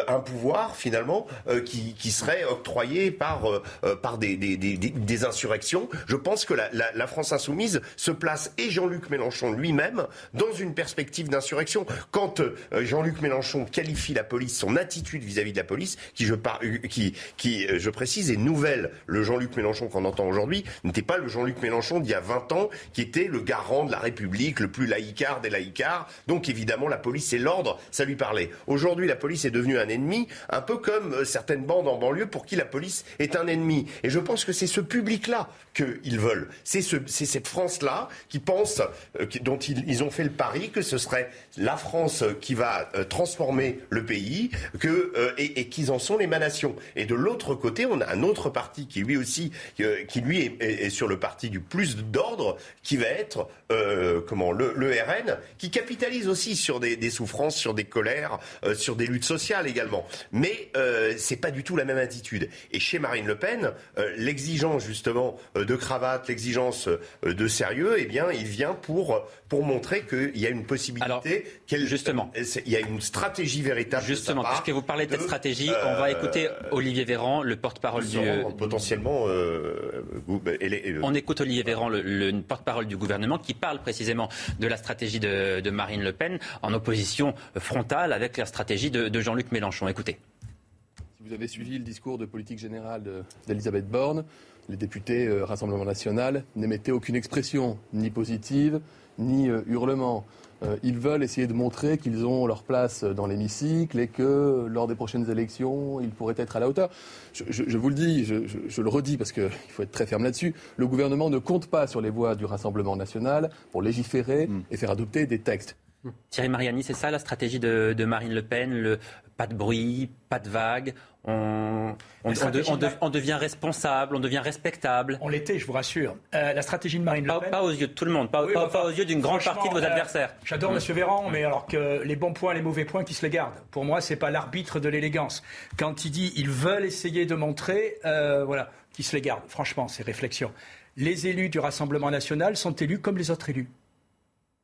un pouvoir finalement qui, serait octroyé par, par des, des, insurrections. Je pense que la, la France insoumise se place, et Jean-Luc Mélenchon lui-même, dans une perspective d'insurrection. Quand Jean-Luc Mélenchon qualifie la police, son attitude, vis-à-vis de la police, qui je, euh, qui, qui, euh, je précise, est nouvelle. Le Jean-Luc Mélenchon qu'on entend aujourd'hui n'était pas le Jean-Luc Mélenchon d'il y a 20 ans, qui était le garant de la République, le plus laïcard des laïcards. Donc évidemment, la police et l'ordre, ça lui parlait. Aujourd'hui, la police est devenue un ennemi, un peu comme euh, certaines bandes en banlieue pour qui la police est un ennemi. Et je pense que c'est ce public-là qu'ils veulent. C'est ce, cette France-là qui pense, dont ils, ont fait le pari que ce serait la France qui va transformer le pays, que euh, et, qu'ils en sont l'émanation. Et de l'autre côté, on a un autre parti qui lui aussi, euh, qui lui est, sur le parti du plus d'ordre, qui va être euh, comment le, RN, qui capitalise aussi sur des, souffrances, sur des colères, sur des luttes sociales également. Mais c'est pas du tout la même attitude. Et chez Marine Le Pen, l'exigence justement de cravate, l'exigence de sérieux, eh bien, il vient pour pour montrer qu'il y a une possibilité, qu'elle justement, il y a une stratégie véritable. Justement, puisque vous parlez de cette stratégie, on va écouter euh, Olivier Véran, le porte-parole du potentiellement. Euh, euh, on écoute Olivier Véran, le, porte-parole du gouvernement, qui parle précisément de la stratégie de, Marine Le Pen en opposition frontale avec la stratégie de, de Jean-Luc Mélenchon. Écoutez. Si vous avez suivi le discours de politique générale d'Elisabeth Borne, les députés Rassemblement national n'émettaient aucune expression, ni positive, ni euh, hurlement. Euh, ils veulent essayer de montrer qu'ils ont leur place dans l'hémicycle et que lors des prochaines élections, ils pourraient être à la hauteur. Je, vous le dis, je, le redis parce qu'il <laughs> faut être très ferme là-dessus. Le gouvernement ne compte pas sur les voix du Rassemblement national pour légiférer hmm. et faire adopter des textes. Thierry Mariani, c'est ça la stratégie de, de Marine Le Pen le, Pas de bruit, pas de vague, on, devient responsable, on devient respectable. On l'était, je vous rassure. Euh, la stratégie de Marine Le Pen. Pas, aux yeux de tout le monde, pas, aux yeux d'une grande partie de vos euh, adversaires. J'adore M. Véran, mais alors que les bons points, les mauvais points, qui se les gardent. Pour moi, c'est pas l'arbitre de l'élégance. Quand il dit ils veulent essayer de montrer, euh, voilà, qui se les garde. Franchement, c'est réflexion. Les élus du Rassemblement national sont élus comme les autres élus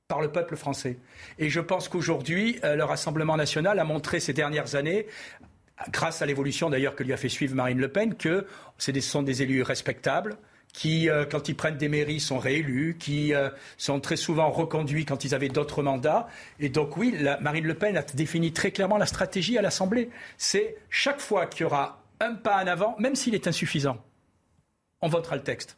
par le peuple français. Et je pense qu'aujourd'hui, le Rassemblement national a montré ces dernières années, grâce à l'évolution d'ailleurs que lui a fait suivre Marine Le Pen, que ce sont des élus respectables, qui, euh, quand ils prennent des mairies, sont réélus, qui euh, sont très souvent reconduits quand ils avaient d'autres mandats. Et donc oui, Marine Le Pen a défini très clairement la stratégie à l'Assemblée. C'est chaque fois qu'il y aura un pas en avant, même s'il est insuffisant, on votera le texte.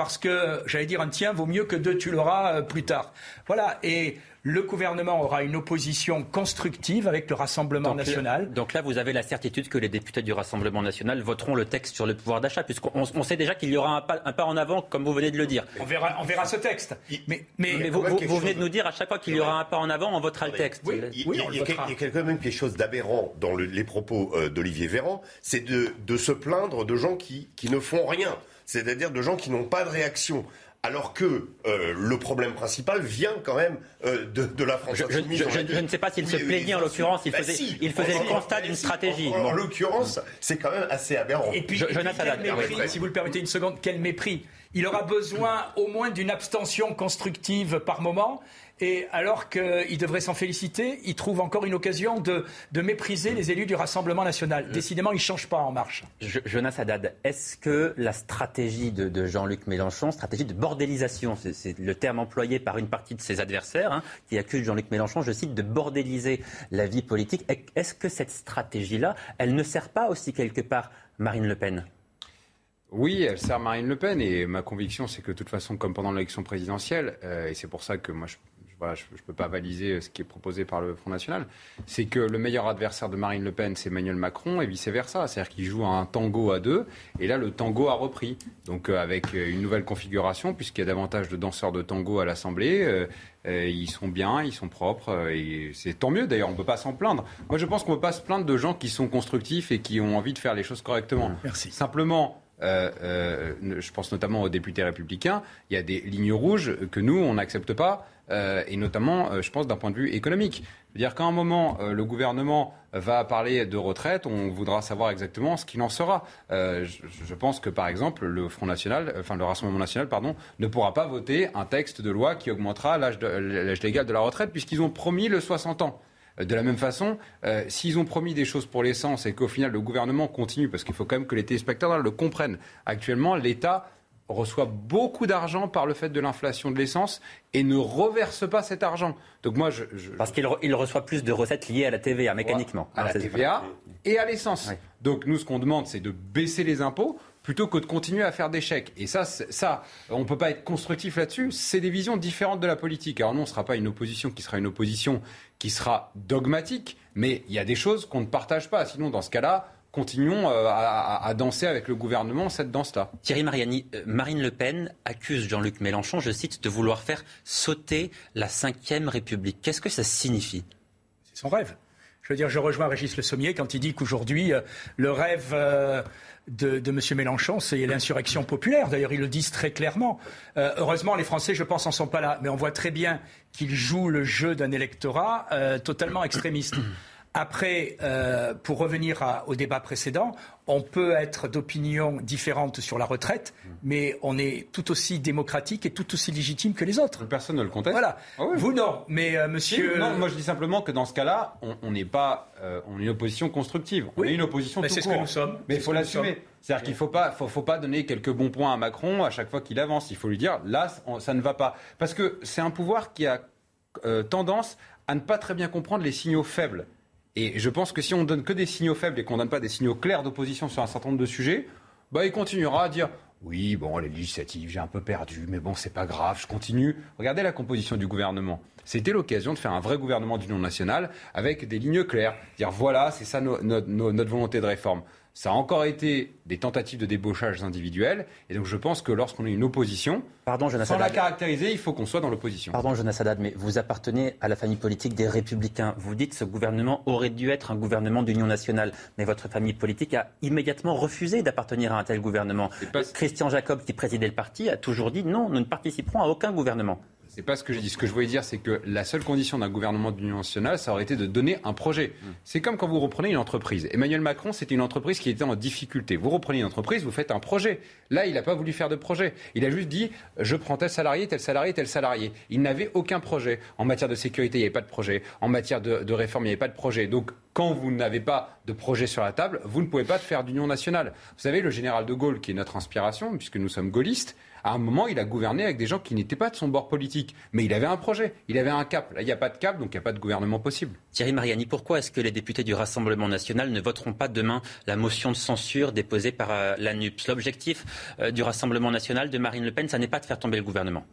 Parce que, j'allais dire, un tien vaut mieux que deux, tu l'auras euh, plus tard. Voilà. Et le gouvernement aura une opposition constructive avec le Rassemblement national. donc là, vous avez la certitude que les députés du Rassemblement national voteront le texte sur le pouvoir d'achat, puisqu'on sait déjà qu'il y aura un pas, en avant, comme vous venez de le dire. On verra, on verra ce texte. Mais, mais, vous, venez de nous dire à chaque fois qu'il y aura un pas en avant, on votera le texte. Oui, il, y, a, quand même quelque chose d'aberrant dans les propos euh, d'Olivier Véran, c'est de, se plaindre de gens qui, qui ne font rien c'est-à-dire de gens qui n'ont pas de réaction alors que euh, le problème principal vient quand même euh, de, la France je, je, ne sais pas s'il se plaignait en l'occurrence, il, bah faisait, il faisait le constat d'une stratégie. En, l'occurrence, c'est quand même assez aberrant. Et puis, Jonathan, quel mépris, si vous le permettez une seconde, quel mépris Il aura besoin au moins d'une abstention constructive par moment. Et alors qu'il devrait s'en féliciter, il trouve encore une occasion de, mépriser les élus du Rassemblement national. Décidément, il ne change pas en marche. Jonas Haddad, est-ce que la stratégie de, Jean-Luc Mélenchon, stratégie de bordélisation, c'est le terme employé par une partie de ses adversaires, hein, qui accusent Jean-Luc Mélenchon, je cite, de bordéliser la vie politique, est-ce que cette stratégie-là, elle ne sert pas aussi quelque part Marine Le Pen? Oui, elle sert Marine Le Pen et ma conviction, c'est que de toute façon, comme pendant l'élection présidentielle, euh, et c'est pour ça que moi je je ne peux pas valiser ce qui est proposé par le Front National, c'est que le meilleur adversaire de Marine Le Pen, c'est Emmanuel Macron, et vice-versa. C'est-à-dire qu'il joue un tango à deux, et là, le tango a repris. Donc, euh, avec euh, une nouvelle configuration, puisqu'il y a davantage de danseurs de tango à l'Assemblée, euh, ils sont bien, ils sont propres, et c'est tant mieux d'ailleurs, on ne peut pas s'en plaindre. Moi, je pense qu'on ne peut pas se plaindre de gens qui sont constructifs et qui ont envie de faire les choses correctement. Merci. Simplement, je pense notamment aux députés républicains, il y a des lignes rouges que nous, on n'accepte pas. Euh, et notamment, euh, je pense, d'un point de vue économique. C'est-à-dire qu'à un moment, euh, le gouvernement va parler de retraite, on voudra savoir exactement ce qu'il en sera. je, pense que, par exemple, le Front National, enfin le Rassemblement National, pardon, ne pourra pas voter un texte de loi qui augmentera l'âge légal de la retraite, puisqu'ils ont promis le 60 ans. De la même façon, s'ils ont promis des choses pour l'essence et qu'au final le gouvernement continue, parce qu'il faut quand même que les téléspectateurs le comprennent, actuellement l'État reçoit beaucoup d'argent par le fait de l'inflation de l'essence et ne reverse pas cet argent. Donc moi, je, parce qu'il reçoit plus de recettes liées à la TVA mécaniquement. À la TVA et à l'essence. Donc nous, ce qu'on demande, c'est de baisser les impôts plutôt que de continuer à faire des chèques. Et ça, ça on ne peut pas être constructif là-dessus. C'est des visions différentes de la politique. Alors non, on ne sera pas une opposition qui sera une opposition qui sera dogmatique, mais il y a des choses qu'on ne partage pas. Sinon, dans ce cas-là, continuons euh, à, danser avec le gouvernement cette danse-là. Thierry Mariani, euh, Marine Le Pen accuse Jean-Luc Mélenchon, je cite, de vouloir faire sauter la Ve République. Qu'est-ce que ça signifie? C'est son rêve. Je veux dire, je rejoins Régis Le Sommier quand il dit qu'aujourd'hui, euh, le rêve de, de, M. Mélenchon, c'est l'insurrection populaire. D'ailleurs, ils le disent très clairement. heureusement, les Français, je pense, n'en sont pas là. Mais on voit très bien qu'ils jouent le jeu d'un électorat totalement extrémiste. Après, euh, pour revenir au débat précédent, on peut être d'opinion différente sur la retraite, mais on est tout aussi démocratique et tout aussi légitime que les autres. Personne ne le conteste. Voilà. Ah Vous non, mais euh, monsieur. non, moi je dis simplement que dans ce cas-là, on n'est pas, euh, on est une opposition constructive. On est une opposition. C'est ce que nous sommes. Mais il faut l'assumer. C'est-à-dire qu'il ne faut pas, faut, pas donner quelques bons points à Macron à chaque fois qu'il avance. Il faut lui dire là, ça ne va pas, parce que c'est un pouvoir qui a tendance à ne pas très bien comprendre les signaux faibles. Et je pense que si on donne que des signaux faibles et qu'on donne pas des signaux clairs d'opposition sur un certain nombre de sujets, bah, il continuera à dire oui, bon, les législatives, j'ai un peu perdu, mais bon, c'est pas grave, je continue. Regardez la composition du gouvernement. C'était l'occasion de faire un vrai gouvernement d'union nationale avec des lignes claires. Dire voilà, c'est ça notre volonté de réforme. Ça a encore été des tentatives de débauchage individuels. Et donc je pense que lorsqu'on est une opposition, Pardon, sans la caractériser, il faut qu'on soit dans l'opposition. Pardon, Jonas Haddad, mais vous appartenez à la famille politique des Républicains. Vous dites que ce gouvernement aurait dû être un gouvernement d'union nationale. Mais votre famille politique a immédiatement refusé d'appartenir à un tel gouvernement. Christian Jacob, qui présidait le parti, a toujours dit non, nous ne participerons à aucun gouvernement. C'est pas ce que j'ai dit. Ce que je voulais dire, c'est que la seule condition d'un gouvernement d'union nationale, ça aurait été de donner un projet. Mm. C'est comme quand vous reprenez une entreprise. Emmanuel Macron, c'était une entreprise qui était en difficulté. Vous reprenez une entreprise, vous faites un projet. Là, il n'a pas voulu faire de projet. Il a juste dit, je prends tel salarié, tel salarié, tel salarié. Il n'avait aucun projet. En matière de sécurité, il n'y avait pas de projet. En matière de, de réforme, il n'y avait pas de projet. Donc, quand vous n'avez pas de projet sur la table, vous ne pouvez pas faire d'union nationale. Vous savez, le général de Gaulle, qui est notre inspiration, puisque nous sommes gaullistes, à un moment, il a gouverné avec des gens qui n'étaient pas de son bord politique. Mais il avait un projet, il avait un cap. Là, il n'y a pas de cap, donc il n'y a pas de gouvernement possible. Thierry Mariani, pourquoi est-ce que les députés du Rassemblement national ne voteront pas demain la motion de censure déposée par euh, la NUPS L'objectif euh, du Rassemblement national de Marine Le Pen, ça n'est pas de faire tomber le gouvernement.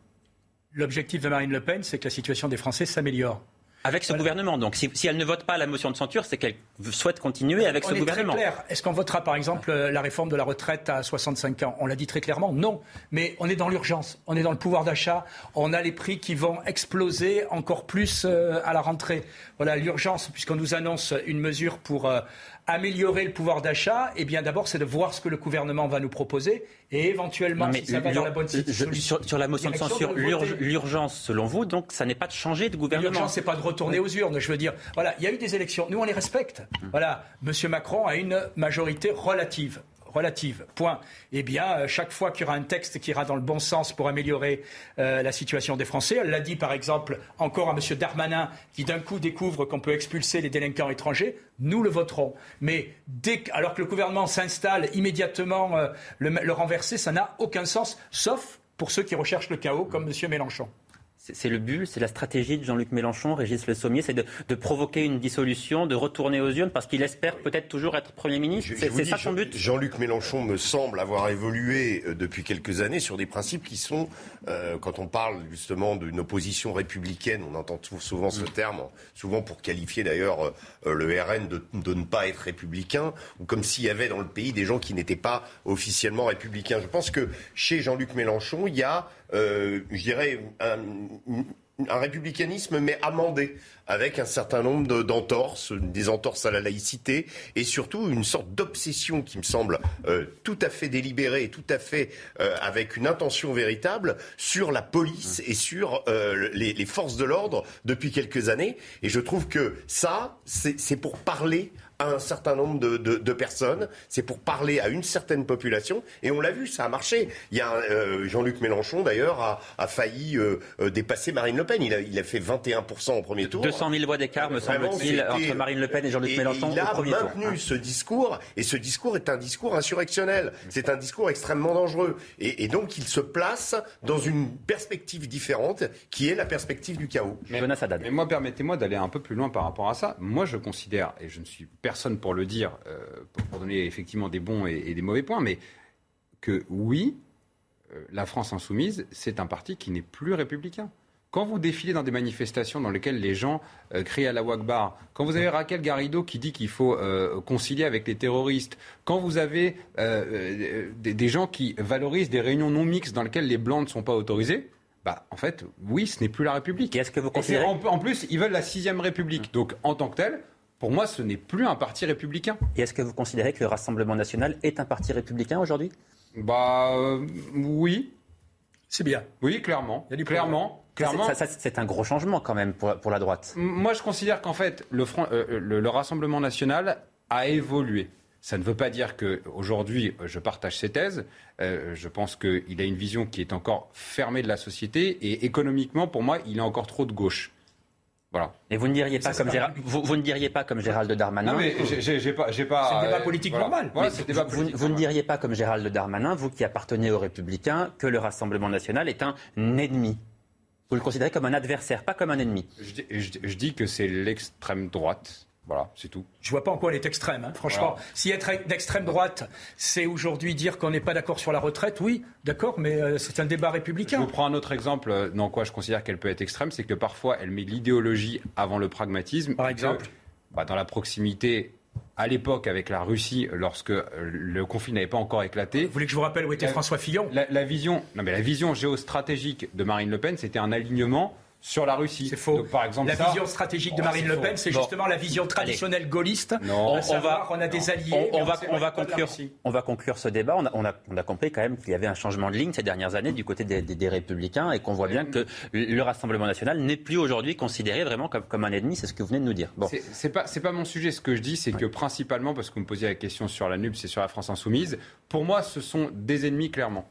L'objectif de Marine Le Pen, c'est que la situation des Français s'améliore. Avec ce gouvernement. Donc, si, elle ne vote pas la motion de censure, c'est qu'elle souhaite continuer avec ce gouvernement. Très clair. Est-ce qu'on votera, par exemple, euh, la réforme de la retraite à 65 ans? On l'a dit très clairement, non. Mais on est dans l'urgence, on est dans le pouvoir d'achat, on a les prix qui vont exploser encore plus euh, à la rentrée. Voilà l'urgence, puisqu'on nous annonce une mesure pour euh, améliorer le pouvoir d'achat, eh bien d'abord c'est de voir ce que le gouvernement va nous proposer et éventuellement si ça va dans la bonne situation. Sur, la motion de censure, l'urgence selon vous, donc ça n'est pas de changer de gouvernement. L'urgence c'est pas de retourner aux urnes. Je veux dire, voilà, il y a eu des élections, nous on les respecte. Hum. Voilà, Monsieur Macron a une majorité relative relative. Point. Eh bien, euh, chaque fois qu'il y aura un texte qui ira dans le bon sens pour améliorer euh, la situation des Français, elle l'a dit par exemple encore à M. Darmanin, qui d'un coup découvre qu'on peut expulser les délinquants étrangers, nous le voterons. Mais dès, alors que le gouvernement s'installe immédiatement euh, le, le renverser, ça n'a aucun sens, sauf pour ceux qui recherchent le chaos, comme M. Mélenchon c'est le but, c'est la stratégie de Jean-Luc Mélenchon, Régis Le Sommier, c'est de, provoquer une dissolution, de retourner aux urnes parce qu'il espère peut-être toujours être Premier ministre. C'est ça son but Jean-Luc Mélenchon me semble avoir évolué euh, depuis quelques années sur des principes qui sont, euh, quand on parle justement d'une opposition républicaine, on entend souvent ce terme, souvent pour qualifier d'ailleurs euh, le RN de, de, ne pas être républicain, ou comme s'il y avait dans le pays des gens qui n'étaient pas officiellement républicains. Je pense que chez Jean-Luc Mélenchon, il y a je dirais, un, républicanisme, mais amendé, avec un certain nombre d'entorses, des entorses à la laïcité, et surtout une sorte d'obsession qui me semble euh, tout à fait délibérée et tout à fait euh, avec une intention véritable sur la police et sur les, les, forces de l'ordre depuis quelques années. Et je trouve que ça, c'est pour parler à un certain nombre de, de, de personnes, c'est pour parler à une certaine population, et on l'a vu, ça a marché. Il y a euh, Jean-Luc Mélenchon d'ailleurs a, a failli euh, euh, dépasser Marine Le Pen. Il a, il a fait 21% au premier tour. 200 000 voix d'écart, me semble-t-il, entre Marine Le Pen et Jean-Luc Mélenchon il a maintenu ce discours, et ce discours est un discours insurrectionnel. C'est un discours extrêmement dangereux, et, et, donc il se place dans une perspective différente, qui est la perspective du chaos. Mais, mais moi, permettez-moi d'aller un peu plus loin par rapport à ça. Moi, je considère, et je ne suis personne pour le dire, euh, pour, donner effectivement des bons et, des mauvais points, mais que oui, euh, la France insoumise, c'est un parti qui n'est plus républicain. Quand vous défilez dans des manifestations dans lesquelles les gens euh, crient à la Wagbar, quand vous avez Raquel Garrido qui dit qu'il faut concilier avec les terroristes, quand vous avez des, gens qui valorisent des réunions non mixtes dans lesquelles les blancs ne sont pas autorisés, bah, en fait, oui, ce n'est plus la République. Est-ce que vous considérez... En, en, plus, ils veulent la sixième République. Donc, en tant que tel, pour moi, ce n'est plus un parti républicain. Et est-ce que vous considérez que le Rassemblement national est un parti républicain aujourd'hui? Bah euh, oui. C'est bien. Oui, clairement. Il y a clairement. clairement. c'est un gros changement quand même pour, la droite. Moi, je considère qu'en fait, le, euh, le, Rassemblement national a évolué. Ça ne veut pas dire qu'aujourd'hui, je partage ses thèses. Euh, je pense qu'il a une vision qui est encore fermée de la société. Et économiquement, pour moi, il est encore trop de gauche. Voilà. Et vous ne diriez pas, comme, Gérald, vous, ne diriez pas comme Gérald Darmanin. Non, mais j'ai pas. C'est un débat politique normal. vous, ne diriez pas comme Gérald Darmanin, vous qui appartenez aux Républicains, que le Rassemblement national est un ennemi. Vous le considérez comme un adversaire, pas comme un ennemi. je dis que c'est l'extrême droite voilà, c'est tout. Je vois pas en quoi elle est extrême, hein, franchement. Si être d'extrême droite, c'est aujourd'hui dire qu'on n'est pas d'accord sur la retraite, oui, d'accord, mais euh, c'est un débat républicain. Je vous prends un autre exemple euh, dans quoi je considère qu'elle peut être extrême, c'est que parfois elle met l'idéologie avant le pragmatisme. Par exemple bah, Dans la proximité à l'époque avec la Russie, lorsque euh, le conflit n'avait pas encore éclaté. Vous voulez que je vous rappelle où était François Fillon? la, vision, non mais la vision géostratégique de Marine Le Pen, c'était un alignement sur la Russie. C'est faux. par exemple, la vision stratégique de oh, Marine Le Pen, c'est justement la vision traditionnelle gaulliste. Non. On, va, on a des alliés. On, va, on va conclure. On va conclure ce débat. On a, on a, on a compris quand même qu'il y avait un changement de ligne ces dernières années du côté des, des, Républicains et qu'on voit bien que le Rassemblement national n'est plus aujourd'hui considéré vraiment comme, comme un ennemi. C'est ce que vous venez de nous dire. Bon. C'est pas, c'est pas mon sujet. Ce que je dis, c'est que principalement, parce que vous me posiez la question sur la NUP, c'est sur la France insoumise. Pour moi, ce sont des ennemis clairement.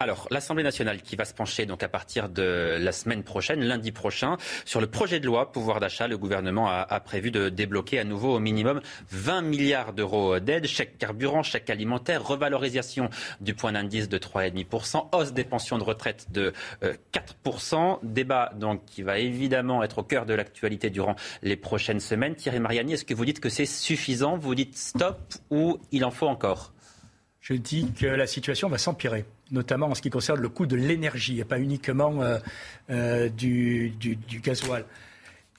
Alors, l'Assemblée nationale qui va se pencher donc à partir de la semaine prochaine, lundi prochain, sur le projet de loi pouvoir d'achat, le gouvernement a, prévu de débloquer à nouveau au minimum 20 milliards d'euros d'aide, chèque carburant, chèque alimentaire, revalorisation du point d'indice de 3,5%, hausse des pensions de retraite de 4%. Euh, Débat donc qui va évidemment être au cœur de l'actualité durant les prochaines semaines. Thierry Mariani, est-ce que vous dites que c'est suffisant? Vous dites stop ou il en faut encore? Je dis que la situation va s'empirer, notamment en ce qui concerne le coût de l'énergie et pas uniquement euh, euh, du, du, gasoil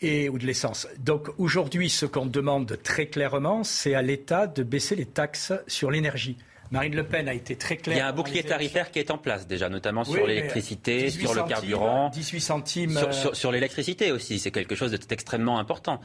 et, ou de l'essence. Donc aujourd'hui, ce qu'on demande très clairement, c'est à l'État de baisser les taxes sur l'énergie. Marine Le Pen a été très claire. Il y a un bouclier tarifaire qui est en place déjà, notamment sur l'électricité, sur le carburant. 18 centimes. Sur, sur l'électricité aussi, c'est quelque chose d'extrêmement important.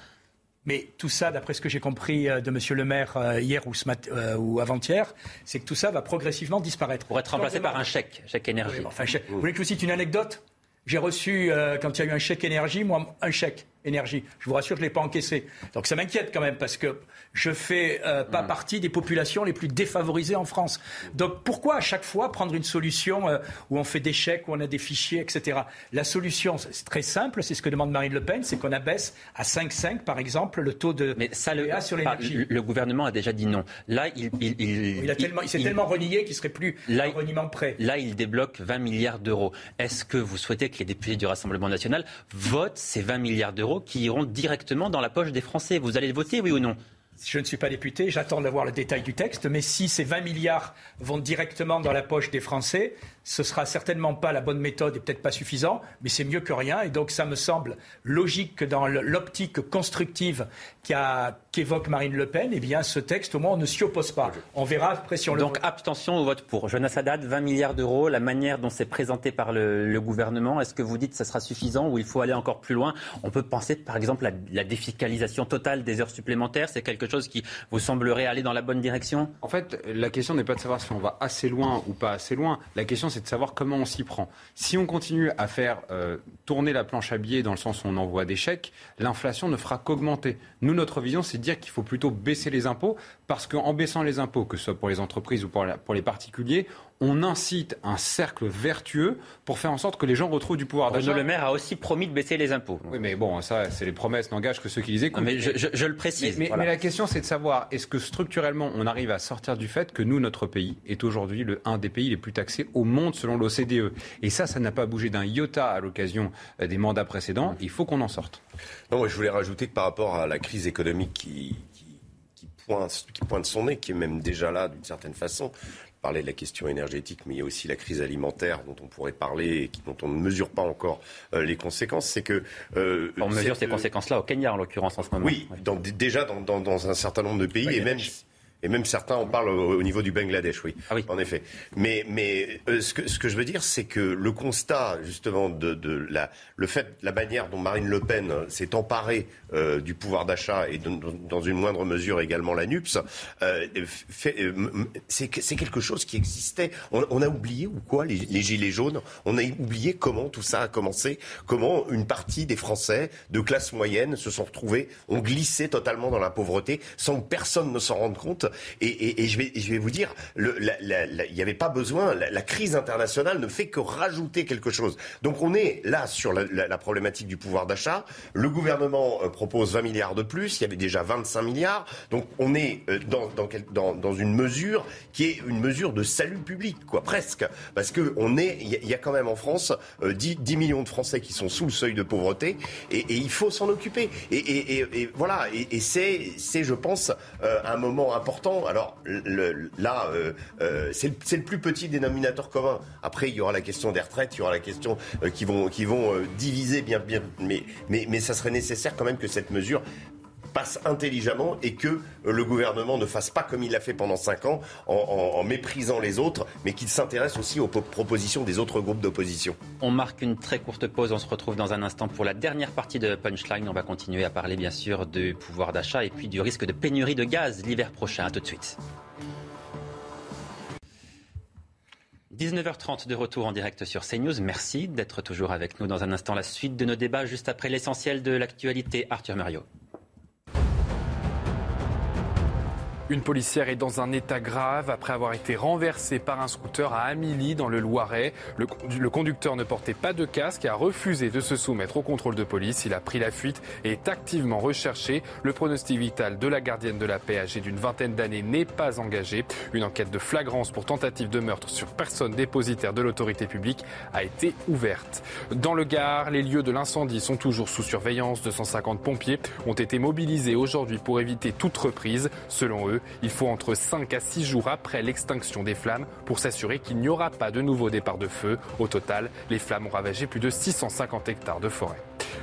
Mais tout ça, d'après ce que j'ai compris euh, de M. le maire euh, hier ou, euh, ou avant-hier, c'est que tout ça va progressivement disparaître. Pour être remplacé par un chèque, chèque énergie. Vous voulez que je vous cite une anecdote? J'ai reçu, quand il y a eu un chèque énergie, moi, un chèque. Énergie. Je vous rassure, je ne l'ai pas encaissé. Donc ça m'inquiète quand même parce que je fais euh, pas mm. partie des populations les plus défavorisées en France. Donc pourquoi à chaque fois prendre une solution euh, où on fait des chèques, où on a des fichiers, etc. La solution, c'est très simple, c'est ce que demande Marine Le Pen, c'est qu'on abaisse à 5,5 par exemple le taux de Mais ça, le, sur l'énergie. Le, gouvernement a déjà dit non. Là, il, il, il, il s'est tellement renié qu'il serait plus là, un reniement prêt. Là, il débloque 20 milliards d'euros. Est-ce que vous souhaitez que les députés du Rassemblement national votent ces 20 milliards d'euros qui iront directement dans la poche des Français. Vous allez voter, oui ou non je ne suis pas député, j'attends d'avoir le détail du texte, mais si ces 20 milliards vont directement dans la poche des Français, ce sera certainement pas la bonne méthode et peut-être pas suffisant, mais c'est mieux que rien. Et donc ça me semble logique que dans l'optique constructive qu'évoque Marine Le Pen, eh bien ce texte, au moins, on ne s'y oppose pas. On verra après si on le Donc abstention au vote pour. Jonas Haddad, 20 milliards d'euros, la manière dont c'est présenté par le, gouvernement, est-ce que vous dites que ça sera suffisant ou il faut aller encore plus loin? On peut penser par exemple à la défiscalisation totale des heures supplémentaires, c'est quelque chose qui vous semblerait aller dans la bonne direction? En fait, la question n'est pas de savoir si on va assez loin ou pas assez loin. La question, c'est de savoir comment on s'y prend. Si on continue à faire euh, tourner la planche à billets dans le sens où on envoie des chèques, l'inflation ne fera qu'augmenter. Nous, notre vision, c'est de dire qu'il faut plutôt baisser les impôts parce qu'en baissant les impôts, que ce soit pour les entreprises ou pour, pour les particuliers, on incite un cercle vertueux pour faire en sorte que les gens retrouvent du pouvoir d'achat. Le Maire a aussi promis de baisser les impôts. Oui, mais bon, ça, c'est les promesses n'engagent que ceux qui les écoutent. mais je, le précise. Mais, la question, c'est de savoir est-ce que structurellement, on arrive à sortir du fait que nous, notre pays, est aujourd'hui le un des pays les plus taxés au monde selon l'OCDE? Et ça, ça n'a pas bougé d'un iota à l'occasion euh, des mandats précédents. Il faut qu'on en sorte. Non, je voulais rajouter que par rapport à la crise économique qui, qui pointe, qui pointe son nez, qui est même déjà là d'une certaine façon parler de la question énergétique, mais il y a aussi la crise alimentaire dont on pourrait parler et dont on ne mesure pas encore euh, les conséquences. C'est que euh, on mesure ces conséquences-là au Kenya, en l'occurrence, en ce moment. Oui, déjà dans, dans, un certain nombre de pays et même. Et même certains en parlent au, niveau du Bangladesh, oui, ah oui. en effet. Mais, mais euh, ce, que, ce, que, je veux dire, c'est que le constat, justement, de, de, la, le fait, la manière dont Marine Le Pen s'est emparée euh, du pouvoir d'achat et dans une moindre mesure également la NUPS, euh, euh c'est quelque chose qui existait. On, on, a oublié ou quoi les, les, gilets jaunes? On a oublié comment tout ça a commencé, comment une partie des Français de classe moyenne se sont retrouvés, ont glissé totalement dans la pauvreté sans que personne ne s'en rende compte? Et, je, vais, vous dire, il n'y avait pas besoin, la, crise internationale ne fait que rajouter quelque chose. Donc on est là sur la, problématique du pouvoir d'achat. Le gouvernement euh, propose 20 milliards de plus, il y avait déjà 25 milliards. Donc on est euh, dans, une mesure qui est une mesure de salut public, quoi, presque. Parce qu'il est, il y, a quand même en France 10, euh, millions de Français qui sont sous le seuil de pauvreté et, il faut s'en occuper. Et, voilà, et, c'est, je pense, un moment important alors là, euh, euh, c'est le, plus petit dénominateur commun. Après, il y aura la question des retraites, il y aura la question euh, qui vont, diviser bien, bien. Mais, mais, mais ça serait nécessaire quand même que cette mesure passe intelligemment et que le gouvernement ne fasse pas comme il l'a fait pendant cinq ans en, méprisant les autres, mais qu'il s'intéresse aussi aux propositions des autres groupes d'opposition. On marque une très courte pause, on se retrouve dans un instant pour la dernière partie de Punchline. On va continuer à parler bien sûr du pouvoir d'achat et puis du risque de pénurie de gaz l'hiver prochain. A tout de suite. 19h30 de retour en direct sur CNews. Merci d'être toujours avec nous dans un instant. La suite de nos débats juste après l'essentiel de l'actualité. Arthur Mario. Une policière est dans un état grave après avoir été renversée par un scooter à Amilly dans le Loiret. Le, conducteur ne portait pas de casque et a refusé de se soumettre au contrôle de police. Il a pris la fuite et est activement recherché. Le pronostic vital de la gardienne de la paix âgée d'une vingtaine d'années n'est pas engagé. Une enquête de flagrance pour tentative de meurtre sur personne dépositaire de l'autorité publique a été ouverte. Dans le Gard, les lieux de l'incendie sont toujours sous surveillance. 250 pompiers ont été mobilisés aujourd'hui pour éviter toute reprise. Selon eux, il faut entre 5 à 6 jours après l'extinction des flammes pour s'assurer qu'il n'y aura pas de nouveau départ de feu. Au total, les flammes ont ravagé plus de 650 hectares de forêt.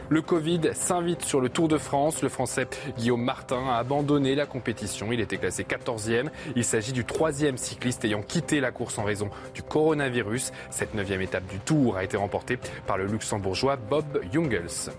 Le Covid s'invite sur le Tour de France. Le Français Guillaume Martin a abandonné la compétition. Il était classé 14e. Il s'agit du troisième cycliste ayant quitté la course en raison du coronavirus. Cette neuvième étape du Tour a été remportée par le luxembourgeois Bob Jungels.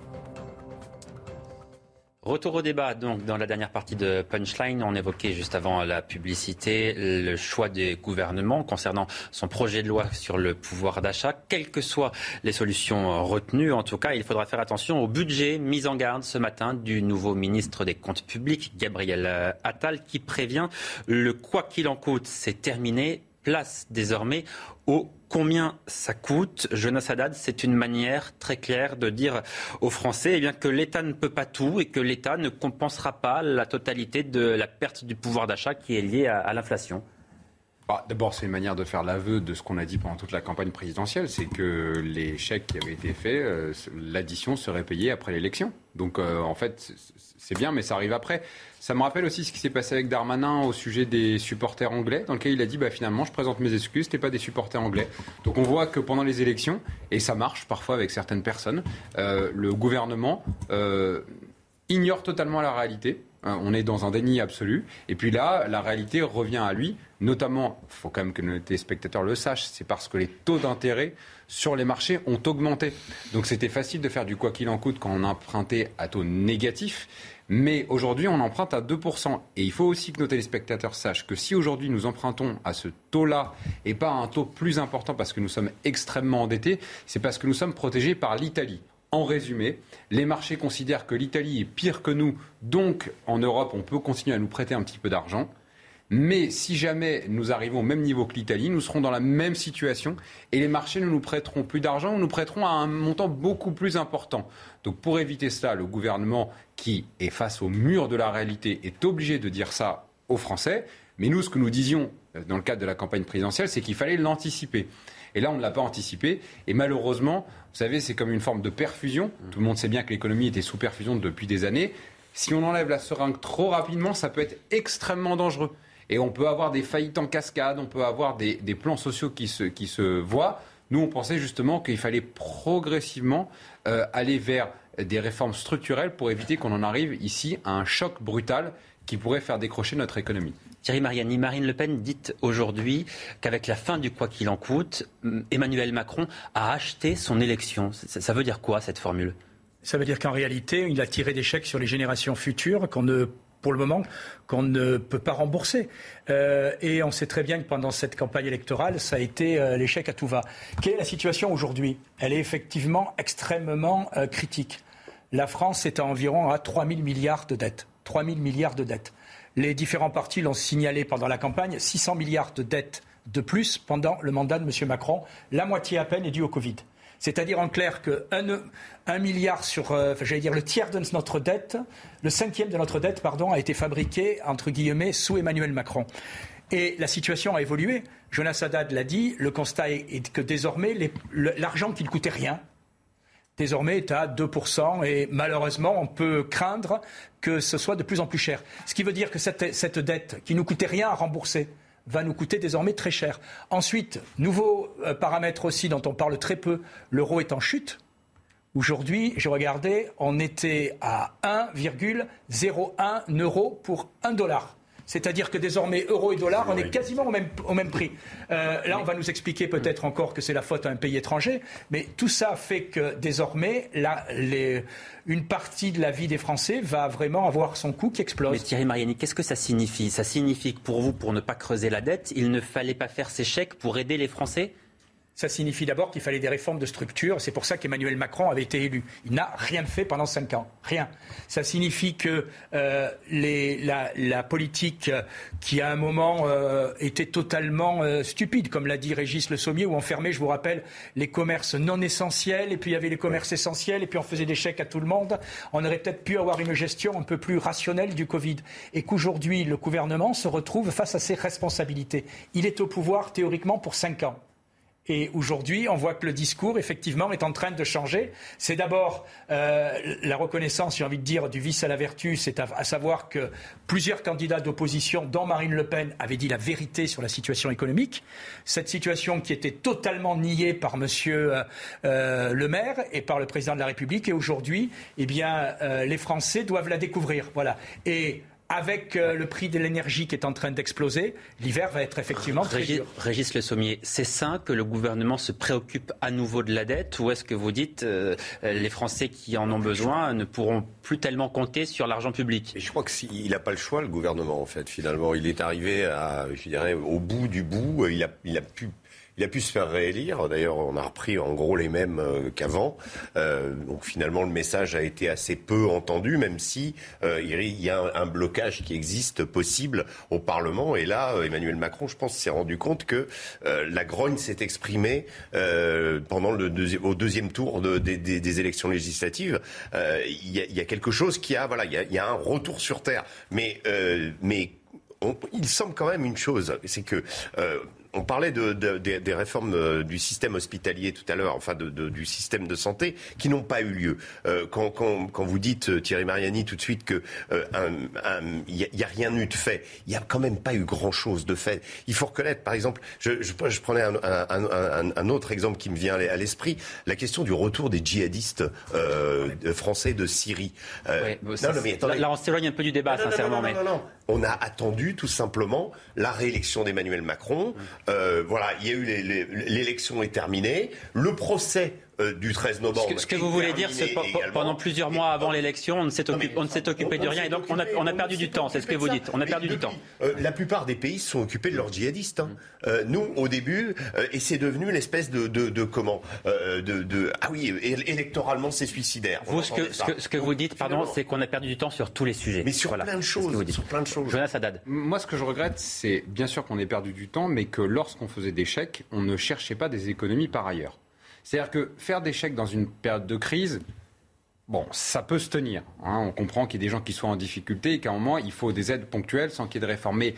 Retour au débat, donc, dans la dernière partie de Punchline, on évoquait juste avant la publicité le choix des gouvernements concernant son projet de loi sur le pouvoir d'achat. Quelles que soient les solutions retenues, en tout cas, il faudra faire attention au budget mis en garde ce matin du nouveau ministre des Comptes publics, Gabriel Attal, qui prévient le quoi qu'il en coûte, c'est terminé place désormais au combien ça coûte. Jonas Haddad, c'est une manière très claire de dire aux Français eh bien, que l'État ne peut pas tout et que l'État ne compensera pas la totalité de la perte du pouvoir d'achat qui est liée à, l'inflation. Bah, d'abord, c'est une manière de faire l'aveu de ce qu'on a dit pendant toute la campagne présidentielle, c'est que les chèques qui avaient été faits, euh, l'addition serait payée après l'élection. Donc, euh, en fait, c'est bien, mais ça arrive après. Ça me rappelle aussi ce qui s'est passé avec Darmanin au sujet des supporters anglais, dans lequel il a dit bah, finalement, je présente mes excuses, c'était pas des supporters anglais. Donc on voit que pendant les élections, et ça marche parfois avec certaines personnes, euh, le gouvernement ignore totalement la réalité. Hein, on est dans un déni absolu. Et puis là, la réalité revient à lui. Notamment, il faut quand même que nos téléspectateurs le sachent, c'est parce que les taux d'intérêt sur les marchés ont augmenté. Donc c'était facile de faire du quoi qu'il en coûte quand on empruntait à taux négatif. Mais aujourd'hui, on emprunte à 2%. Et il faut aussi que nos téléspectateurs sachent que si aujourd'hui nous empruntons à ce taux-là et pas à un taux plus important parce que nous sommes extrêmement endettés, c'est parce que nous sommes protégés par l'Italie. En résumé, les marchés considèrent que l'Italie est pire que nous, donc en Europe, on peut continuer à nous prêter un petit peu d'argent. Mais si jamais nous arrivons au même niveau que l'Italie, nous serons dans la même situation et les marchés ne nous prêteront plus d'argent, nous prêteront à un montant beaucoup plus important. Donc pour éviter cela, le gouvernement qui est face au mur de la réalité est obligé de dire ça aux Français. Mais nous, ce que nous disions euh, dans le cadre de la campagne présidentielle, c'est qu'il fallait l'anticiper. Et là, on ne l'a pas anticipé. Et malheureusement, vous savez, c'est comme une forme de perfusion. Tout le monde sait bien que l'économie était sous perfusion depuis des années. Si on enlève la seringue trop rapidement, ça peut être extrêmement dangereux. Et on peut avoir des faillites en cascade, on peut avoir des, plans sociaux qui se, qui se voient. Nous, on pensait justement qu'il fallait progressivement euh, aller vers des réformes structurelles pour éviter qu'on en arrive ici à un choc brutal qui pourrait faire décrocher notre économie. Thierry Mariani, Marine Le Pen dit aujourd'hui qu'avec la fin du quoi qu'il en coûte, Emmanuel Macron a acheté son élection. Ça, veut dire quoi cette formule? Ça veut dire qu'en réalité, il a tiré des chèques sur les générations futures qu'on ne pour le moment, qu'on ne peut pas rembourser. Euh, et on sait très bien que pendant cette campagne électorale, ça a été euh, l'échec à tout va. Quelle est la situation aujourd'hui? Elle est effectivement extrêmement euh, critique. La France est à environ à 3 000 milliards de dettes. 3 000 milliards de dettes. Les différents partis l'ont signalé pendant la campagne, 600 milliards de dettes de plus pendant le mandat de M. Macron. La moitié à peine est due au Covid. C'est-à-dire en clair que un, milliard sur, euh, j'allais dire le tiers de notre dette, le cinquième de notre dette, pardon, a été fabriqué entre guillemets sous Emmanuel Macron. Et la situation a évolué. Jonas Haddad l'a dit. Le constat est que désormais l'argent qui ne coûtait rien, désormais est à 2%, et malheureusement, on peut craindre que ce soit de plus en plus cher. Ce qui veut dire que cette, dette, qui nous coûtait rien à rembourser, va nous coûter désormais très cher. Ensuite, nouveau euh, paramètre aussi dont on parle très peu, l'euro est en chute. Aujourd'hui, j'ai regardé, on était à 1,01 euro pour 1 dollar. C'est-à-dire que désormais, euro et dollar, on est quasiment au même, au même prix. Euh, là, on va nous expliquer peut-être encore que c'est la faute à un pays étranger, mais tout ça fait que désormais, les, une partie de la vie des Français va vraiment avoir son coût qui explose. Mais Thierry Mariani, qu'est-ce que ça signifie? Ça signifie que pour vous, pour ne pas creuser la dette, il ne fallait pas faire ces chèques pour aider les Français? Ça signifie d'abord qu'il fallait des réformes de structure. C'est pour ça qu'Emmanuel Macron avait été élu. Il n'a rien fait pendant cinq ans. Rien. Ça signifie que euh, la, politique qui, à un moment, euh, était totalement euh, stupide, comme l'a dit Régis Le Sommier, où on fermait, je vous rappelle, les commerces non essentiels, et puis il y avait les commerces essentiels, et puis on faisait des chèques à tout le monde. On aurait peut-être pu avoir une gestion un peu plus rationnelle du Covid. Et qu'aujourd'hui, le gouvernement se retrouve face à ses responsabilités. Il est au pouvoir théoriquement pour cinq ans. Et aujourd'hui, on voit que le discours, effectivement, est en train de changer. C'est d'abord euh, la reconnaissance, j'ai envie de dire, du vice à la vertu, c'est à, savoir que plusieurs candidats d'opposition, dont Marine Le Pen, avaient dit la vérité sur la situation économique. Cette situation qui était totalement niée par M. Euh, euh, le maire et par le président de la République. Et aujourd'hui, eh bien, les Français doivent la découvrir. Voilà. Et avec euh, le prix de l'énergie qui est en train d'exploser, l'hiver va être effectivement très Régis, dur. Régis Le Sommier, c'est sain que le gouvernement se préoccupe à nouveau de la dette ou est-ce que vous dites euh, les Français qui en ont besoin ne pourront plus tellement compter sur l'argent public? Et je crois qu'il n'a pas le choix, le gouvernement, en fait, finalement. Il est arrivé à, je dirais, au bout du bout. Il a, il a pu il a pu se faire réélire. D'ailleurs, on a repris en gros les mêmes euh, qu'avant. Euh, donc finalement, le message a été assez peu entendu, même si euh, il y a un, blocage qui existe possible au Parlement. Et là, Emmanuel Macron, je pense, s'est rendu compte que la grogne s'est exprimée pendant au deuxième tour de, des, élections législatives. Il y, a quelque chose qui a, voilà, il y a, un retour sur terre. Mais, mais il semble quand même une chose, c'est que on parlait de, de, de, des réformes euh, du système hospitalier tout à l'heure, enfin du système de santé, qui n'ont pas eu lieu. Euh, quand, quand, quand, vous dites, euh, Thierry Mariani, tout de suite qu'il n'y euh, a, a, rien eu de fait, il n'y a quand même pas eu grand-chose de fait. Il faut reconnaître, par exemple, je, je, je prenais un, un, un, un, autre exemple qui me vient à l'esprit, la question du retour des djihadistes euh, français de Syrie. Ouais, non, non, mais, attendez. Là, on s'éloigne un peu du débat, non, non, sincèrement. mais... On a attendu tout simplement la réélection d'Emmanuel Macron. Euh, voilà, il y a eu l'élection est terminée, le procès euh, du 13 novembre. Ce que, ce que vous voulez dire, c'est que pendant plusieurs mois avant l'élection, on ne s'est occupé, occupé de rien et donc on a, on a perdu du temps. C'est ce que vous dites. On a perdu du temps. Euh, la plupart des pays se sont occupés de leurs djihadistes. Hein. Euh, nous, au début, euh, et c'est devenu l'espèce de, de, de, comment de, de, ah oui, électoralement c'est suicidaire. Vous, ce que, ce que, ce que vous dites, pardon, c'est qu'on a perdu du temps sur tous les sujets. Mais sur voilà. plein de choses. Sur plein de choses. Jonas Haddad. Moi, ce que je regrette, c'est bien sûr qu'on ait perdu du temps, mais que lorsqu'on faisait des chèques, on ne cherchait pas des économies par ailleurs. C'est-à-dire que faire des chèques dans une période de crise, bon, ça peut se tenir. Hein. On comprend qu'il y a des gens qui sont en difficulté et qu'à un moment, il faut des aides ponctuelles sans qu'il y ait de réforme. Mais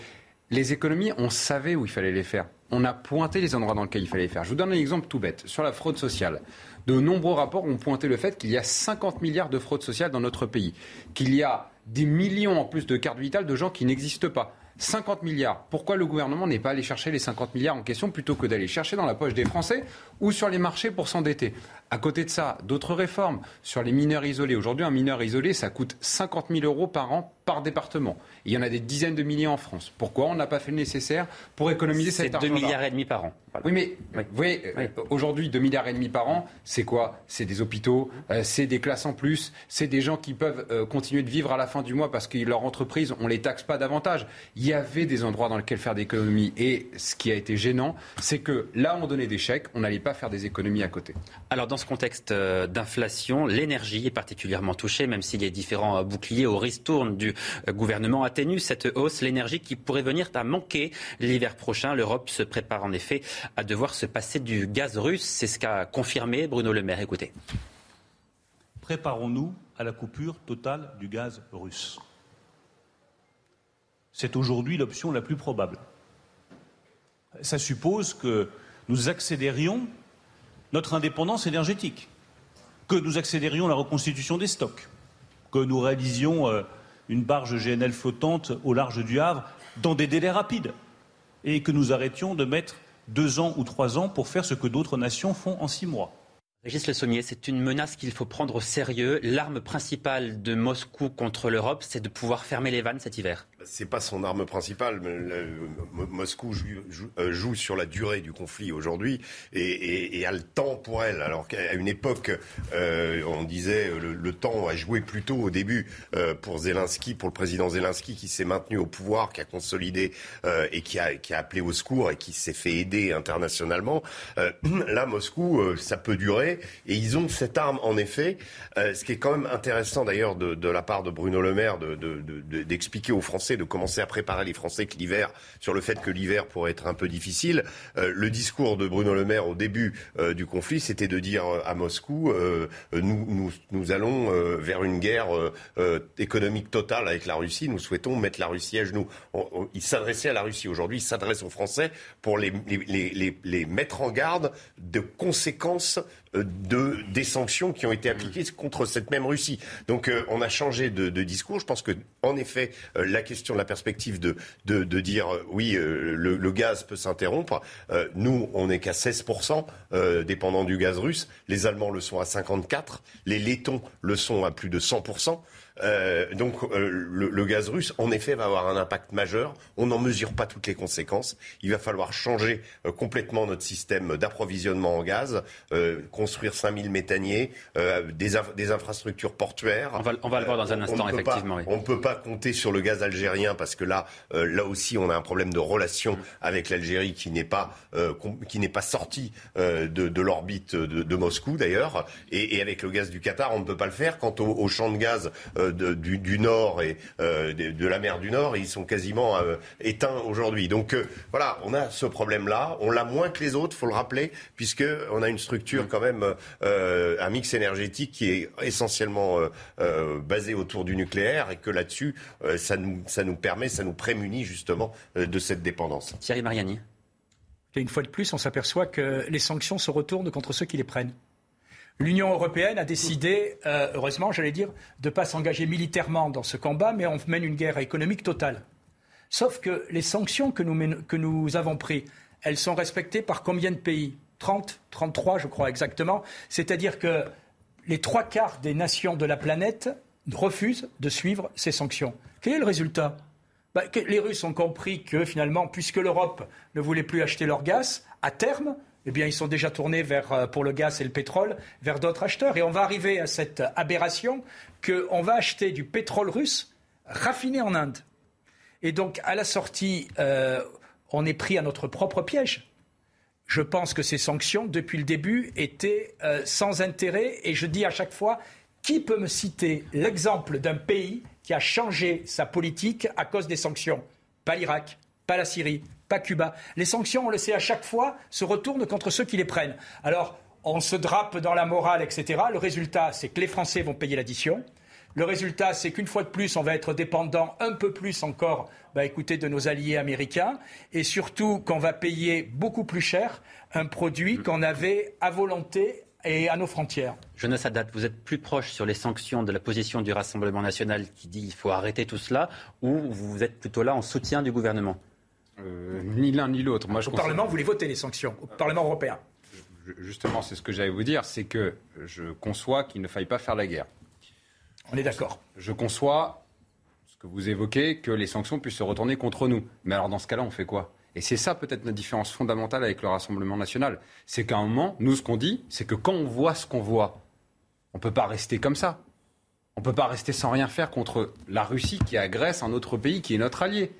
les économies, on savait où il fallait les faire. On a pointé les endroits dans lesquels il fallait les faire. Je vous donne un exemple tout bête. Sur la fraude sociale, de nombreux rapports ont pointé le fait qu'il y a 50 milliards de fraude sociale dans notre pays, qu'il y a des millions en plus de cartes vitales de gens qui n'existent pas. 50 milliards. Pourquoi le gouvernement n'est pas allé chercher les 50 milliards en question plutôt que d'aller chercher dans la poche des Français ou sur les marchés pour s'endetter? À côté de ça, d'autres réformes sur les mineurs isolés. Aujourd'hui, un mineur isolé, ça coûte 50 000 euros par an par département. Il y en a des dizaines de milliers en France. Pourquoi on n'a pas fait le nécessaire pour économiser cet argent C'est 2 milliards et demi par an. Voilà. Oui, mais oui. vous voyez, oui. euh, aujourd'hui, 2 milliards et demi par an, c'est quoi? C'est des hôpitaux, euh, c'est des classes en plus, c'est des gens qui peuvent euh, continuer de vivre à la fin du mois parce que leur entreprise, on les taxe pas davantage. Il y avait des endroits dans lesquels faire des économies. Et ce qui a été gênant, c'est que là, on donnait des chèques, on n'allait pas faire des économies à côté. Alors, dans ce contexte euh, d'inflation, l'énergie est particulièrement touchée, même si les différents euh, boucliers au ristourne du euh, gouvernement atténuent cette hausse. L'énergie qui pourrait venir à manquer l'hiver prochain. L'Europe se prépare en effet à devoir se passer du gaz russe. C'est ce qu'a confirmé Bruno Le Maire. Écoutez. Préparons-nous à la coupure totale du gaz russe. C'est aujourd'hui l'option la plus probable. Ça suppose que nous accélérions notre indépendance énergétique, que nous accélérions la reconstitution des stocks, que nous réalisions euh, une barge GNL flottante au large du Havre dans des délais rapides et que nous arrêtions de mettre deux ans ou trois ans pour faire ce que d'autres nations font en six mois. Régis Le Sommier, c'est une menace qu'il faut prendre au sérieux. L'arme principale de Moscou contre l'Europe, c'est de pouvoir fermer les vannes cet hiver. C'est pas son arme principale. Moscou euh, joue, sur la durée du conflit aujourd'hui et, a le temps pour elle. Alors qu'à une époque, euh, on disait le, le, temps a joué plutôt au début euh, pour Zelensky, pour le président Zelensky qui s'est maintenu au pouvoir, qui a consolidé euh, et qui a, appelé au secours et qui s'est fait aider internationalement. Euh, <clears throat> là, Moscou, euh, ça peut durer et ils ont cette arme en effet. ce qui est quand même intéressant d'ailleurs de, la part de Bruno Le Maire d'expliquer de, aux Français de commencer à préparer les Français que l'hiver, sur le fait que l'hiver pourrait être un peu difficile. Euh, le discours de Bruno Le Maire au début euh, du conflit, c'était de dire à Moscou, euh, nous, nous, allons vers une guerre économique totale avec la Russie. Nous souhaitons mettre la Russie à genoux. Il s'adressait à la Russie. Aujourd'hui, il s'adresse aux Français pour les, mettre en garde de conséquences de, des sanctions qui ont été appliquées contre cette même Russie. Donc euh, on a changé de, de, discours. Je pense que en effet, euh, la question de la perspective de, de, de dire euh, oui, le, le, gaz peut s'interrompre. nous, on n'est qu'à 16% dépendant du gaz russe. Les Allemands le sont à 54. Les Lettons le sont à plus de 100%. Euh, donc le, gaz russe, en effet, va avoir un impact majeur. On n'en mesure pas toutes les conséquences. Il va falloir changer complètement notre système d'approvisionnement en gaz, construire 5000 méthaniers, des, des, infrastructures portuaires. On va, on va le voir dans un instant, effectivement. On ne peut pas compter sur le gaz algérien parce que là, là aussi, on a un problème de relation avec l'Algérie qui n'est pas, qui n'est pas sorti de, de l'orbite de, de, Moscou d'ailleurs. Et, et, avec le gaz du Qatar, on ne peut pas le faire. Quant au champs de gaz euh, de, du, du, Nord et euh, de, de, la mer du Nord, ils sont quasiment euh, éteints aujourd'hui. Donc euh, voilà, on a ce problème-là. On l'a moins que les autres, faut le rappeler, puisque on a une structure quand même, un mix énergétique qui est essentiellement basé autour du nucléaire et que là-dessus, ça, nous, ça nous permet, ça nous prémunit justement de cette dépendance. Thierry Mariani. Et une fois de plus, on s'aperçoit que les sanctions se retournent contre ceux qui les prennent. L'Union européenne a décidé, euh, heureusement, j'allais dire, de ne pas s'engager militairement dans ce combat, mais on mène une guerre économique totale. Sauf que les sanctions que nous, avons prises, elles sont respectées par combien de pays? 30, 33, je crois exactement. C'est-à-dire que les trois quarts des nations de la planète refusent de suivre ces sanctions. Quel est le résultat? Bah, les Russes ont compris que finalement, puisque l'Europe ne voulait plus acheter leur gaz, à terme, eh bien, ils sont déjà tournés vers, euh, pour le gaz et le pétrole vers d'autres acheteurs. Et on va arriver à cette aberration qu'on va acheter du pétrole russe raffiné en Inde. Et donc, à la sortie, euh, on est pris à notre propre piège. Je pense que ces sanctions, depuis le début, étaient euh, sans intérêt. Et je dis à chaque fois, qui peut me citer l'exemple d'un pays qui a changé sa politique à cause des sanctions? Pas l'Irak, pas la Syrie, pas Cuba. Les sanctions, on le sait à chaque fois, se retournent contre ceux qui les prennent. Alors, on se drape dans la morale, etc. Le résultat, c'est que les Français vont payer l'addition. Le résultat, c'est qu'une fois de plus, on va être dépendant un peu plus encore bah, écoutez, de nos alliés américains. Et surtout qu'on va payer beaucoup plus cher un produit qu'on avait à volonté et à nos frontières. Jonas Sadat, vous êtes plus proche sur les sanctions de la position du Rassemblement national qui dit qu'il faut arrêter tout cela, ou vous êtes plutôt là en soutien du gouvernement? Euh, Ni l'un ni l'autre. Moi, Au Parlement, vous voulez voter les sanctions, au Parlement européen. Justement, c'est ce que j'allais vous dire, c'est que je conçois qu'il ne faille pas faire la guerre. On est d'accord. Je conçois ce que vous évoquez, que les sanctions puissent se retourner contre nous. Mais alors dans ce cas-là, on fait quoi? Et c'est ça peut-être notre différence fondamentale avec le Rassemblement national. C'est qu'à un moment, nous, ce qu'on dit, c'est que quand on voit ce qu'on voit, on ne peut pas rester comme ça. On ne peut pas rester sans rien faire contre la Russie qui agresse un autre pays qui est notre allié.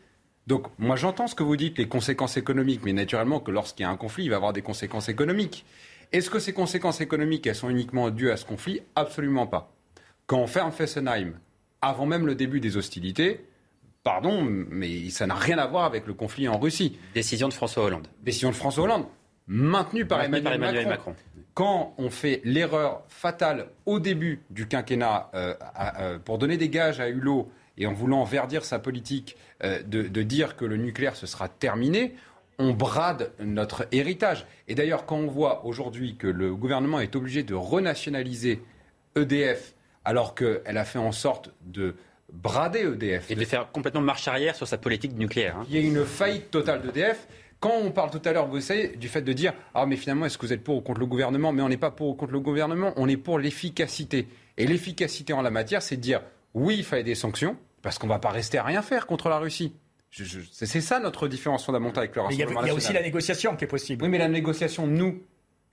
Donc moi j'entends ce que vous dites, les conséquences économiques, mais naturellement que lorsqu'il y a un conflit, il va y avoir des conséquences économiques. Est-ce que ces conséquences économiques, elles sont uniquement dues à ce conflit? Absolument pas. Quand on ferme Fessenheim, avant même le début des hostilités, Pardon, mais ça n'a rien à voir avec le conflit en Russie. Décision de François Hollande. Décision de François Hollande, maintenue par, Emmanuel, Macron. Quand on fait l'erreur fatale au début du quinquennat euh, euh, pour donner des gages à Hulot et en voulant verdir sa politique euh, de, de, dire que le nucléaire ce sera terminé, on brade notre héritage. Et d'ailleurs, quand on voit aujourd'hui que le gouvernement est obligé de renationaliser EDF alors qu'elle a fait en sorte de brader EDF. Et de faire complètement marche arrière sur sa politique nucléaire. Hein. Il y a une faillite totale d'EDF. Quand on parle tout à l'heure, vous savez, du fait de dire Ah, mais finalement, est-ce que vous êtes pour ou contre le gouvernement? Mais on n'est pas pour ou contre le gouvernement, on est pour l'efficacité. Et l'efficacité en la matière, c'est de dire Oui, il fallait des sanctions, parce qu'on ne va pas rester à rien faire contre la Russie. c'est ça notre différence fondamentale avec le Rassemblement Il y a aussi la négociation qui est possible. Oui, mais la négociation, nous,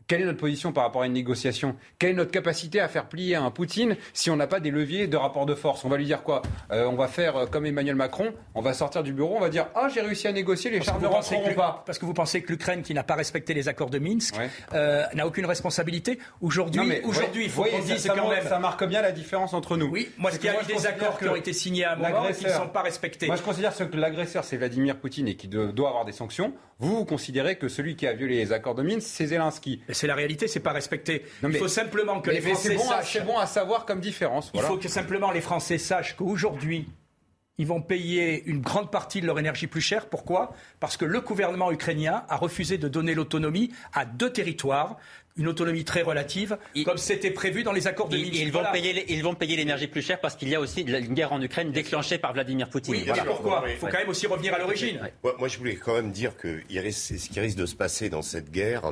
quelle est notre position par rapport à une négociation? Quelle est notre capacité à faire plier un Poutine si on n'a pas des leviers de rapport de force? On va lui dire quoi? Euh, On va faire euh, comme Emmanuel Macron, on va sortir du bureau, on va dire Ah, j'ai réussi à négocier, les chars ne rentreront pas? Parce que vous pensez que l'Ukraine, qui n'a pas respecté les accords de Minsk, euh, n'a aucune responsabilité Aujourd'hui, aujourd'hui il faut qu'on dise quand même. Ça marque bien la différence entre nous. Oui, moi, ce qu'il y a eu des accords qui ont été signés à et qui ne sont pas respectés. Moi, je considère que l'agresseur, c'est Vladimir Poutine et qui doit avoir des sanctions. Vous, vous considérez que celui qui a violé les accords de Minsk, c'est Zelensky. C'est la réalité, c'est pas respecté. il faut simplement que les Français bon, sachent. C'est bon à savoir comme différence. Il faut que simplement les Français sachent qu'aujourd'hui, ils vont payer une grande partie de leur énergie plus cher. Pourquoi? Parce que le gouvernement ukrainien a refusé de donner l'autonomie à deux territoires une autonomie très relative, comme c'était prévu dans les accords de Minsk. Ils vont, payer, ils vont payer l'énergie plus cher parce qu'il y a aussi une guerre en Ukraine déclenchée par Vladimir Poutine. Oui, voilà. pourquoi Il faut quand même aussi revenir à l'origine. Moi, je voulais quand même dire que ce qui risque de se passer dans cette guerre,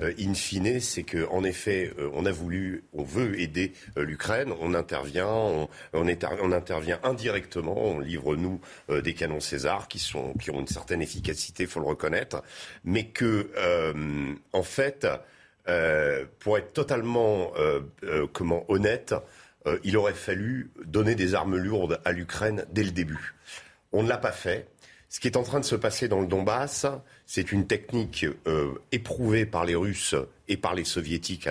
euh, in fine, c'est qu'en effet, euh, on a voulu, on veut aider euh, l'Ukraine, on intervient, on, on, intervient indirectement, on livre, nous, des canons César qui, sont, qui ont une certaine efficacité, il faut le reconnaître, mais que, en fait, euh, pour être totalement euh, euh, comment honnête, il aurait fallu donner des armes lourdes à l'Ukraine dès le début. On ne l'a pas fait. Ce qui est en train de se passer dans le Donbass, c'est une technique éprouvée par les Russes et par les Soviétiques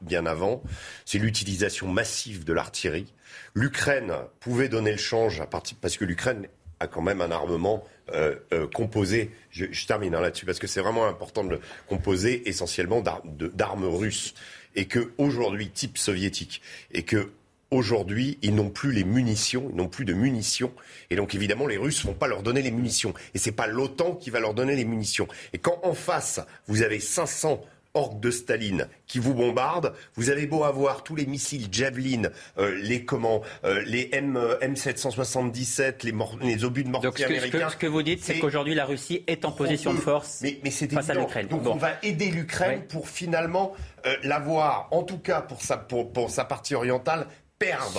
bien avant. C'est l'utilisation massive de l'artillerie. L'Ukraine pouvait donner le change à partir, parce que l'Ukraine a quand même un armement euh, euh, composé, je, termine hein, là-dessus parce que c'est vraiment important de le composer essentiellement d'armes russes et que aujourd'hui type soviétique et que aujourd'hui, ils n'ont plus les munitions, ils n'ont plus de munitions. Et donc, évidemment, les Russes ne vont pas leur donner les munitions. Et ce n'est pas l'OTAN qui va leur donner les munitions. Et quand en face, vous avez 500 orques de Staline qui vous bombardent. Vous avez beau avoir tous les missiles Javelin, euh, les comment, euh, les M, M777, les, les obus de mortier américains. Ce que, vous dites, c'est qu'aujourd'hui la Russie est en position de force mais, mais face à l'Ukraine. Donc on va aider l'Ukraine pour finalement euh, l'avoir, en tout cas pour sa, pour, pour sa partie orientale,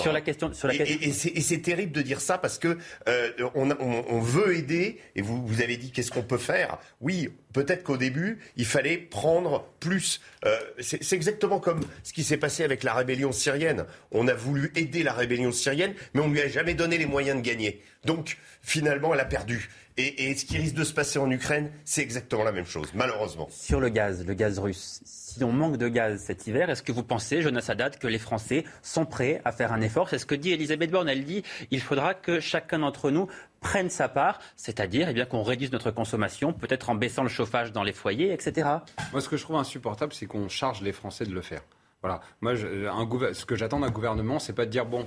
sur la question. Sur la et, et, c'est terrible de dire ça parce que euh, on, on, on, veut aider. Et vous, vous avez dit qu'est-ce qu'on peut faire Oui, peut-être qu'au début, il fallait prendre plus. Euh, c'est exactement comme ce qui s'est passé avec la rébellion syrienne. On a voulu aider la rébellion syrienne, mais on ne lui a jamais donné les moyens de gagner. Donc, finalement, elle a perdu. Et, et ce qui risque de se passer en Ukraine, c'est exactement la même chose, malheureusement. Sur le gaz, le gaz russe si on manque de gaz cet hiver, est-ce que vous pensez, Jonas Haddad, que les Français sont prêts à faire un effort? C'est ce que dit Elisabeth Borne. Elle dit il faudra que chacun d'entre nous prenne sa part, c'est-à-dire eh bien qu'on réduise notre consommation, peut-être en baissant le chauffage dans les foyers, etc. Moi, ce que je trouve insupportable, c'est qu'on charge les Français de le faire. Voilà. Moi, ce que j'attends d'un gouvernement, c'est pas de dire bon,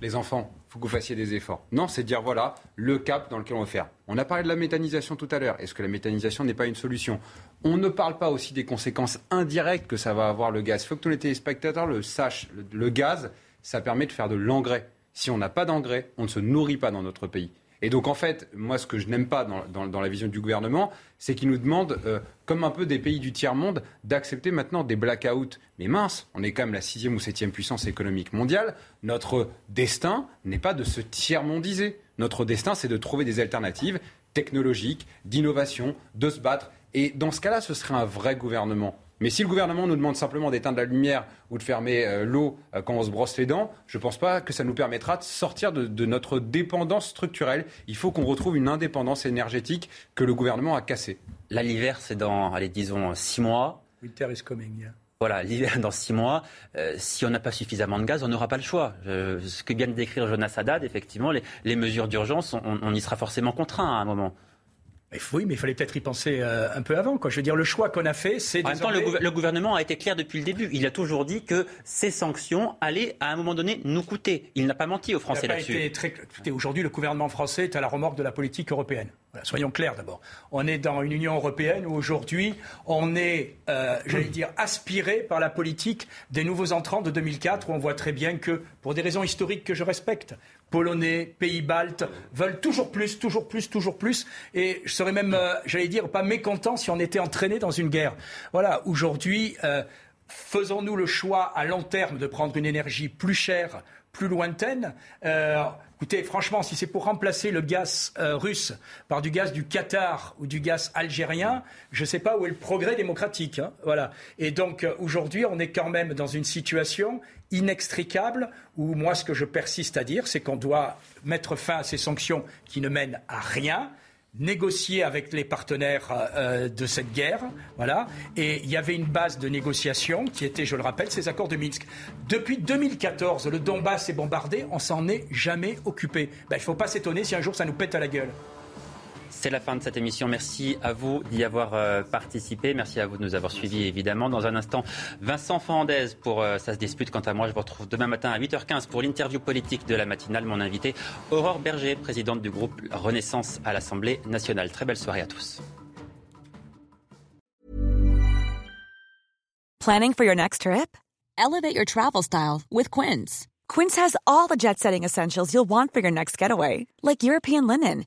les enfants, il faut que vous fassiez des efforts. Non, c'est dire voilà le cap dans lequel on va faire. On a parlé de la méthanisation tout à l'heure. Est-ce que la méthanisation n'est pas une solution? On ne parle pas aussi des conséquences indirectes que ça va avoir le gaz. Il faut que tous les téléspectateurs le sachent. le gaz, ça permet de faire de l'engrais. Si on n'a pas d'engrais, on ne se nourrit pas dans notre pays. Et donc, en fait, moi, ce que je n'aime pas dans, la vision du gouvernement, c'est qu'il nous demande, euh, comme un peu des pays du tiers-monde, d'accepter maintenant des blackouts. Mais mince, on est quand même la sixième ou septième puissance économique mondiale. Notre destin n'est pas de se tiers-mondiser. Notre destin, c'est de trouver des alternatives technologiques, d'innovation, de se battre. Et dans ce cas-là, ce serait un vrai gouvernement. Mais si le gouvernement nous demande simplement d'éteindre la lumière ou de fermer euh, l'eau euh, quand on se brosse les dents, je ne pense pas que ça nous permettra de sortir de, notre dépendance structurelle. Il faut qu'on retrouve une indépendance énergétique que le gouvernement a cassée. Là, l'hiver, c'est dans, allez, disons, six mois. Winter is coming. Voilà, l'hiver <laughs> dans six mois, euh, si on n'a pas suffisamment de gaz, on n'aura pas le choix. ce que vient de décrire Jonas Haddad, effectivement, les, mesures d'urgence, on, y sera forcément contraint à un moment. Oui, mais il fallait peut-être y penser euh, un peu avant. Quoi. Je veux dire, le choix qu'on a fait, c'est. En même temps, le, gouvernement a été clair depuis le début. Il a toujours dit que ces sanctions allaient, à un moment donné, nous coûter. Il n'a pas menti aux Français là-dessus. Très... Aujourd'hui, le gouvernement français est à la remorque de la politique européenne. soyons clairs d'abord. On est dans une Union européenne où aujourd'hui, on est, euh, j'allais dire, aspiré par la politique des nouveaux entrants de 2004, où on voit très bien que, pour des raisons historiques que je respecte, Polonais, pays baltes veulent toujours plus, toujours plus, toujours plus. Et je serais même, euh, j'allais dire, pas mécontent si on était entraîné dans une guerre. Voilà, aujourd'hui, euh, faisons-nous le choix à long terme de prendre une énergie plus chère, plus lointaine euh, Écoutez, franchement, si c'est pour remplacer le gaz russe par du gaz du Qatar ou du gaz algérien, je ne sais pas où est le progrès démocratique. Hein. voilà. Et donc aujourd'hui, on est quand même dans une situation inextricable où moi ce que je persiste à dire, c'est qu'on doit mettre fin à ces sanctions qui ne mènent à rien négocier avec les partenaires euh, de cette guerre, voilà. Et il y avait une base de négociation qui était, je le rappelle, ces accords de Minsk. Depuis 2014, le Donbass est bombardé, on s'en est jamais occupé. Ben, il ne faut pas s'étonner si un jour ça nous pète à la gueule. C'est la fin de cette émission. Merci à vous d'y avoir euh, participé. Merci à vous de nous avoir suivis, évidemment. Dans un instant, Vincent Fernandez pour euh, Ça se dispute. Quant à moi, je vous retrouve demain matin à 8h15 pour l'interview politique de la matinale. Mon invité, Aurore Berger, présidente du groupe Renaissance à l'Assemblée nationale. Très belle soirée à tous. Planning for your next trip? Elevate your travel style with Quince. Quince has all the jet setting essentials you'll want for your next getaway, like European linen,